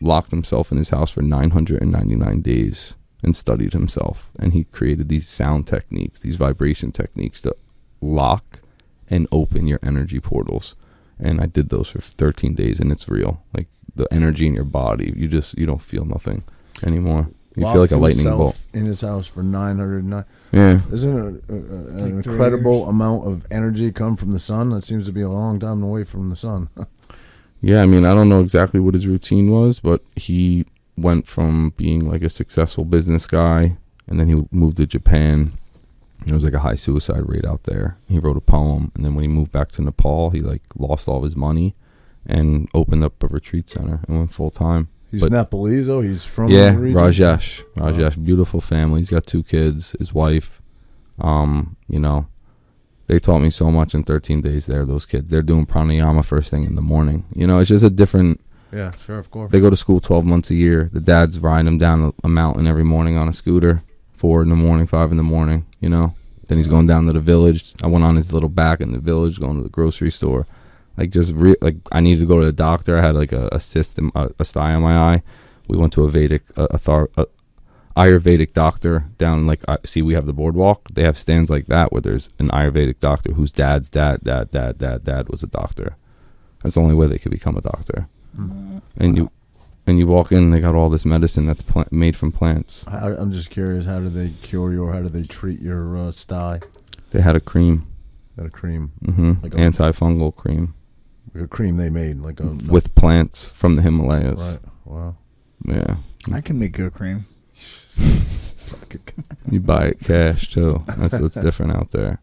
locked himself in his house for 999 days and studied himself. And he created these sound techniques, these vibration techniques to lock and open your energy portals. And I did those for 13 days and it's real. Like the energy in your body, you just, you don't feel nothing anymore. You feel like a lightning bolt. in his house for nine hundred nine. Yeah. Isn't it a, a, an Like three incredible amount of energy come from the sun? That seems to be a long time away from the sun. <laughs> Yeah, I mean, I don't know exactly what his routine was, but he went from being like a successful business guy and then he moved to Japan. There was like a high suicide rate out there. He wrote a poem, and then when he moved back to Nepal, he like lost all of his money, and opened up a retreat center and went full time. He's But- Nepalese, though. He's from yeah? Rajesh. Rajesh, beautiful family. He's got two kids, his wife. Um, you know, they taught me so much in 13 days there. Those kids, they're doing pranayama first thing in the morning. You know, it's just a different. Yeah, sure, of course. They go to school 12 months a year. The dad's riding them down a mountain every morning on a scooter, four in the morning, five in the morning. You know, then he's going down to the village. I went on his little back in the village, going to the grocery store. Like just re- like I needed to go to the doctor. I had like a, a cyst, in, a, a sty in my eye. We went to a Vedic, a, a, thar, a Ayurvedic doctor down like I see we have the boardwalk. They have stands like that where there's an Ayurvedic doctor whose dad's dad, dad, dad, dad, dad was a doctor. That's the only way they could become a doctor. Hmm. And you and you walk in, they got all this medicine that's plant, made from plants. How, I'm just curious. How do they cure you, or how do they treat your uh, sty? They had a cream, Got a cream, hmm Like a- antifungal cream a cream they made, like a with plants from the Himalayas. Right. Wow. Yeah, I can make good cream. <laughs> you buy it cash too. That's <laughs> what's different out there.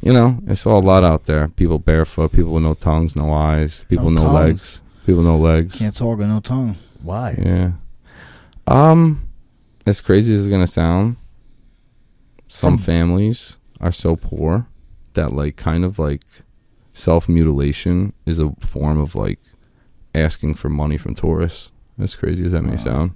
You know, I saw a lot out there. People barefoot, people with no tongues, no eyes, people No no, legs, people no legs. Can't talk with no tongue. Why? Yeah. Um, as crazy as it's gonna sound, some From- families are so poor that like kind of like self mutilation is a form of like asking for money from tourists. As crazy as that may Wow. sound,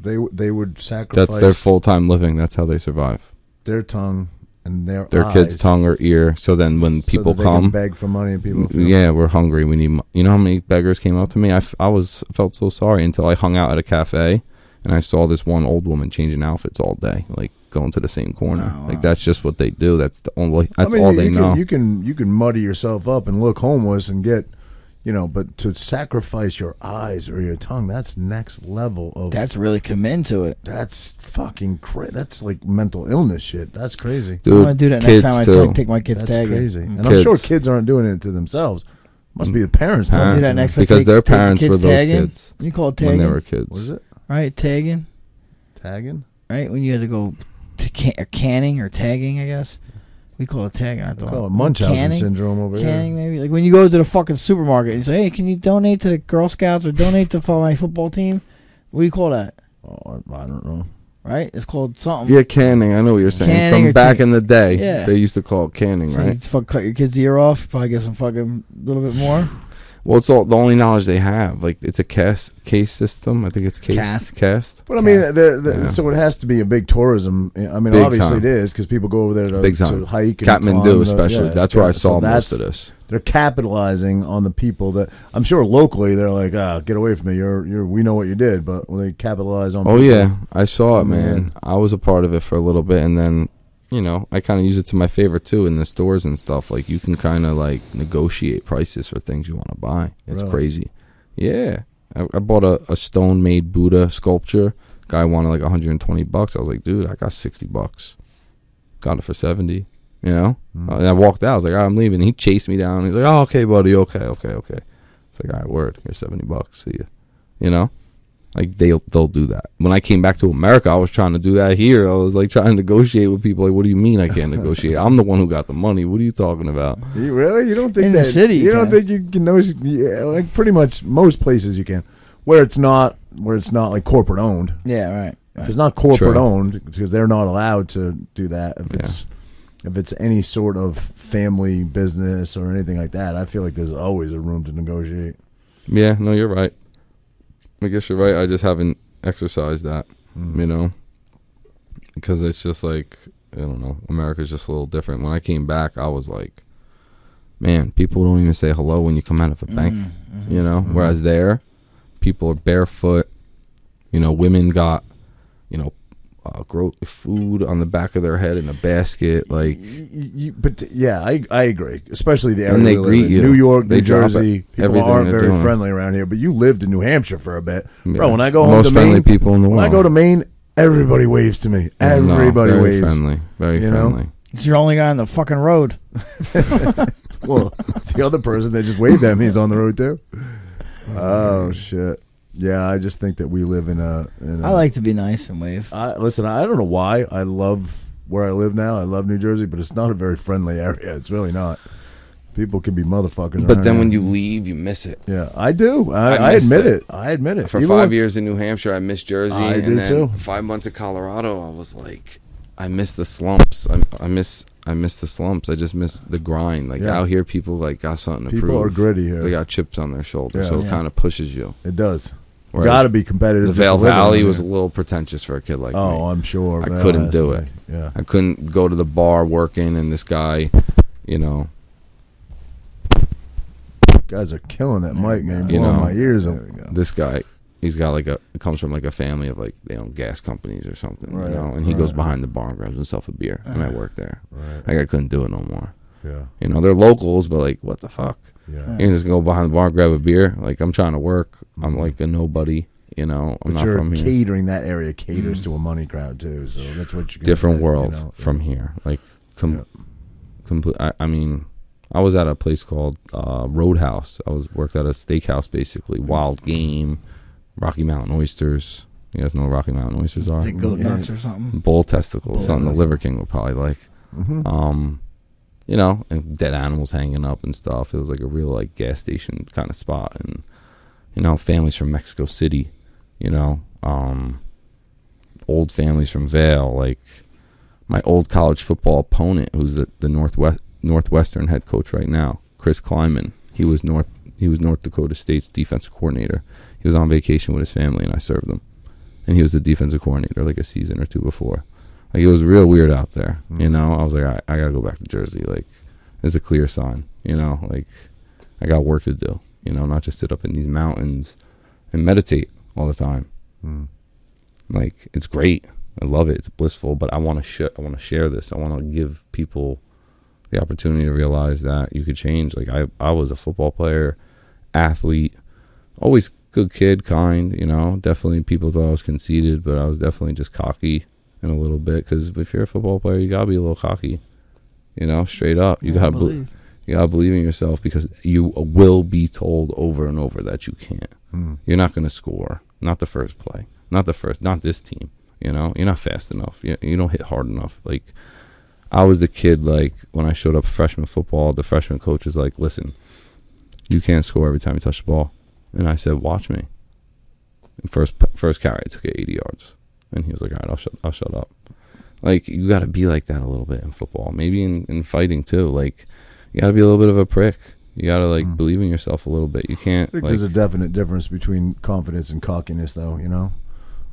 They w- they would sacrifice that's their full time living. That's how they survive. their tongue and their Their eyes kid's tongue or ear. So then when so people can come, beg for money and people. yeah, we're hungry. We need. mo- You know how many beggars came up to me? I, f- I was felt so sorry until I hung out at a cafe and I saw this one old woman changing outfits all day, like going to the same corner. Oh, Like that's just what they do. That's the only. I That's mean, all they you know. Can, you can you can muddy yourself up and look homeless and get, you know, but to sacrifice your eyes or your tongue, that's next level of That's really committing to it. that's fucking crazy. That's like mental illness shit. That's crazy. I'm gonna do that next kids time I too. take, take my kids That's tagging. crazy. Mm. And I'm sure Kids. kids aren't doing it to themselves. Must be the parents. doing it Parents. do that next time. because Take- their take the parents kids were those tagging. kids You call it when they were kids. What is it? right? Tagging, Tagging? right? When you had to go to can- or canning or tagging, I guess we call it tagging. I thought call it Munchausen canning, syndrome over Canning, here. maybe like when you go to the fucking supermarket and you say, "Hey, can you donate to the Girl Scouts or donate to my football team?" What do you call that? Oh, I don't know. Right? It's called something. Yeah, canning. I know what you're saying. Canning From back ta- in the day, Yeah. they used to call it canning, So right? just fuck, cut your kid's ear off. Probably get some fucking little bit more. Well, it's all the only knowledge they have. Like it's a caste case system. I think it's case Caste. caste. But I mean, Caste. there, there, Yeah. so it has to be a big tourism. I mean, Big obviously time. it is because people go over there to, Big to time. hike. And climb Kathmandu, especially. yeah, that's where I saw that's- most of this. They're capitalizing on the people that I'm sure locally they're like, ah, get away from me. You're, you're. We know what you did, but when they capitalize on. Oh people- yeah, I saw it, man. Man. I was a part of it for a little bit, and then you know I kind of use it to my favor too in the stores and stuff. Like you can kind of like negotiate prices for things you want to buy. It's Really? crazy. Yeah, I, I bought a, a stone made Buddha sculpture. Guy wanted like 120 bucks. I was like, dude, I got 60 bucks. Got it for 70. You know, Mm. Uh, and I walked out. I was like, "All right, I'm leaving. He chased me down. He's like, oh, okay, buddy, okay, okay, okay. It's like, all right, word. Here's 70 bucks. See ya. You know. Like they'll they'll do that. When I came back to America, I was trying to do that here. I was like trying to negotiate with people. Like, what do you mean I can't <laughs> negotiate? I'm the one who got the money. What are you talking about? You really? You don't think In that? the city You, you don't think you can know? Yeah, like pretty much most places you can, where it's not where it's not like corporate owned. Yeah, right. If it's not corporate True. owned, because they're not allowed to do that. If Yeah. it's if it's any sort of family business or anything like that, I feel like there's always a room to negotiate. Yeah, no, you're right. I guess you're right. I just haven't exercised that, you know, because it's just like I don't know. America's just a little different. When I came back, I was like, man, people don't even say hello when you come out of a bank. Mm, mhm. you know. Whereas there, people are barefoot. You know, women got, you know, uh, gro- food on the back of their head in a basket. Like, Y- y- y- but yeah, I I agree. Especially the area And they greet you. New York, They New Jersey. People aren't very doing. friendly around here. But you lived in New Hampshire for a bit, yeah, bro. When I go home most to friendly Maine, people in the world. when. I go to Maine, everybody waves to me. Yeah, no, Everybody very waves. friendly, very You know? friendly. It's your only guy on the fucking road. <laughs> Well, the other person that just waved at me is on the road too. <laughs> Oh shit! Yeah, I just think that we live in a. In a I like to be nice and wave. I, listen, I don't know why. I love where I live now. I love New Jersey, but it's not a very friendly area. It's really not. People can be motherfuckers. But then here. when you leave, you miss it. yeah, I do. I, I I, admit it. it. I admit it. For Even five when- years in New Hampshire, I missed Jersey. I and did then too. Five months in Colorado, I was like, I miss the slumps. I, I miss I miss the slumps. I just miss the grind. Like Yeah. out here, people like got something to People prove. are gritty here. They got chips on their shoulders, Yeah. so it Yeah. kind of pushes you. It does. Whereas Got to be competitive. The Vail Valley was a little pretentious for a kid like oh, me. I'm sure. I Vail couldn't has do it. Yeah. I couldn't go to the bar working, and this guy, you know, Guys are killing that mic, man. You Blowing know, my ears. There up. we go. this guy he's got like a comes from like a family of like they own gas companies or something Right, you know and he goes behind the bar and grabs himself a beer and i work there Right. like i couldn't do it no more Yeah. you know they're locals but like what the fuck Yeah. you just go behind the bar and grab a beer like i'm trying to work i'm like a nobody you know i'm But not you're from here catering that area caters to a money crowd too, so that's what you different world from here like com- Yeah. complete I, I mean i was at a place called uh, roadhouse i was worked at a steakhouse basically wild game rocky mountain oysters you guys know what rocky mountain oysters are Think goat Yeah. nuts or something. bull testicles, Bull something the. Liver King would probably like. Mhm. Um, you know, and dead animals hanging up and stuff. It was like a real like gas station kind of spot, and you know, families from Mexico City, you know, um, old families from Vail, like my old college football opponent, who's the, the Northwest Northwestern head coach right now, Chris Klieman. He was North he was North Dakota State's defensive coordinator. He was on vacation with his family, and I served them. And he was the defensive coordinator like a season or two before. Like it was real weird out there, you know. I was like, I, I gotta go back to Jersey. Like, it's a clear sign, you know. Like, I got work to do, you know, not just sit up in these mountains and meditate all the time. Mm. Like, it's great. I love it. It's blissful. But I want to sh- I want to share this. I want to give people the opportunity to realize that you could change. Like, I I was a football player, athlete, always good kid, kind. You know, definitely people thought I was conceited, but I was definitely just cocky in a little bit. Because if you're a football player, you gotta be a little cocky. You know, straight up. You I gotta bel- believe. you gotta believe in yourself because you will be told over and over that you can't. Mm. You're not going to score. Not the first play. Not the first. Not this team. You know, you're not fast enough. You, you don't hit hard enough. Like I was the kid. Like when I showed up freshman football, the freshman coach is like, "Listen, you can't score every time you touch the ball." And I said, "Watch me." And first first carry, I took it 80 yards, and he was like, "All right, I'll shut I'll shut up." Like you got to be like that a little bit in football. Maybe in in fighting too. Like you got to be a little bit of a prick. You got to like Mm. believe in yourself a little bit. You can't. I think like, there's a definite difference between confidence and cockiness, though. You know,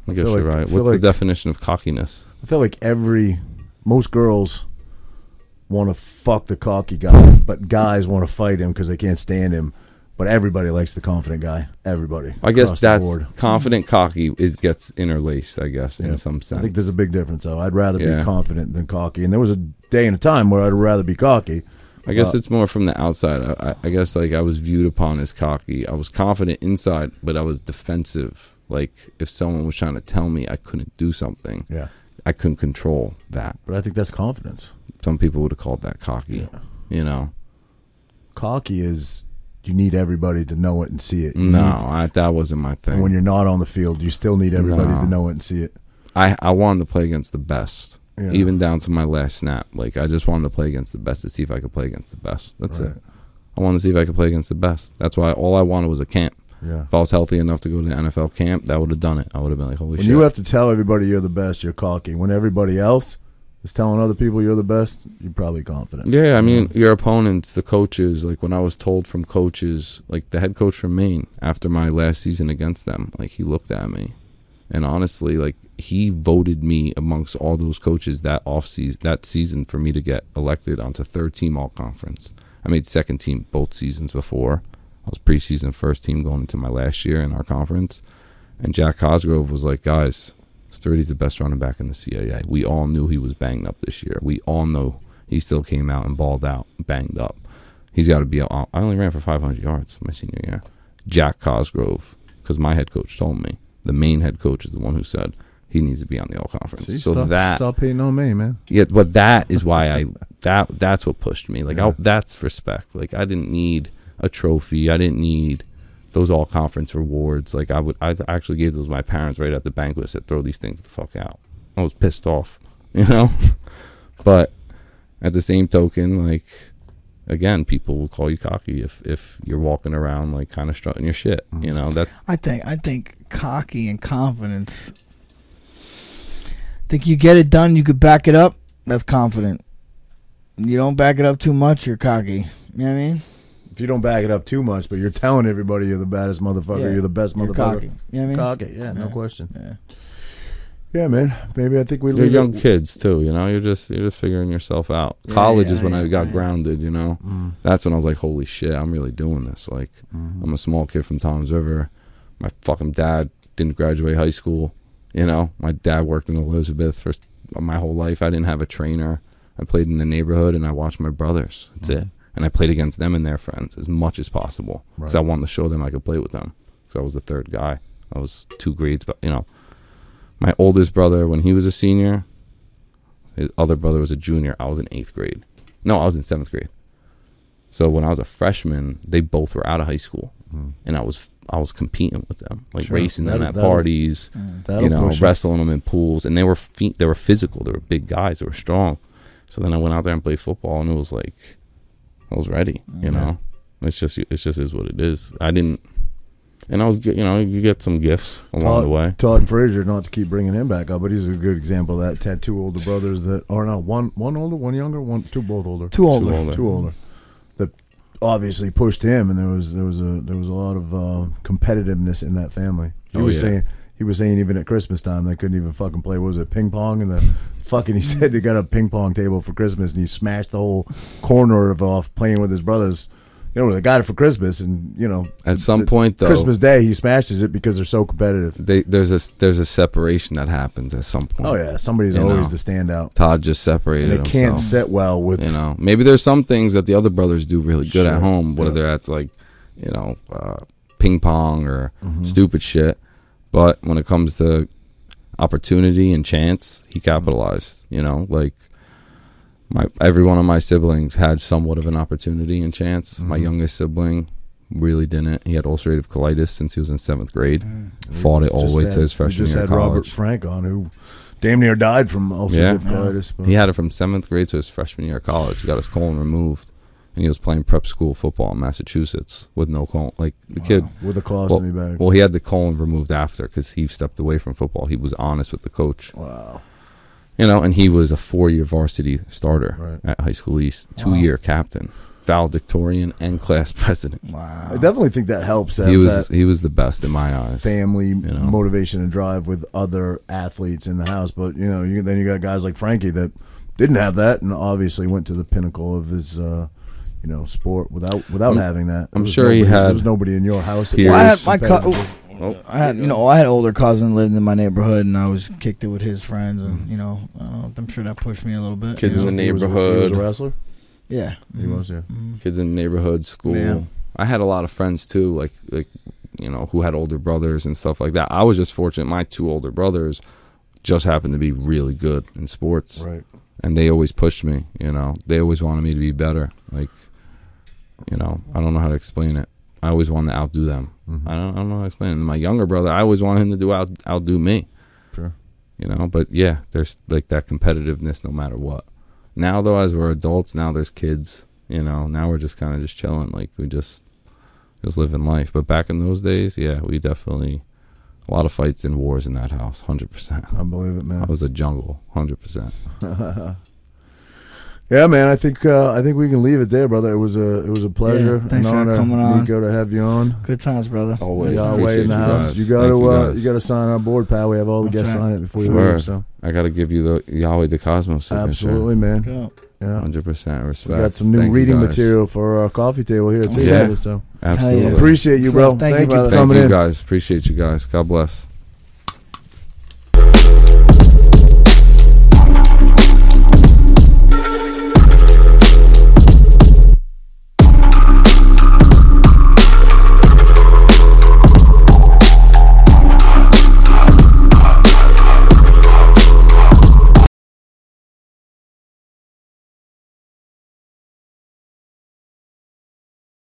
I I guess you're like- right. What's like- the definition of cockiness? I feel like every most girls want to fuck the cocky guy, but guys want to fight him because they can't stand him. But everybody likes the confident guy. Everybody. I guess that's confident, cocky is gets interlaced. I guess Yeah. in some sense. I think there's a big difference, though. I'd rather Yeah. be confident than cocky. And there was a day and a time where I'd rather be cocky. I guess uh, it's more from the outside. I, I, I guess like I was viewed upon as cocky. I was confident inside, but I was defensive. Like if someone was trying to tell me I couldn't do something, Yeah. I couldn't control that. But I think that's confidence. Some people would have called that cocky. You know, Cocky is you need everybody to know it and see it. You no, need- I, that wasn't my and thing. when you're not on the field, you still need everybody No. to know it and see it. I I wanted to play against the best, Yeah. even down to my last snap. Like I just wanted to play against the best to see if I could play against the best. That's Right. it. I wanted to see if I could play against the best. That's why all I wanted was a camp. Yeah. If I was healthy enough to go to the NFL camp, that would have done it. I would have been like, holy When shit. you have to tell everybody you're the best, you're cocky. When everybody else is telling other people you're the best, you're probably confident. yeah, I mean, your opponents, the coaches, like when I was told from coaches, like the head coach from Maine, after my last season against them, like he looked at me, and honestly, like he voted me amongst all those coaches that off season, that season for me to get elected onto third team all conference. I made second team both seasons before. I was preseason first team going into my last year in our conference, and Jack Cosgrove was like, guys. Sturdy's the best running back in the CAA. We all knew he was banged up this year. We all know he still came out and balled out, banged up. He's got to be. Uh, I only ran for 500 yards my senior year. Jack Cosgrove, because my head coach told me. The Maine head coach is the one who said he needs to be on the all conference. See, so stop, that stop hating on me, man. yeah, but that is why I <laughs> that that's what pushed me. Like Yeah. I, that's respect. Like I didn't need a trophy. I didn't need those all conference rewards. Like I would, I actually gave those my parents right at the banquet. Said throw these things the fuck out. I was pissed off, <laughs> you know. but at the same token, like again, people will call you cocky if if you're walking around like kind of strutting your shit. You mm. know that's I think I think cocky and confidence. Think you get it done, you could back it up. That's confident. You don't back it up too much, you're cocky. You know what I mean? If you don't back it up too much, but you're telling everybody you're the baddest motherfucker, Yeah. you're the best You're motherfucker. cocky. You know what I mean? Cocky, yeah, no Yeah. question. Yeah. Yeah, man. Maybe I think we you're leave young it. kids too. You know, you're just you're just figuring yourself out. Yeah, College yeah, is when I got yeah. grounded. You know, Mm, that's when I was like, holy shit, I'm really doing this. Like, mhm. I'm a small kid from Toms River. My fucking dad didn't graduate high school. You know, my dad worked in Elizabeth for my whole life. I didn't have a trainer. I played in the neighborhood and I watched my brothers. That's it. And I played against them and their friends as much as possible because I wanted to show them I could play with them. Because I was the third guy. I was two grades, but you know, my oldest brother when he was a senior, his other brother was a junior. I was in eighth grade. No, I was in seventh grade. So when I was a freshman, they both were out of high school, Mm. and I was I was competing with them, like Sure. racing them That'll- at that'll- parties, That'll you know, wrestling them in pools, and they were fe- they were physical. They were big guys. They were strong. So then I went out there and played football, and it was like I was ready. You know, it's just it's just is what it is. I didn't, and I was you know you get some gifts along Todd, the way. Todd Frazier, not to keep bringing him back up, but he's a good example of that. Had two older brothers that are not one one older, one younger, one two both older, two older. older. two older. That obviously pushed him, and there was there was a there was a lot of uh, competitiveness in that family. He Oh, was yeah. saying he was saying even at Christmas time they couldn't even fucking play. What was it ping pong? And the fucking he <laughs> said they got a ping pong table for Christmas, and he smashed the whole corner of off playing with his brothers. You know, they got it for Christmas, and you know, At some the- point, though, Christmas Day he smashes it because they're so competitive. they, there's a there's a separation that happens at some point. Oh yeah, somebody's You always know. the standout, Todd just separated and it can't himself. set well with You know, maybe there's some things that the other brothers do really good Sure. at home, whether Yeah. that's like, you know, uh, ping pong or Mhm. stupid shit. But when it comes to opportunity and chance, he capitalized. You know, like my every one of my siblings had somewhat of an opportunity and chance. My Mhm. youngest sibling really didn't. He had ulcerative colitis since he was in seventh grade. Fought it all the way had- to his we freshman just year had of Robert. Frank on, who damn near died from ulcerative Yeah. colitis. but- He had it from seventh grade to his freshman year of college. He got his colon removed, and he was playing prep school football in Massachusetts with no colon. Like the kid, with a colostomy bag. well, he had the colon removed after because he stepped away from football. He was honest with the coach, wow. you know, and he was a four-year varsity starter Right. at high school east, two-year captain, valedictorian, and class <laughs> president. Wow. I definitely think that helps. He was he was the best in my eyes. family know. motivation and drive with other athletes in the house. But you know, you, then you got guys like Frankie that didn't have that, and obviously went to the pinnacle of his, uh, you know, sport without without I'm- having that. I'm There was sure he had There was nobody in your house. that. Well, I had my co- competitive. Oh, I had, you know, I had older cousin lived in my neighborhood, and I was kicked it with his friends, and you know, uh, I'm sure that pushed me a little bit. Kids you in know? the He was a- He was a wrestler. yeah, He Mhm. was, yeah. Mhm. kids in the neighborhood school. Yeah. I had a lot of friends too, like like you know, who had older brothers and stuff like that. I was just fortunate. My two older brothers just happened to be really good in sports, Right. and they always pushed me. You know, they always wanted me to be better. Like, you know, I don't know how to explain it. I always wanted to outdo them. Mhm. I don't, I don't know how to explain it. And my younger brother, I always wanted him to do out outdo me. Sure. You know, but yeah, there's like that competitiveness no matter what. Now though, as we're adults, now there's kids. You know, now we're just kind of just chilling, like we just just living life. But back in those days, yeah, we definitely a lot of fights and wars in that house, hundred percent. I believe it, man. It was a jungle, hundred percent. <laughs> Yeah, man. I think uh, I think we can leave it there, brother. It was a it was a pleasure, Yeah, thanks an for honor, coming on. Nico, to have you on. Good times, brother. Always. Yahweh Appreciate in the you house. guys. You got Thank to you uh, you got to sign our board, pal. We have all the That's guests right. sign it before you Sure. leave. So I got to give you the Yahweh the Cosmos signature. absolutely, man. Go. Yeah, hundred percent respect. we got some new Thank reading material for our coffee table here too. Yeah. So Absolutely. yeah. appreciate you, bro. Thank you, Thank you brother. for Thank coming you in. guys. Appreciate you guys. God bless.